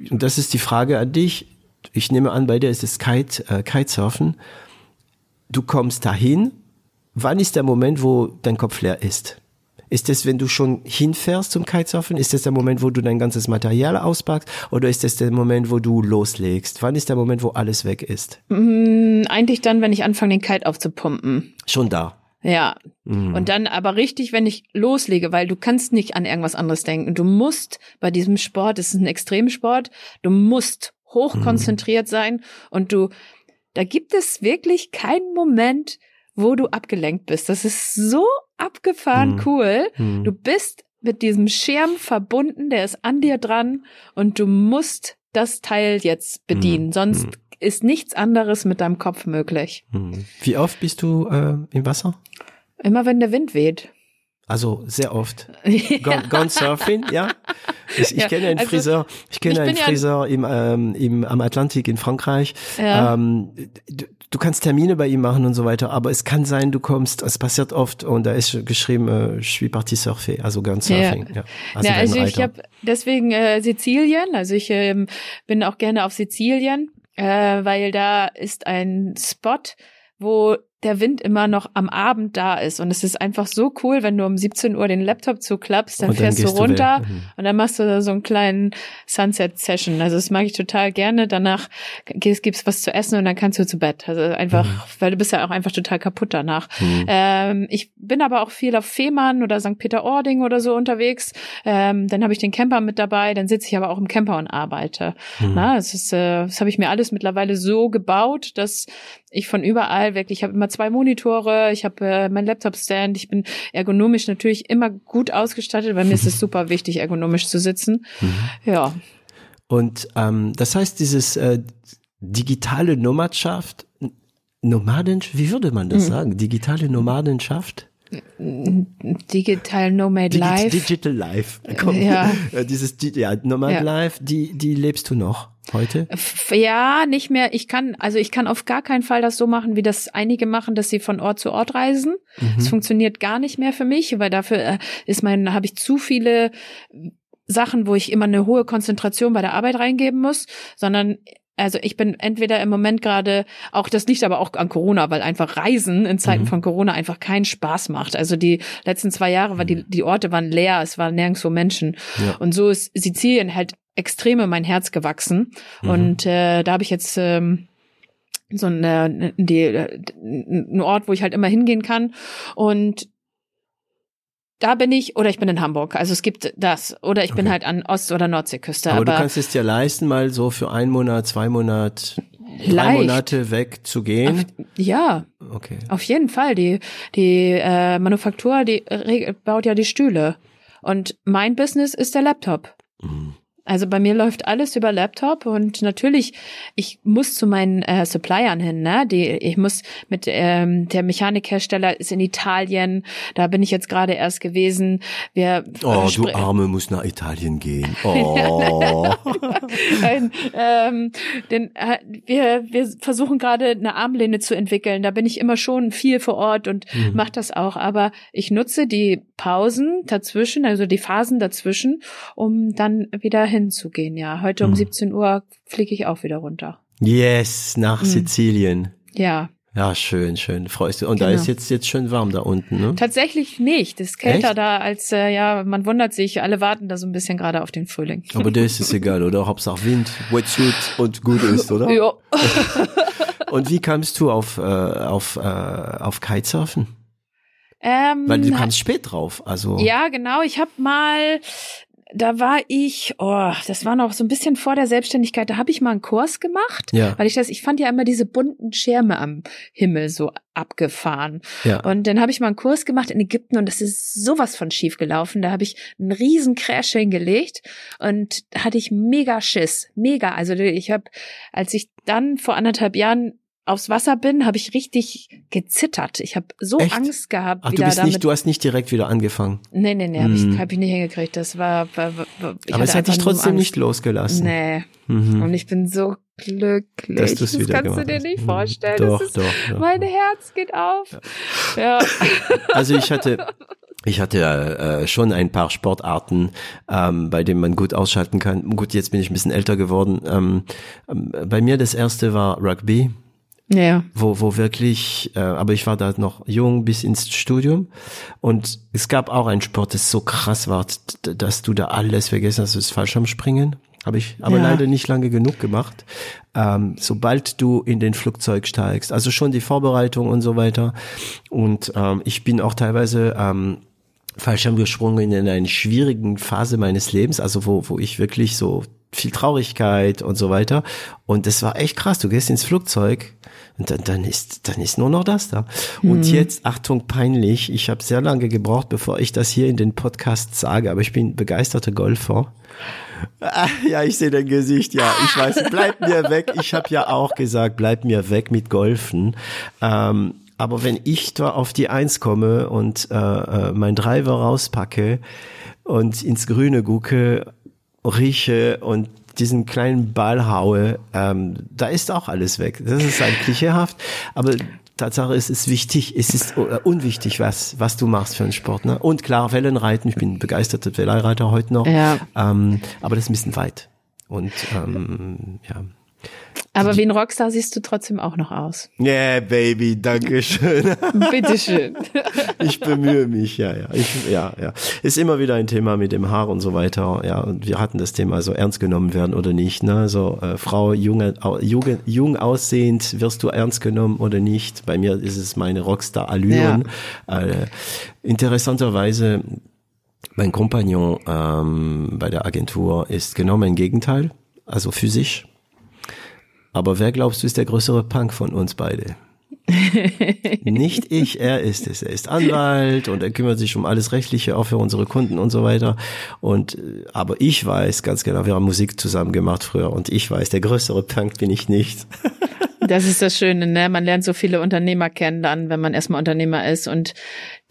und das ist die Frage an dich. Ich nehme an, bei dir ist es Kite, äh, Kitesurfen. Du kommst dahin. Wann ist der Moment, wo dein Kopf leer ist? Ist es, wenn du schon hinfährst zum Kitesurfen? Ist es der Moment, wo du dein ganzes Material auspackst? Oder ist es der Moment, wo du loslegst? Wann ist der Moment, wo alles weg ist? Mm, eigentlich dann, wenn ich anfange, den Kite aufzupumpen. Schon da. Ja. Mhm. Und dann aber richtig, wenn ich loslege, weil du kannst nicht an irgendwas anderes denken. Du musst bei diesem Sport, es ist ein Extremsport, du musst hochkonzentriert mhm. sein und du, da gibt es wirklich keinen Moment, wo du abgelenkt bist. Das ist so abgefahren mhm. cool. Mhm. Du bist mit diesem Schirm verbunden, der ist an dir dran und du musst das Teil jetzt bedienen. Mhm. Sonst mhm ist nichts anderes mit deinem Kopf möglich. Hm. Wie oft bist du äh, im Wasser? Immer wenn der Wind weht. Also sehr oft. Gone, gone surfing, ja. Ich, ich ja, kenne einen also, Friseur, ich kenne ich einen Friseur ja im, ähm, im, am Atlantik in Frankreich. Ja. Ähm, du, du, kannst Termine bei ihm machen und so weiter, aber es kann sein, du kommst, es passiert oft und da ist geschrieben, äh, je suis parti surfer, also Gone surfing. Ja. Also, also ich habe deswegen äh, Sizilien, also ich ähm, bin auch gerne auf Sizilien äh, weil da ist ein Spot, wo der Wind immer noch am Abend da ist. Und es ist einfach so cool, wenn du um 17 Uhr den Laptop zuklappst, dann, dann fährst du du runter weg. Mhm. und dann machst du da so einen kleinen Sunset-Session. Also das mag ich total gerne. Danach gibt's was zu essen und dann kannst du zu Bett. Also einfach, Mhm. weil du bist ja auch einfach total kaputt danach. Ähm, ich bin aber auch viel auf Fehmarn oder St. Peter-Ording oder so unterwegs. Ähm, dann habe ich den Camper mit dabei, dann sitze ich aber auch im Camper und arbeite. Mhm. Na, es ist, äh, das habe ich mir alles mittlerweile so gebaut, dass ich von überall wirklich, ich habe immer zwei Monitore, ich habe äh, mein Laptop-Stand, ich bin ergonomisch natürlich immer gut ausgestattet, weil mir ist es super wichtig, ergonomisch zu sitzen. Ja, Und ähm, das heißt, dieses äh, digitale Nomadschaft, Nomaden, wie würde man das sagen? Digitale Nomadenschaft? Digital Nomad Life. Digital Life. Komm. Ja. Äh, Dieses Di- ja, Nomad Ja. Life, die, die lebst du noch heute? Ja, nicht mehr. Ich kann, also ich kann auf gar keinen Fall das so machen, wie das einige machen, dass sie von Ort zu Ort reisen. Das funktioniert gar nicht mehr für mich, weil dafür äh, ist mein, habe ich zu viele Sachen, wo ich immer eine hohe Konzentration bei der Arbeit reingeben muss, sondern also ich bin entweder im Moment gerade, auch das liegt aber auch an Corona, weil einfach Reisen in Zeiten von Corona einfach keinen Spaß macht. Also die letzten zwei Jahre war die, die Orte waren leer, es waren nirgendwo Menschen. Ja. Und so ist Sizilien halt extrem in mein Herz gewachsen. Und äh, da habe ich jetzt ähm, so eine, die, ein Ort, wo ich halt immer hingehen kann. Und da bin ich, oder ich bin in Hamburg. Also es gibt das. Oder ich bin Okay. halt an Ost- oder Nordseeküste. Aber, Aber, du kannst es dir leisten, mal so für einen Monat, zwei Monate, drei Leicht. Monate wegzugehen. ja, Okay. auf jeden Fall. Die, die äh, Manufaktur, die baut ja die Stühle. Und mein Business ist der Laptop. Mhm. Also bei mir läuft alles über Laptop und natürlich, ich muss zu meinen äh, Suppliern hin, ne? Die, ich muss mit ähm, der Mechanikhersteller ist in Italien, da bin ich jetzt gerade erst gewesen. Wir Oh, du Arme musst nach Italien gehen. Oh. Ein, ähm, denn äh, wir, wir versuchen gerade eine Armlehne zu entwickeln. Da bin ich immer schon viel vor Ort und Mhm. mache das auch. Aber ich nutze die Pausen dazwischen, also die Phasen dazwischen, um dann wieder hinzugehen. Ja, heute um Mhm. 17 Uhr fliege ich auch wieder runter. yes, nach Mhm. Sizilien. Ja, Ja, schön, schön. Freust du. Und da Genau. ist jetzt, jetzt schön warm da unten, ne? tatsächlich nicht. Es ist kälter Echt? da als, äh, ja, man wundert sich, alle warten da so ein bisschen gerade auf den Frühling. Aber das ist egal, oder? Hauptsache Wind, Wetsuit und gut ist, oder? Ja. Und wie kamst du auf, äh, auf, äh, auf Kitesurfen? Ähm, Weil du kamst spät drauf, also. Ja, genau. Ich habe mal, da war ich, oh, das war noch so ein bisschen vor der Selbstständigkeit, da habe ich mal einen Kurs gemacht, Ja. weil ich das, ich fand ja immer diese bunten Schirme am Himmel so abgefahren. Ja. Und dann habe ich mal einen Kurs gemacht in Ägypten und das ist sowas von schief gelaufen. Da habe ich einen riesen Crash hingelegt und hatte ich mega Schiss, mega. Also ich habe, als ich dann vor anderthalb Jahren aufs Wasser bin, habe ich richtig gezittert. Ich habe so Echt? Angst gehabt, Ach, du bist damit nicht, du hast nicht direkt wieder angefangen. Nee, nee, nee, habe Hm. ich, hab ich nicht hingekriegt. Das war, war, war ich Aber es hatte hat dich trotzdem Angst. nicht losgelassen. Nee. Mhm. Und ich bin so glücklich. Das wieder kannst du dir hast. nicht Mhm. vorstellen. Doch, das ist, doch, doch. Mein Herz geht auf. Ja. Also ich hatte, ich hatte äh, schon ein paar Sportarten, ähm, bei denen man gut ausschalten kann. Gut, jetzt bin ich ein bisschen älter geworden. Ähm, ähm, bei mir das erste war Rugby, Ja. wo, wo wirklich, äh, aber ich war da noch jung bis ins Studium und es gab auch einen Sport, das so krass war, dass du da alles vergessen hast, das Fallschirmspringen. Habe ich aber Ja. leider nicht lange genug gemacht. Ähm, sobald du in den Flugzeug steigst, also schon die Vorbereitung und so weiter. Und ähm, ich bin auch teilweise ähm, Fallschirm gesprungen in einer schwierigen Phase meines Lebens, also wo, wo ich wirklich so viel Traurigkeit und so weiter. Und das war echt krass. Du gehst ins Flugzeug und dann, dann ist, dann ist nur noch das da. Und jetzt, Achtung, peinlich. Ich habe sehr lange gebraucht, bevor ich das hier in den Podcast sage, aber ich bin begeisterter Golfer. Ah, ja, ich sehe dein Gesicht. Ja, ich weiß. Bleib mir weg. Ich habe ja auch gesagt, bleib mir weg mit Golfen. Ähm, aber wenn ich da auf die Eins komme und äh, äh, mein Driver rauspacke und ins Grüne gucke, rieche und diesen kleinen Ball haue, ähm, da ist auch alles weg. Das ist halt klischeehaft, aber Tatsache ist, es ist wichtig, es ist äh, unwichtig, was, was du machst für einen Sport. Ne? Und klar, Wellenreiten, ich bin begeisterter Wellenreiter heute noch, Ja. ähm, aber das ist ein bisschen weit. Und ähm, ja. Aber wie ein Rockstar siehst du trotzdem auch noch aus. Yeah, Baby, danke schön. Bitteschön. ich bemühe mich, ja, ja. Ich, ja, ja. Ist immer wieder ein Thema mit dem Haar und so weiter. Ja, und wir hatten das Thema so ernst genommen werden oder nicht. Ne? So, äh, Frau, junge, jung, jung aussehend, wirst du ernst genommen oder nicht? Bei mir ist es meine Rockstar-Allüren. Ja. Äh, interessanterweise, mein Kompagnon ähm, bei der Agentur ist genau mein Gegenteil, also physisch aber wer glaubst du ist der größere Punk von uns beide? Nicht ich, er ist es. Er ist Anwalt und er kümmert sich um alles Rechtliche, auch für unsere Kunden und so weiter. Und äh, aber ich weiß ganz genau, wir haben Musik zusammen gemacht früher und ich weiß, der größere Punk bin ich nicht. Das ist das Schöne, ne? Man lernt so viele Unternehmer kennen dann, wenn man erstmal Unternehmer ist und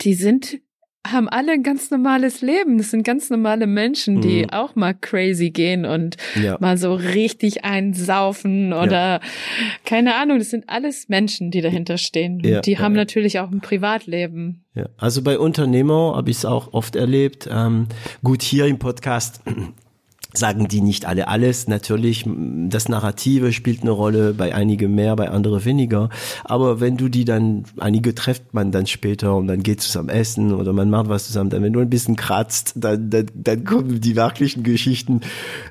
die sind haben alle ein ganz normales Leben. Das sind ganz normale Menschen, die mhm. auch mal crazy gehen und ja. mal so richtig einsaufen oder ja. keine Ahnung. Das sind alles Menschen, die dahinter stehen. Ja, die haben natürlich auch ein Privatleben. Also bei Unternehmer habe ich es auch oft erlebt. Ähm, gut, hier im Podcast sagen die nicht alle alles. Natürlich, das Narrative spielt eine Rolle, bei einigen mehr, bei anderen weniger. Aber wenn du die dann, einige trefft man dann später und dann geht zusammen essen oder man macht was zusammen, dann wenn du ein bisschen kratzt, dann, dann, dann kommen die wirklichen Geschichten,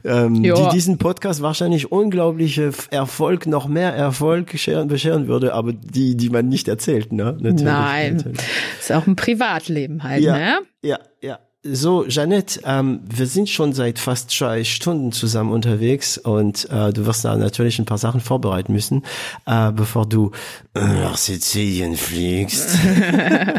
ähm, die diesen Podcast wahrscheinlich unglaubliche Erfolg, noch mehr Erfolg bescheren, bescheren würde, aber die, die man nicht erzählt, ne? Natürlich, Nein, natürlich. ist auch ein Privatleben halt, ja, ne? Ja, ja. So, Jeanette, ähm, wir sind schon seit fast zwei Stunden zusammen unterwegs und äh, du wirst da natürlich ein paar Sachen vorbereiten müssen, äh, bevor du äh, nach Sizilien fliegst.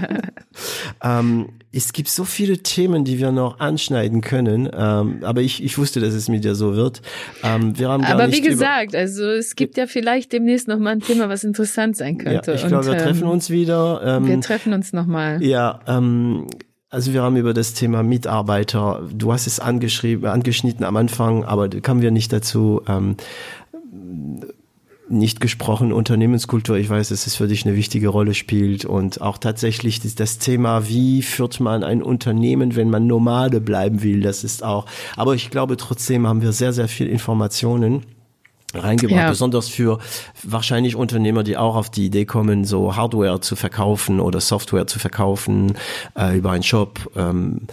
ähm, es gibt so viele Themen, die wir noch anschneiden können, ähm, aber ich, ich wusste, dass es mit dir so wird. Ähm, wir haben gar aber wie gesagt, also es gibt ja vielleicht demnächst noch mal ein Thema, was interessant sein könnte. Ja, ich glaube, wir treffen ähm, uns wieder. Ähm, wir treffen uns noch mal. Ja, ähm, also wir haben über das Thema Mitarbeiter, du hast es angeschrieben, angeschnitten am Anfang, aber da kamen wir nicht dazu, ähm, nicht gesprochen, Unternehmenskultur, ich weiß, dass es für dich eine wichtige Rolle spielt und auch tatsächlich das Thema, wie führt man ein Unternehmen, wenn man Nomade bleiben will, das ist auch, aber ich glaube trotzdem haben wir sehr, sehr viel Informationen reingebracht, ja. besonders für wahrscheinlich Unternehmer, die auch auf die Idee kommen, so Hardware zu verkaufen oder Software zu verkaufen äh, über einen Shop. Ähm,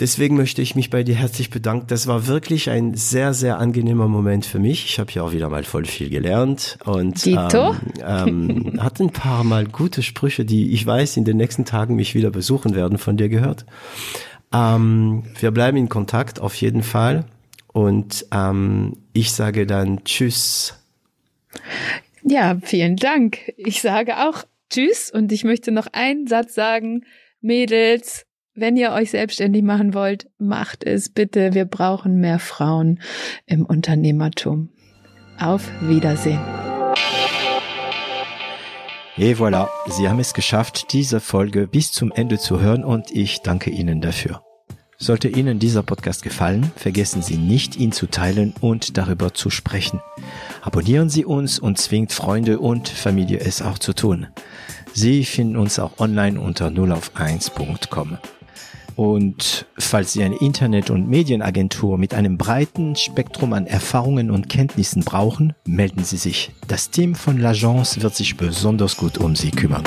Deswegen möchte ich mich bei dir herzlich bedanken. Das war wirklich ein sehr, sehr angenehmer Moment für mich. Ich habe ja auch wieder mal voll viel gelernt und ähm, ähm, hat ein paar Mal gute Sprüche, die ich weiß in den nächsten Tagen mich wieder besuchen werden, von dir gehört. Ähm, wir bleiben in Kontakt auf jeden Fall. Und ähm, ich sage dann Tschüss. Ja, vielen Dank. Ich sage auch Tschüss und ich möchte noch einen Satz sagen. Mädels, wenn ihr euch selbstständig machen wollt, macht es bitte. Wir brauchen mehr Frauen im Unternehmertum. Auf Wiedersehen. Et voilà, Sie haben es geschafft, diese Folge bis zum Ende zu hören und ich danke Ihnen dafür. Sollte Ihnen dieser Podcast gefallen, vergessen Sie nicht, ihn zu teilen und darüber zu sprechen. Abonnieren Sie uns und zwingt Freunde und Familie es auch zu tun. Sie finden uns auch online unter 0 auf 1.com. Und falls Sie eine Internet- und Medienagentur mit einem breiten Spektrum an Erfahrungen und Kenntnissen brauchen, melden Sie sich. Das Team von L'Agence wird sich besonders gut um Sie kümmern.